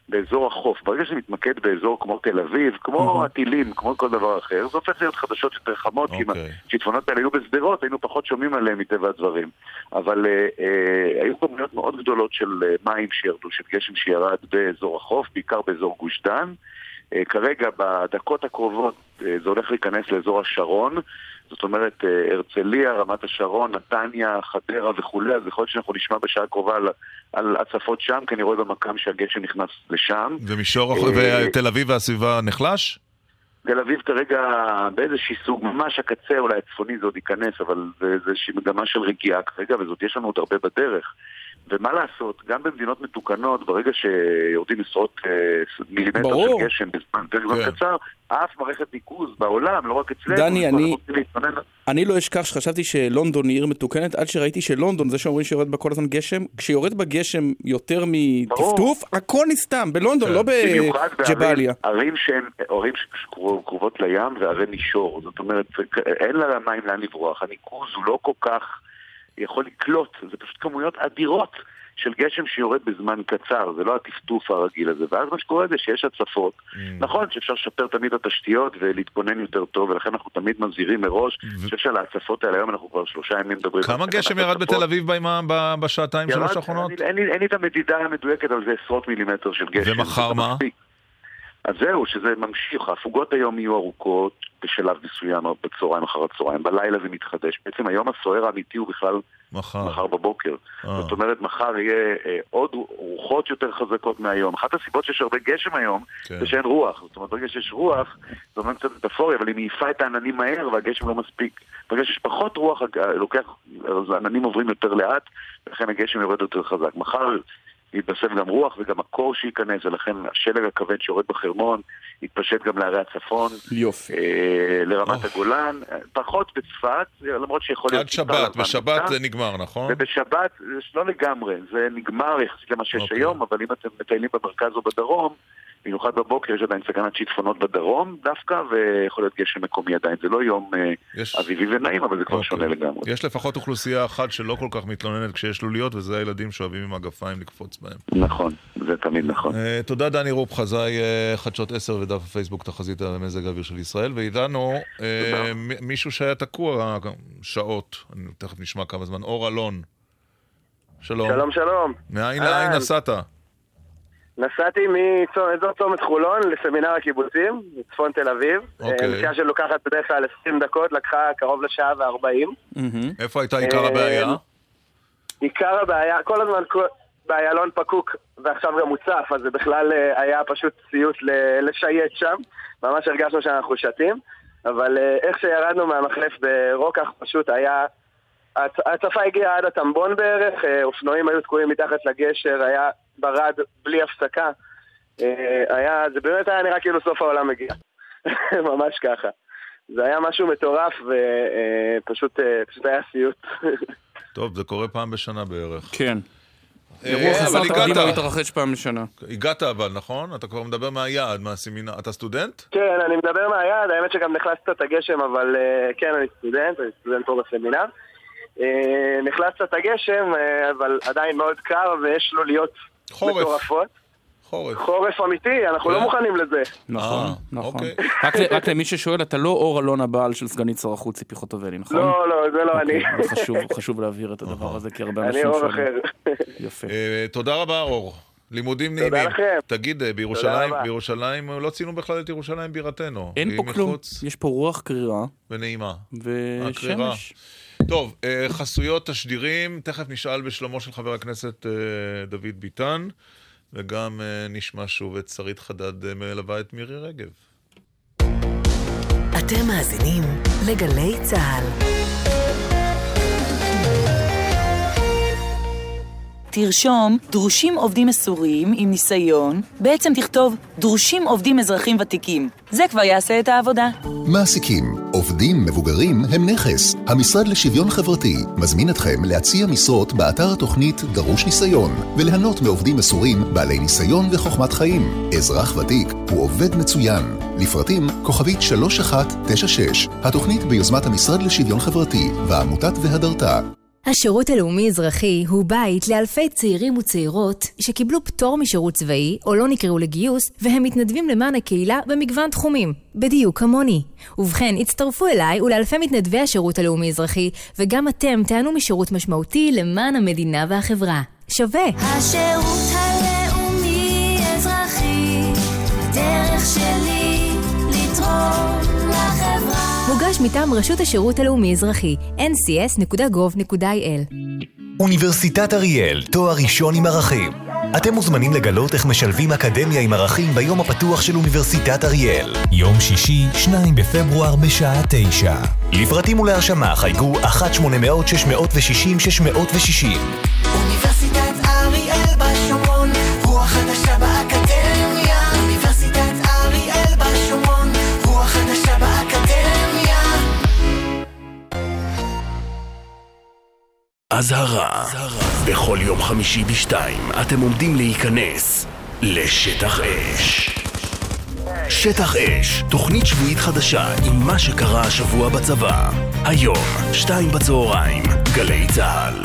באזור החוף. ברגע שזה מתמקד באזור כמו תל אביב, כמו הטילים, כמו כל דבר אחר, זה הופך להיות חדשות יותר חמות, כי אם השיטפונות האלה היו בשדרות, היינו פחות שומעים עליהם מטבע הדברים. אבל אה, אה, היו כמויות מאוד גדולות של אה, מים שירדו, של גשם שירד באזור החוף, בעיקר באזור גוש דן. אה, כרגע, בדקות הקרובות, אה, זה הולך להיכנס לאזור השרון. זאת אומרת, אה, הרצליה, רמת השרון, נתניה, חדרה וכולי, אז יכול להיות שאנחנו נשמע בשעה הקרובה על, על הצפות שם, כי אני רואה במקם שהגשם נכנס לשם. ומישור, אה, ותל אביב והסביבה נחלש? תל אביב כרגע באיזשהי סוג, ממש הקצה אולי הצפוני זה עוד ייכנס, אבל זה איזושהי מגמה של רגיעה כרגע, וזאת יש לנו עוד הרבה בדרך. ומה לעשות, גם במדינות מתוקנות, ברגע שיורדים עשרות אה, מילימטר ברור. של גשם בזמן פרק זמן קצר, אף מערכת ניקוז בעולם, לא רק אצלנו, דני, אני- אני לא אשכח שחשבתי שלונדון היא עיר מתוקנת עד שראיתי שלונדון, זה שאומרים שיורד בה כל הזמן גשם, כשיורד בה גשם יותר מטפטוף, הכל נסתם, בלונדון, לא במיוחד בג'באליה. בערים ערים שהן ערים שקרובות לים וערי מישור, זאת אומרת, אין לה מים לאן לברוח, הניקוז הוא לא כל כך יכול לקלוט, זה פשוט כמויות אדירות של גשם שיורד בזמן קצר, זה לא הטפטוף הרגיל הזה, ואז מה שקורה זה שיש הצפות. נכון שאפשר לשפר תמיד את התשתיות ולהתכונן יותר טוב, ולכן אנחנו תמיד מזהירים מראש, אני חושב שעל ההצפות האלה היום אנחנו כבר שלושה ימים מדברים. כמה גשם ירד. בתל אביב בימה- ב- בשעתיים שלוש האחרונות? אין לי- את המדידה המדויקת, אבל זה עשרות מילימטר של גשם. ומחר מה? מספיק. אז זהו, שזה ממשיך, ההפוגות היום יהיו ארוכות בשלב מסוים, בצהריים אחר הצהריים, בלילה זה מתחדש. בעצם היום הסוער האמיתי הוא בכלל מחר, מחר בבוקר. אה. זאת אומרת, מחר יהיה אה, עוד רוחות יותר חזקות מהיום. אחת הסיבות שיש הרבה גשם היום, כן. זה שאין רוח. זאת אומרת, ברגע שיש רוח, זה אומר קצת מטאפורי, אבל היא מעיפה את העננים מהר והגשם לא מספיק. ברגע שיש פחות רוח, הג- לוקח, אז העננים עוברים יותר לאט, ולכן הגשם יורד יותר חזק. מחר יתווסף גם רוח וגם הקור שייכנס, ולכן השלג הכבד שיורד בחרמון יתפשט גם לערי הצפון. יופי. אה, לרמת הגולן, אה, פחות בצפת, למרות שיכול להיות... עד שבת, בשבת. זה נגמר, נכון? ובשבת, זה לא לגמרי, זה נגמר יחסית למה שיש היום, אבל אם אתם מטיילים במרכז או בדרום, במיוחד בבוקר יש עדיין סכנת שיטפונות בדרום דווקא, ויכול להיות גשם מקומי עדיין. זה לא יום אה, יש- אביבי ונעים, אבל זה כבר אוקיי. שונה לגמרי. יש לפחות אוכלוסייה אחת שלא כל כך מתלוננת כשיש לוליות, וזה הילדים שאוהבים עם הגפיים לקפוץ בהם. נכון, זה תמיד נכון. אה, תודה דני רופ, חזאי אה, חדשות 10 ודף הפייסבוק תחזית המזג האוויר של ישראל, ואיתנו מ- מישהו שהיה תקוע שעות, אני תכף נשמע כמה זמן, אור אלון. שלום. שלום, שלום. מאין. לאין נסעת? נסעתי מאזור צומת חולון לסמינר הקיבוצים, בצפון תל אביב. אוקיי. אה, נסיעה שלוקחת בדרך כלל 20 דקות, לקחה קרוב לשעה ו-40. איפה הייתה עיקר הבעיה? עיקר הבעיה, כל הזמן באיילון פקוק ועכשיו גם מוצף, אז זה בכלל אה, היה פשוט סיוט לשייט שם. ממש הרגשנו שאנחנו שתים. אבל אה, איך שירדנו מהמחלף ברוקח פשוט היה... הצ- ההצפה הגיעה עד הטמבון בערך, אה, אופנועים היו תקועים מתחת לגשר, היה ברד בלי הפסקה. אה, היה, זה באמת היה נראה כאילו סוף העולם מגיע. ממש ככה. זה היה משהו מטורף ופשוט פשוט היה סיוט. טוב, זה קורה פעם בשנה בערך. כן. אה, אירוע חסר תקדים הגעת. מתרחש פעם בשנה. הגעת אבל, נכון? אתה כבר מדבר מהיעד, מהסמינר. אתה סטודנט? כן, אני מדבר מהיד, האמת שגם נחלץ קצת הגשם, אבל אה, כן, אני סטודנט, אני סטודנט פה בסמינר. אה, נחלץ קצת הגשם, אה, אבל עדיין מאוד קר ויש לוליות חורף. מטורפות. חורף. חורף אמיתי, אנחנו לא כן. מוכנים לזה. נכון, נכון. אוקיי. רק למי ששואל, אתה לא אור אלון הבעל של סגנית שר החוץ ציפי חוטובלי, נכון? לא, לא, זה לא אני. אוקיי, חשוב, חשוב להבהיר את הדבר הזה, כי הרבה אני אנשים אור שואלים. אחר. יפה. אה, תודה רבה, אור. לימודים תודה נעימים. לכם. תגיד, אה, בירושלים. בירושלים אה, לא ציינו בכלל את ירושלים בירתנו. אין פה כלום, יש פה רוח קרירה ונעימה. ושמש. טוב, אה, חסויות תשדירים, תכף נשאל בשלומו של חבר הכנסת אה, דוד ביטן, וגם אה, נשמע שוב את שרית חדד מלווה את מירי רגב. אתם מאזינים לגלי צה"ל. תרשום, דרושים עובדים מסורים עם ניסיון, בעצם תכתוב, דרושים עובדים אזרחים ותיקים. זה כבר יעשה את העבודה. מעסיקים, עובדים מבוגרים הם נכס. המשרד לשוויון חברתי מזמין אתכם להציע משרות באתר התוכנית דרוש ניסיון וליהנות מעובדים מסורים בעלי ניסיון וחוכמת חיים. אזרח ותיק הוא עובד מצוין. לפרטים כוכבית 3196, התוכנית ביוזמת המשרד לשוויון חברתי ועמותת והדרת. השירות הלאומי-אזרחי הוא בית לאלפי צעירים וצעירות שקיבלו פטור משירות צבאי או לא נקראו לגיוס והם מתנדבים למען הקהילה במגוון תחומים, בדיוק כמוני. ובכן, הצטרפו אליי ולאלפי מתנדבי השירות הלאומי-אזרחי וגם אתם תענו משירות משמעותי למען המדינה והחברה. שווה! השירות הלאומי-אזרחי, הדרך שלי מוגש מטעם רשות השירות הלאומי-אזרחי, ncs.gov.il אוניברסיטת אריאל, תואר ראשון עם ערכים. אתם מוזמנים לגלות איך משלבים אקדמיה עם ערכים ביום הפתוח של אוניברסיטת אריאל. יום שישי, 2 בפברואר בשעה 9. לפרטים ולהרשמה חייגו 1-800-660-660. אוניברסיטת אזהרה, בכל יום חמישי בשתיים אתם עומדים להיכנס לשטח אש. שטח אש, תוכנית שבועית חדשה עם מה שקרה השבוע בצבא. היום, שתיים בצהריים, גלי צה"ל.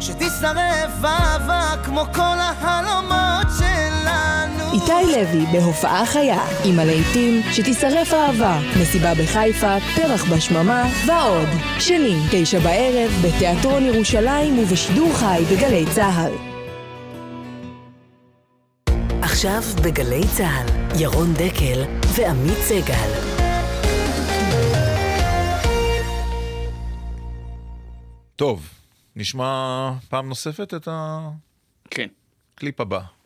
שתשרף אהבה כמו כל החלומות שלנו. איתי לוי בהופעה חיה, עם הלהיטים שתישרף אהבה, מסיבה בחיפה, פרח בשממה ועוד. שני, תשע בערב, בתיאטרון ירושלים ובשידור חי בגלי צה"ל. עכשיו בגלי צה"ל, ירון דקל ועמית סגל. טוב, נשמע פעם נוספת את כן. הקליפ הבא.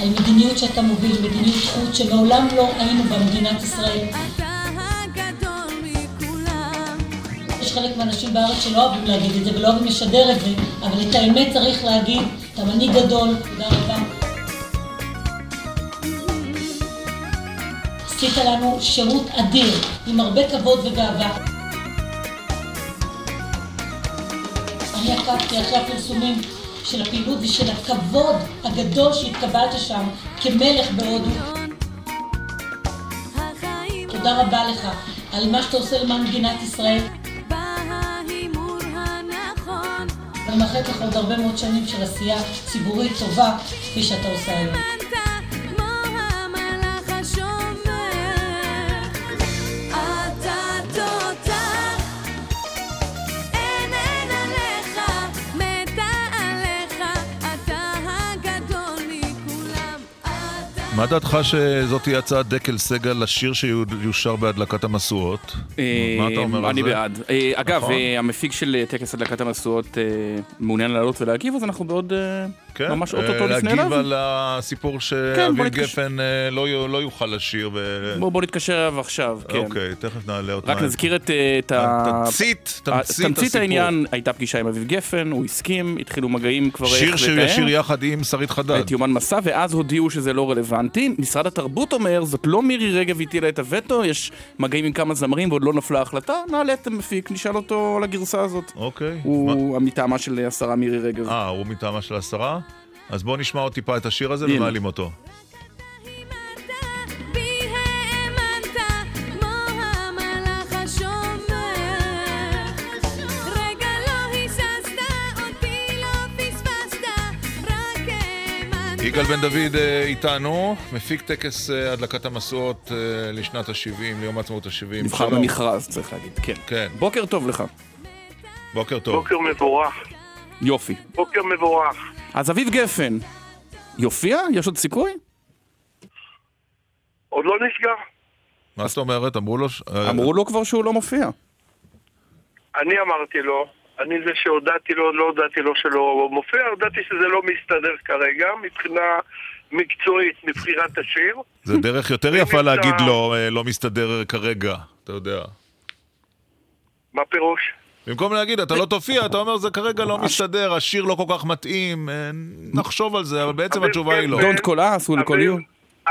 על מדיניות שאתה מוביל, מדיניות חוץ שמעולם לא היינו בה במדינת ישראל. אתה הגדול מכולם. יש חלק מהאנשים בארץ שלא אוהבים להגיד את זה ולא אוהבים לשדר את זה, אבל את האמת צריך להגיד, אתה מנהיג גדול, תודה רבה. עשית לנו שירות אדיר, עם הרבה כבוד וגאווה. אני עקבתי אחרי הפרסומים של הפעילות ושל הכבוד הגדול שהתקבלת שם כמלך בהודו. תודה רבה לך על מה שאתה עושה למען מדינת ישראל. ואני מאחלת לך עוד הרבה מאוד שנים של עשייה ציבורית טובה, כפי שאתה עושה היום. מה דעתך שזאת תהיה הצעת דקל סגל לשיר שיושר בהדלקת המשואות? מה אתה אומר על זה? אני בעד. אה, אגב, נכון. אה, המפיק של אה, טקס הדלקת המשואות אה, מעוניין לעלות ולהגיב, אז אנחנו בעוד אה, כן, ממש אה, אוטוטו לפני להגיב אליו. על הסיפור שאביב נתקשר. גפן אה, לא לא יוכל לשיר. ו- בוא בוא נתקשר אליו עכשיו, כן. אוקיי, תכף נעלה אותה. רק נזכיר את, אה, את ה... תמצית, תמצית תמצית הסיפור. העניין, הייתה פגישה עם אביב גפן, הוא הסכים, התחילו מגעים כבר שיר איך שהוא לתאם. ישיר יחד עם שרית חדד. את יומן מסע, ואז הודיעו שזה לא רלוונטי. משרד התרבות אומר, זאת לא מירי רגב הטילה את הווטו, יש מגעים עם כמה זמרים ועוד לא נפלה החלטה, נעלה את המפיק, נשאל אותו על הגרסה הזאת. אוקיי. הוא מטעמה של השרה מירי רגב. אה, הוא מטעמה של השרה? אז בואו נשמע עוד טיפה את השיר הזה. ומעלים אותו. יגאל בן דוד אה, איתנו, מפיק טקס אה, הדלקת המשואות אה, לשנת ה-70, ליום העצמאות ה-70. נבחר במכרז, צריך להגיד, כן. כן. בוקר טוב לך. בוקר טוב. בוקר מבורך. יופי. בוקר מבורך. אז אביב גפן, יופיע? יש עוד סיכוי? עוד לא נסגר. מה זאת אומרת? אמרו לו... ש- אמרו לו כבר שהוא לא מופיע. אני אמרתי לו, אני זה שהודעתי לו, לא הודעתי לו שלא מופיע, הודעתי שזה לא מסתדר כרגע מבחינה מקצועית מבחירת השיר. זה דרך יותר יפה להגיד לו, אה, לא מסתדר כרגע, אתה יודע. מה פירוש? במקום להגיד, אתה לא תופיע, אתה אומר, זה כרגע לא מסתדר, השיר לא כל כך מתאים, אה, נחשוב על זה, אבל בעצם התשובה היא לא. Don't call us, we'll call אביב- you.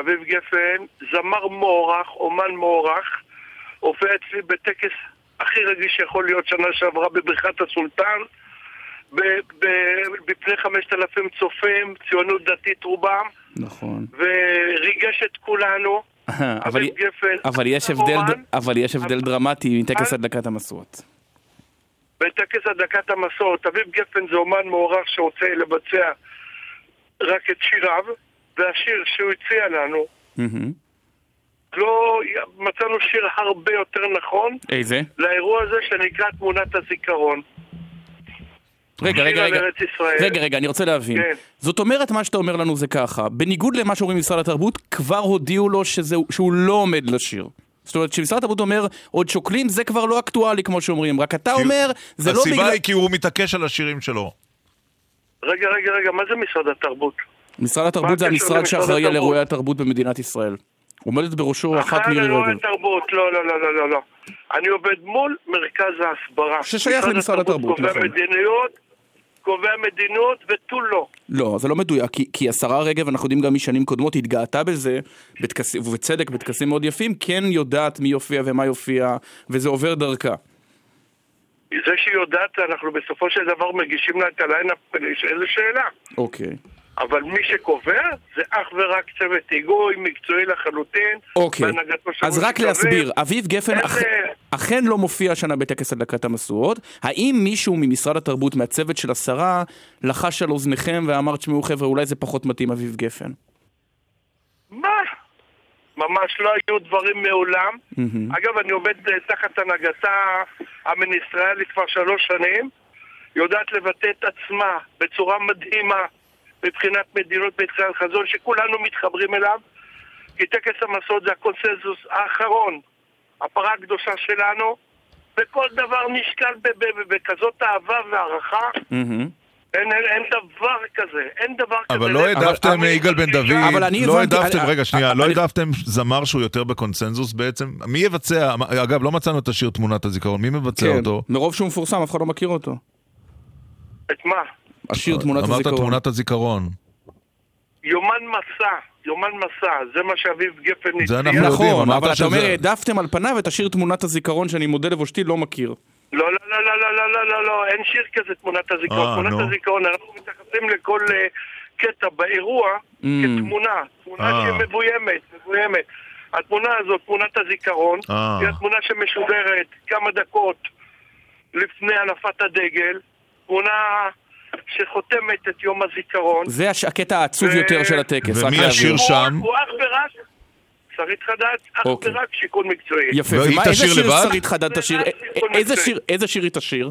אביב, גפן, זמר מוערך, אומן מוערך, הופיע אצלי בטקס הכי רגיש שיכול להיות שנה שעברה בבריכת הסולטן, ב- ב- בפני 5,000 צופים, ציונות דתית רובם, נכון. וריגש את כולנו. אבל, אבל, יש הבדל, אבל יש הבדל דרמטי מטקס הדלקת המשואות. בטקס הדלקת המסורת, אביב גפן זה אומן מוערך שרוצה לבצע רק את שיריו, והשיר שהוא הציע לנו. לא, מצאנו שיר הרבה יותר נכון איזה? לאירוע הזה שנקרא תמונת הזיכרון. רגע, רגע, רגע. רגע, רגע, אני רוצה להבין. כן. זאת אומרת, מה שאתה אומר לנו זה ככה, בניגוד למה שאומרים משרד התרבות, כבר הודיעו לו שזה, שהוא לא עומד לשיר. זאת אומרת, כשמשרד התרבות אומר, עוד שוקלים, זה כבר לא אקטואלי כמו שאומרים, רק אתה אומר, זה לא הסיבה בגלל... היא כי הוא מתעקש על השירים שלו. רגע, רגע, רגע, מה זה משרד התרבות? משרד התרבות זה המשרד שאחראי על התרבות? אירועי התרבות במדינת ישראל. עומדת בראשו אחת אחת מירי רגב. תרבות, לא, לא, לא, לא, לא, לא. אני עובד מול מרכז ההסברה. ששייך למשרד התרבות, קובע נכון. מדיניות, קובע מדיניות ותו לא. לא, זה לא מדויק, כי, כי השרה רגב, אנחנו יודעים גם משנים קודמות, התגאתה בזה, בטקסים, ובצדק, בטקסים מאוד יפים, כן יודעת מי יופיע ומה יופיע, וזה עובר דרכה. זה שהיא יודעת, אנחנו בסופו של דבר מגישים לה את ה lineup איזה שאלה. אוקיי. אבל מי שקובע זה אך ורק צוות היגוי מקצועי לחלוטין. אוקיי, אז רק קריב. להסביר, אביב גפן אכ... אכן לא מופיע השנה בטקס הדלקת המשואות. האם מישהו ממשרד התרבות, מהצוות של השרה, לחש על אוזניכם ואמר, תשמעו חבר'ה, אולי זה פחות מתאים אביב גפן? מה? ממש לא היו דברים מעולם. מהמם. אגב, אני עובד אה, תחת הנהגתה המיניסטריאלית כבר שלוש שנים. יודעת לבטא את עצמה בצורה מדהימה מבחינת מדיניות, מבחינת חזון, שכולנו מתחברים אליו. כי טקס המסעות זה הקונסנזוס האחרון, הפרה הקדושה שלנו, וכל דבר נשקל בכזאת אהבה והערכה. אין, אין, אין דבר כזה, אין דבר כזה. אבל לא העדפתם, יגאל בן דוד, אבל אני לא העדפתם, רגע שנייה, לא אני- העדפתם זמר שהוא יותר בקונצנזוס בעצם? מי יבצע, אגב, לא מצאנו את השיר תמונת הזיכרון, מי מבצע כן, אותו? מרוב שהוא מפורסם, אף אחד לא מכיר אותו. את מה? השיר תמונת אמרת הזיכרון. תמונת הזיכרון. יומן מסע, יומן מסע, זה מה שאביב גפן הציע. זה אנחנו יודעים, נכון, אמרת אבל אתה אומר, העדפתם על פניו את השיר תמונת הזיכרון שאני מודה לבושתי לא מכיר. לא, לא, לא, לא, לא, לא, לא, לא, לא, אין שיר כזה תמונת הזיכרון. אה, תמונת נו. הזיכרון, אנחנו מתייחסים לכל אה, קטע באירוע Mm. כתמונה, תמונה אה. שהיא מבוימת, מבוימת. התמונה הזאת, תמונת הזיכרון, אה. היא התמונה שמשודרת כמה דקות לפני הנפת הדגל, תמונה שחותמת את יום הזיכרון. זה הש- הקטע העצוב ו- יותר של הטקס. ומי. השיר שם? הוא אך ורק, שרית חדד, אך אוקיי. ורק שיקול מקצועי. יפה, והיא ומה, איזה שיר לבד? שרית חדד תשיר? א- א- איזה שיר- איזה שיר היא תשיר?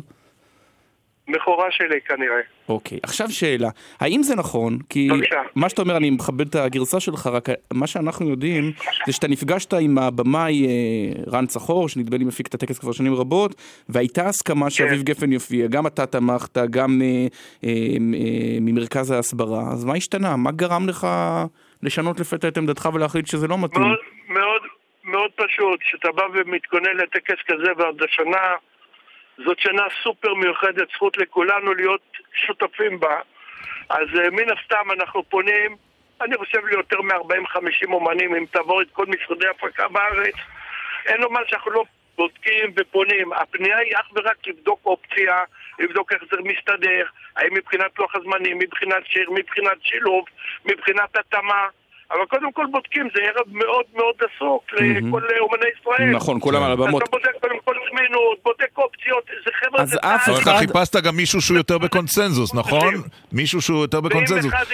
מכורה שלי כנראה. אוקיי, עכשיו שאלה, האם זה נכון, כי בבקשה. מה שאתה אומר, אני מכבד את הגרסה שלך, רק מה שאנחנו יודעים, זה שאתה נפגשת עם הבמאי אה, רן צחור, שנדמה לי מפיק את הטקס כבר שנים רבות, והייתה הסכמה שאביב גפן יופיע, גם אתה תמכת, גם אה, אה, אה, ממרכז ההסברה, אז מה השתנה? מה גרם לך לשנות לפתע את עמדתך ולהחליט שזה לא מתאים? מאוד, מאוד, מאוד פשוט, כשאתה בא ומתכונן לטקס כזה ועוד השנה, זאת שנה סופר מיוחדת, זכות לכולנו להיות שותפים בה. אז אה, מן הסתם אנחנו פונים, אני חושב ליותר מ-40-50 אומנים, אם תעבור את כל משרדי ההפקה בארץ, אין לומר שאנחנו לא בודקים ופונים. הפנייה היא אך ורק לבדוק אופציה, לבדוק איך זה מסתדר, האם מבחינת לוח הזמנים, מבחינת שיר, מבחינת שילוב, מבחינת התאמה. אבל קודם כל בודקים, זה ערב מאוד מאוד עסוק לכל אומני ישראל. נכון, כולם על הבמות. אתה בודק קודם כל זמינות, בודק אופציות, זה חבר'ה, אז אף. אבל אתה חיפשת גם מישהו שהוא יותר בקונצנזוס, נכון? מישהו שהוא יותר בקונצנזוס. אחד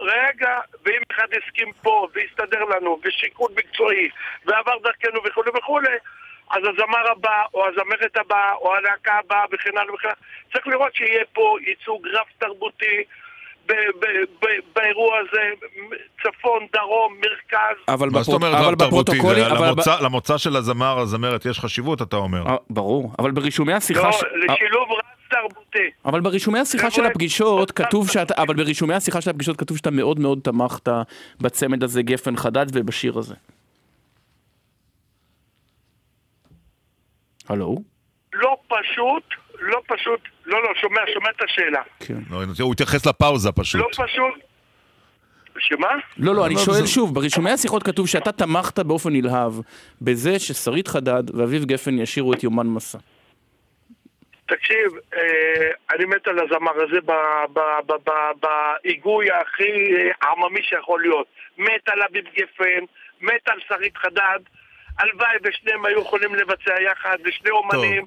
רגע, ואם אחד הסכים פה והסתדר לנו, ושיקול מקצועי, ועבר דרכנו וכולי וכולי, אז הזמר הבא, או הזמרת הבאה, או הלהקה הבאה, וכן הלאה וכן הלאה. צריך לראות שיהיה פה ייצוג רב תרבותי באירוע הזה, צפון, דרום, מרכז. אבל מה זאת אומרת אבל רב תרבותי? בפרוטוקולים- ב- למוצא- של הזמר, הזמרת, יש חשיבות, אתה אומר. אה, ברור, אבל ברישומי השיחה... לא, ש- לשילוב רב תרבותי. אבל ברישומי השיחה של הפגישות כתוב שאתה, אבל ברישומי השיחה של הפגישות כתוב שאתה מאוד מאוד תמכת בצמד הזה גפן חדד ובשיר הזה. הלו? לא פשוט, לא פשוט, לא, לא, שומע, שומע את השאלה. כן. לא, הוא התייחס לפאוזה פשוט. לא פשוט. שמה? לא, לא, אני לא, שואל זה- שוב, ברישומי השיחות כתוב שאתה תמכת באופן נלהב בזה ששרית חדד ואביב גפן ישירו את יומן מסע. תקשיב, אה, אני מת על הזמר הזה ב- ב- ב- ב- בהיגוי הכי אה, עממי שיכול להיות. מת על אביב גפן, מת על שרית חדד. הלוואי ושניהם היו יכולים לבצע יחד, ושני אומנים.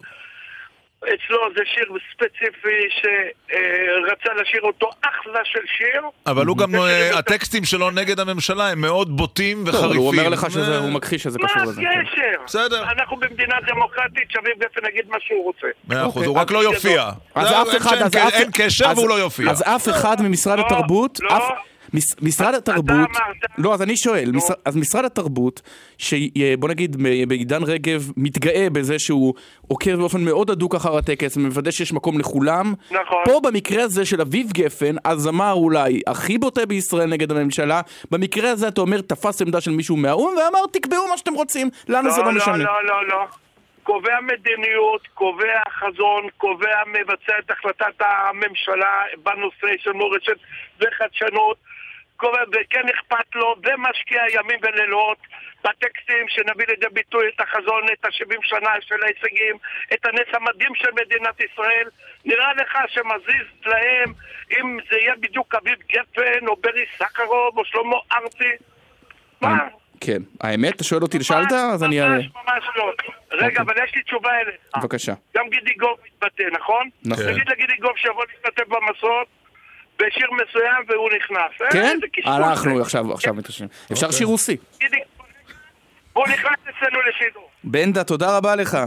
אצלו זה שיר ספציפי שרצה לשיר אותו אחלה של שיר. אבל הוא גם, אה, הטקסטים שלו נגד הממשלה הם מאוד בוטים לא, וחריפים. אבל הוא אומר לך שזה, הוא מכחיש שזה מה קשור לזה. כן. הקשר? בסדר. אנחנו במדינה דמוקרטית, שאביב גפן יגיד מה שהוא רוצה. מאה אחוז, אוקיי. הוא רק לא יופיע. אז זה- אף אחד, אין- קשר והוא לא יופיע. אז אף אחד ממשרד התרבות, לא. אף- משרד התרבות, לא, אז אני שואל, אז משרד התרבות, שבוא נגיד מ- בעידן רגב מתגאה בזה שהוא עוקב באופן מאוד הדוק אחר הטקס ומוודא שיש מקום לכולם, נכון. פה במקרה הזה של אביב גפן, הזמר אולי הכי בוטה בישראל נגד הממשלה, במקרה הזה אתה אומר תפס עמדה של מישהו מהאו"ם ואמר תקבעו מה שאתם רוצים, לנו זה לא משנה. לא, לא, לא. קובע מדיניות, קובע חזון, קובע מבצע את החלטת הממשלה בנושא של מורשת וחדשנות, קובע וכן אכפת לו ומשקיע ימים ולילות בטקסטים שנביא לידי ביטוי את החזון, את ה-70 שנה של ההישגים, את הנס המדהים של מדינת ישראל. נראה לך שמזיז להם אם זה יהיה בדיוק אביב גפן או ברי סחרוב או שלמה ארצי? מה? כן, האמת, אתה שואל אותי, שאלת? אז אני אענה. ממש ממש לא. רגע, אבל יש לי תשובה אליך. בבקשה. גם גידי גוב מתבטא, נכון? נכון. תגיד לגידי גוב שיבוא להשתתף במסעות בשיר מסוים והוא נכנס. אה, כן? זה. עכשיו עכשיו מתרשמים. אפשר אוקיי. שיר רוסי. הוא נכנס אצלנו לשידור. בנדה, תודה רבה לך.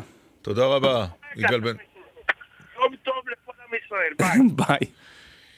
תודה רבה, יגאל בן. יום טוב לכל עם ישראל, ביי. ביי.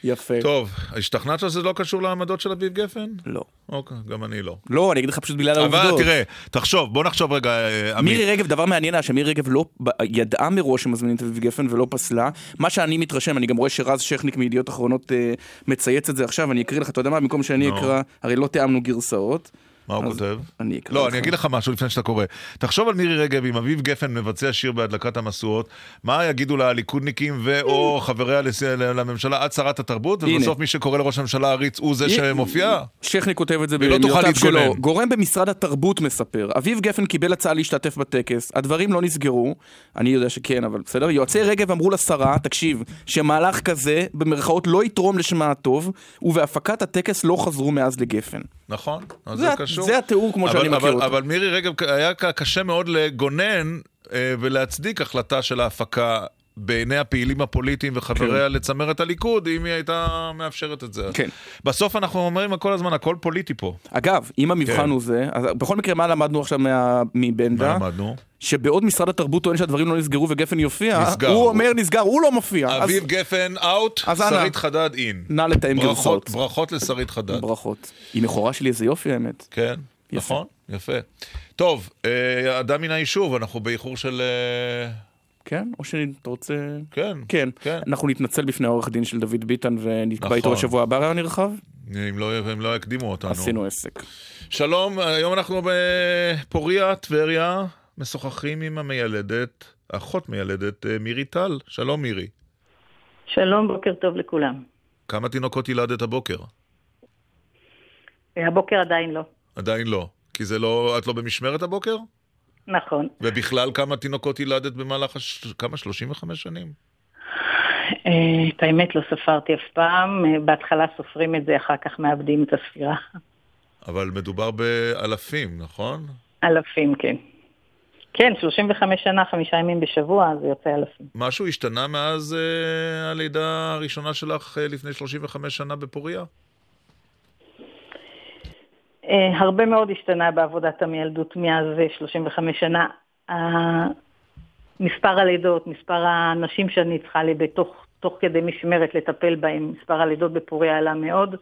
יפה. טוב, השתכנעת שזה לא קשור לעמדות של אביב גפן? לא. אוקיי, גם אני לא. לא, אני אגיד לך פשוט בגלל אבל העובדות. תראה, תחשוב, בוא נחשוב רגע, אה, עמית. מירי רגב, דבר מעניין היה שמירי רגב לא ידעה מראש שמזמינים את אביב גפן ולא פסלה. מה שאני מתרשם, אני גם רואה שרז שכניק מידיעות אחרונות אה, מצייץ את זה עכשיו, אני אקריא לך, אתה יודע מה, במקום שאני. אקרא, הרי לא תיאמנו גרסאות. מה הוא כותב? אני אקרא לא, לך. אני אגיד לך משהו לפני שאתה קורא. תחשוב על מירי רגב, אם אביב גפן מבצע שיר בהדלקת המשואות, מה יגידו לה הליכודניקים ו/או חבריה לממשלה עד שרת התרבות. ובסוף מי שקורא לראש הממשלה עריץ הוא זה שמופיע? שכני כותב את זה לא במילותיו שלו. גורם במשרד התרבות מספר, אביב גפן קיבל הצעה להשתתף בטקס, הדברים לא נסגרו, אני יודע שכן, אבל בסדר. יועצי רגב אמרו לשרה, תקשיב, שמהלך כזה, במרכאות, לא יתרום לשמה הטוב, ובהפקת הטקס לא חזרו מאז לגפן. נכון, אז זה זה קשור. זה התיאור כמו אבל- שאני מכיר אבל- אותו. אבל מירי רגב, היה קשה מאוד לגונן אה, ולהצדיק החלטה של ההפקה. בעיני הפעילים הפוליטיים וחבריה כן. לצמרת הליכוד, אם היא הייתה מאפשרת את זה. כן. בסוף אנחנו אומרים כל הזמן, הכל פוליטי פה. אגב, אם המבחן כן. הוא זה, אז בכל מקרה, מה למדנו עכשיו מה- מבנדה? מה למדנו? שבעוד משרד התרבות טוען שהדברים לא נסגרו וגפן יופיע, נסגר. הוא אומר נסגר, הוא לא מופיע. אז- אביב גפן אאוט, אז. שרית חדד אין. נא לתאם גרסאות. ברכות לשרית חדד. ברכות. היא מכורה שלי איזה יופי האמת. כן, נכון, יפה. טוב, אה, אדם מן היישוב, אנחנו באיחור של... כן? או שאתה רוצה... כן, כן. כן. אנחנו נתנצל בפני העורך דין של דוד ביטן ונקבע נכון. איתו בשבוע הבא רעיון נרחב. אם לא, הם לא יקדימו אותנו. עשינו עסק. שלום, היום אנחנו בפוריה, טבריה, משוחחים עם המיילדת, אחות מיילדת, אה, מירי טל. שלום מירי. שלום, בוקר טוב לכולם. כמה תינוקות ילדת הבוקר? הבוקר עדיין לא. עדיין לא. כי זה לא, את לא במשמרת הבוקר? נכון. ובכלל, כמה תינוקות ילדת במהלך, הש... כמה? 35 שנים? אה, את האמת לא ספרתי אף פעם, אה, בהתחלה סופרים את זה, אחר כך מאבדים את הספירה. אבל מדובר באלפים, נכון? אלפים, כן. כן, 35 שנה, חמישה ימים בשבוע, זה יוצא אלפים. משהו השתנה מאז אה, הלידה הראשונה שלך אה, לפני 35 שנה בפוריה? אה, הרבה מאוד השתנה בעבודת המיילדות מאז אה, 35 שנה. ה- מספר הלידות, מספר האנשים שאני צריכה לי בתוך תוך כדי משמרת לטפל בהם, מספר הלידות בפוריה עלה מאוד.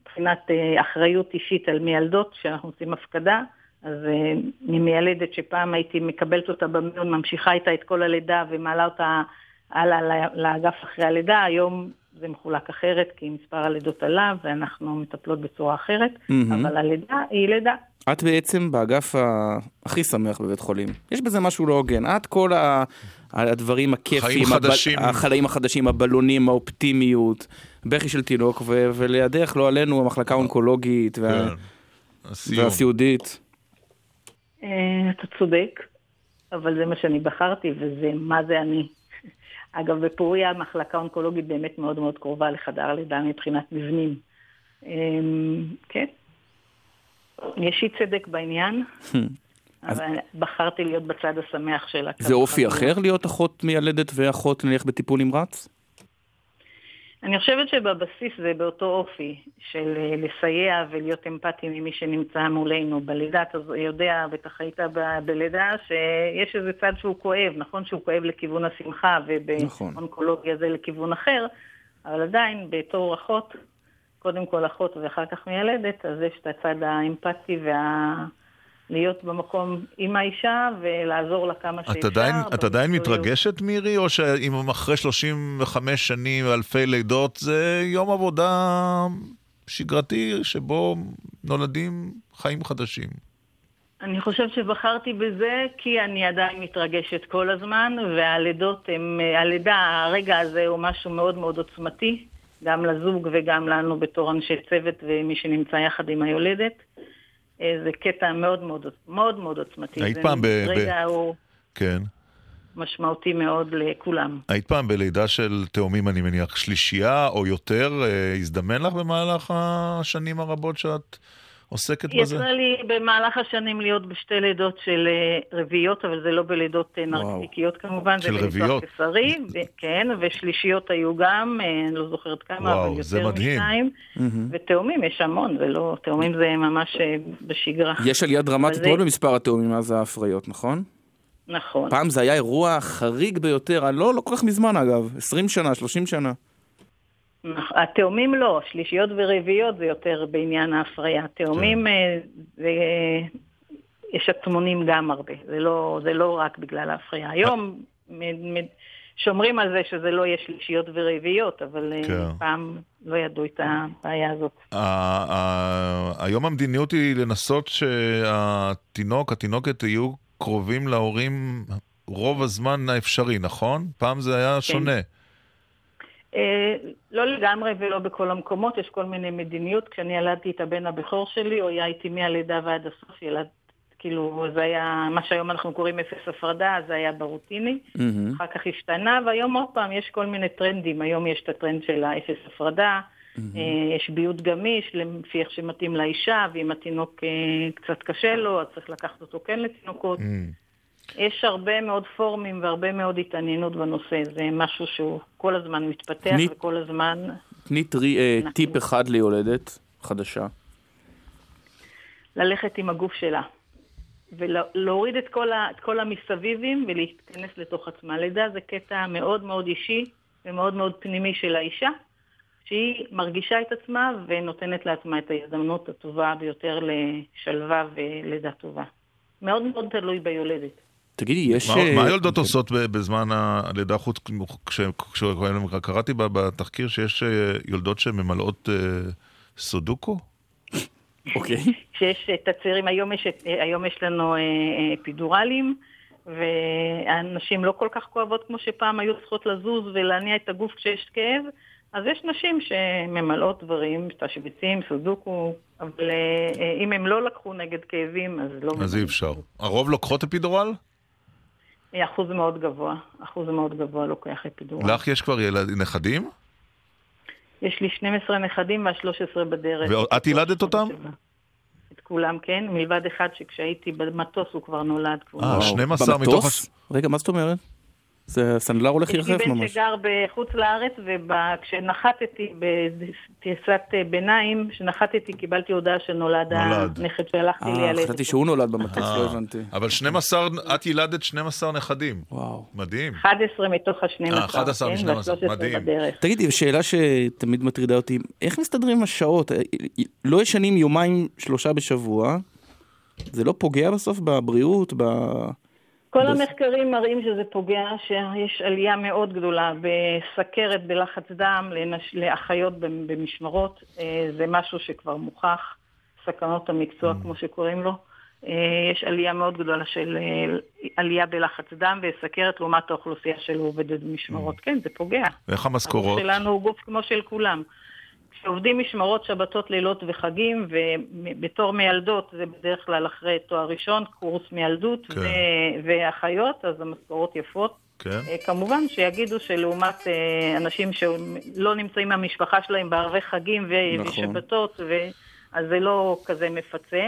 מבחינת אה, אחריות אישית על מיילדות, כשאנחנו עושים הפקדה, אז אה, ממיילדת שפעם הייתי מקבלת אותה במעון, ממשיכה איתה את כל הלידה ומעלה אותה הלאה לאגף אחרי הלידה, היום זה מחולק אחרת, כי מספר הלידות עלה ואנחנו מטפלות בצורה אחרת, מהמם. אבל הלידה היא לידה. את בעצם באגף ה- הכי שמח בבית חולים. יש בזה משהו לא הוגן. את כל ה... הדברים הכיפיים, חדשים. החיים החדשים, הבלונים, האופטימיות, בכי של תינוק, ו... ולידך, לא עלינו, המחלקה האונקולוגית וה... כן. והסיעודית. אה, אתה צודק, אבל זה מה שאני בחרתי וזה מה זה אני. אגב, בפוריה המחלקה האונקולוגית באמת מאוד מאוד קרובה לחדר הלידה מבחינת מבנים. אמ, כן, יש אי צדק בעניין, אבל בחרתי להיות בצד השמח של הקו. זה אופי אחר להיות אחות מיילדת ואחות נניח בטיפול נמרץ? אני חושבת שבבסיס זה באותו אופי של אה, לסייע ולהיות אמפתי ממי שנמצא מולנו. בלידה אתה יודע, בטח היית ב- בלידה, שיש איזה צד שהוא כואב. נכון שהוא כואב לכיוון השמחה, נכון. ובאונקולוגיה זה לכיוון אחר, אבל עדיין בתור אחות, קודם כל אחות ואחר כך מיילדת, אז יש את הצד האמפתי וה... להיות במקום עם האישה ולעזור לה כמה שאפשר. את עדיין, את עדיין. מתרגשת, מירי, או שאם אחרי 35 שנים ואלפי לידות זה יום עבודה שגרתי שבו נולדים חיים חדשים? אני חושבת שבחרתי בזה כי אני עדיין מתרגשת כל הזמן, והלידות הם, הלידה, הרגע הזה הוא משהו מאוד מאוד עוצמתי, גם לזוג וגם לנו בתור אנשי צוות ומי שנמצא יחד עם היולדת. זה קטע מאוד מאוד, מאוד מאוד עוצמתי. היית פעם ב- ב- רגע הוא כן. משמעותי מאוד לכולם. היית פעם בלידה של תאומים, אני מניח, שלישייה או יותר? אה, הזדמן לך במהלך השנים הרבות שאת עוסקת בזה? יצא לי במהלך השנים להיות בשתי לידות של אה, רביעיות, אבל זה לא בלידות אה, נרקטיקיות כמובן, זה של בניתוח רביעיות? קיסרי, ו- כן, ושלישיות היו גם, אה, אני לא זוכרת כמה, וואו, אבל זה יותר מדהים. משניים. ותאומים יש המון, זה לא, תאומים זה ממש אה, בשגרה. יש עלייה דרמטית אבל זה- מאוד במספר התאומים מאז ההפריות, נכון? נכון. פעם זה היה אירוע חריג ביותר, לא, לא כל כך מזמן אגב, 20 שנה, 30 שנה. התאומים לא, שלישיות ורביעיות זה יותר בעניין ההפריה. תאומים, אה, זה, יש עצמונים גם הרבה, זה לא, זה לא רק בגלל ההפריה. היום שומרים על זה שזה לא יהיה שלישיות ורביעיות, אבל אה, כן. פעם לא ידעו את הבעיה הזאת. היום המדיניות היא לנסות שהתינוק, התינוקת יהיו קרובים להורים רוב הזמן האפשרי, נכון? פעם זה היה שונה. אה, לא לגמרי ולא בכל המקומות, יש כל מיני מדיניות. כשאני ילדתי את הבן הבכור שלי, הוא היה איתי מהלידה ועד הסוף, ילד, כאילו, זה היה, מה שהיום אנחנו קוראים אפס הפרדה, אז זה היה ברוטיני. אחר כך השתנה, והיום עוד פעם, יש כל מיני טרנדים. היום יש את הטרנד של האפס הפרדה, אה, יש ביוט גמיש, לפי איך שמתאים לאישה, ואם התינוק אה, קצת קשה לו, אז צריך לקחת אותו כן לתינוקות. יש הרבה מאוד פורומים והרבה מאוד התעניינות בנושא, זה משהו שהוא כל הזמן מתפתח תני- וכל הזמן... תני טרי- אה, אנחנו- טיפ אחד ליולדת חדשה. ללכת עם הגוף שלה. ולהוריד את כל, ה, את כל המסביבים ולהתכנס לתוך עצמה. לידה זה קטע מאוד מאוד אישי ומאוד מאוד פנימי של האישה, שהיא מרגישה את עצמה ונותנת לעצמה את ההזדמנות הטובה ביותר לשלווה ולידה טובה. מאוד מאוד תלוי ביולדת. תגידי, יש... מה- אה, מה היולדות עושות ב- בזמן הלידה חוץ, כש- כש- קראתי ב- בתחקיר שיש אה, יולדות שממלאות אה, סודוקו? אוקיי. שיש את הצעירים, היום יש, היום יש לנו אה, אה, אפידורלים, והנשים לא כל כך כואבות כמו שפעם היו צריכות לזוז ולהניע את הגוף כשיש כאב, אז יש נשים שממלאות דברים, תשביצים, סודוקו, אבל אם הם לא לקחו נגד כאבים, אז לא... אז אי אפשר. הרוב לוקחות אפידורל? אחוז מאוד גבוה, אחוז מאוד גבוה לוקח אפידורל. לך יש כבר ילד, נכדים? יש לי 12 נכדים וה-13 בדרך. ואת ילדת אותם? את כולם, כן, מלבד אחד שכשהייתי במטוס הוא כבר נולד. אה, נולד. 12 מתוך... במטוס? רגע, מה זאת אומרת? זה הסנדלר הולך יש לי ירחף בן ממש. שגר בחוץ לארץ, וכשנחתתי בטיסת ביניים, כשנחתתי קיבלתי הודעה שנולד נולד. הנכד שהלכתי אה, לילד. חשבתי שהוא נולד במטוס, אה, לא הבנתי. אבל 12, את ילדת 12 נכדים. וואו. מדהים. 11 מתוך ה-12, אה, 11 כן, מ- 12, וה-13 מדהים. תגידי, שאלה שתמיד מטרידה אותי, איך מסתדרים השעות? לא ישנים יומיים, שלושה בשבוע, זה לא פוגע בסוף בבריאות? ב... כל המחקרים מראים שזה פוגע, שיש עלייה מאוד גדולה בסכרת, בלחץ דם, לנש... לאחיות במ- במשמרות. אה, זה משהו שכבר מוכח, סכנות המקצוע כמו שקוראים לו. אה, יש עלייה מאוד גדולה של אה, עלייה בלחץ דם וסכרת לעומת האוכלוסייה שלו עובדת במשמרות. כן, זה פוגע. ואיך הגוף המשכורות? שלנו הוא גוף כמו של כולם. כשעובדים משמרות, שבתות, לילות וחגים, ובתור מיילדות זה בדרך כלל אחרי תואר ראשון, קורס מיילדות כן. ו- ואחיות, אז המשכורות יפות. כן. אה, כמובן שיגידו שלעומת אה, אנשים שלא נמצאים עם המשפחה שלהם בערבי חגים ו- נכון. ושבתות, ו- אז זה לא כזה מפצה.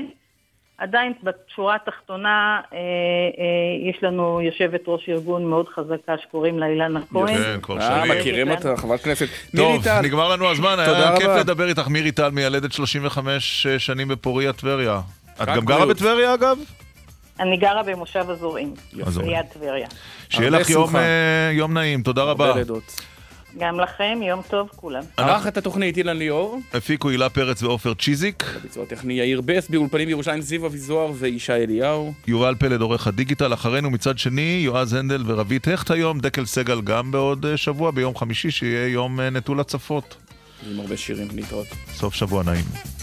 עדיין בשורה התחתונה אה, אה, יש לנו יושבת ראש ארגון מאוד חזקה שקוראים לה אילנה כהן. כן, כבר אה, שנים. מכירים אותה, חברת כנסת. טוב. נגמר לנו הזמן, תודה היה כיף. לדבר איתך. מירי טל, מיילדת 35 שנים בפוריה, טבריה. את גם גרה. בטבריה, אגב? אני גרה במושב הזורעים. ליד טבריה. שיהיה לך. אה, יום נעים, תודה רבה. גם לכם, יום טוב כולם. ערך את התוכנית אילן ליאור, הפיקו הילה פרץ ועופר צ'יזיק, ביצוע טכני יאיר בס, באולפנים בירושלים זיו אביזוהר וישי אליהו. יובל פלד עורך הדיגיטל, אחרינו מצד שני יועז הנדל ורבית הכט היום, דקל סגל גם בעוד אה, שבוע, ביום חמישי, שיהיה יום אה, נטול הצפות. עם הרבה שירים להתראות. סוף שבוע נעים.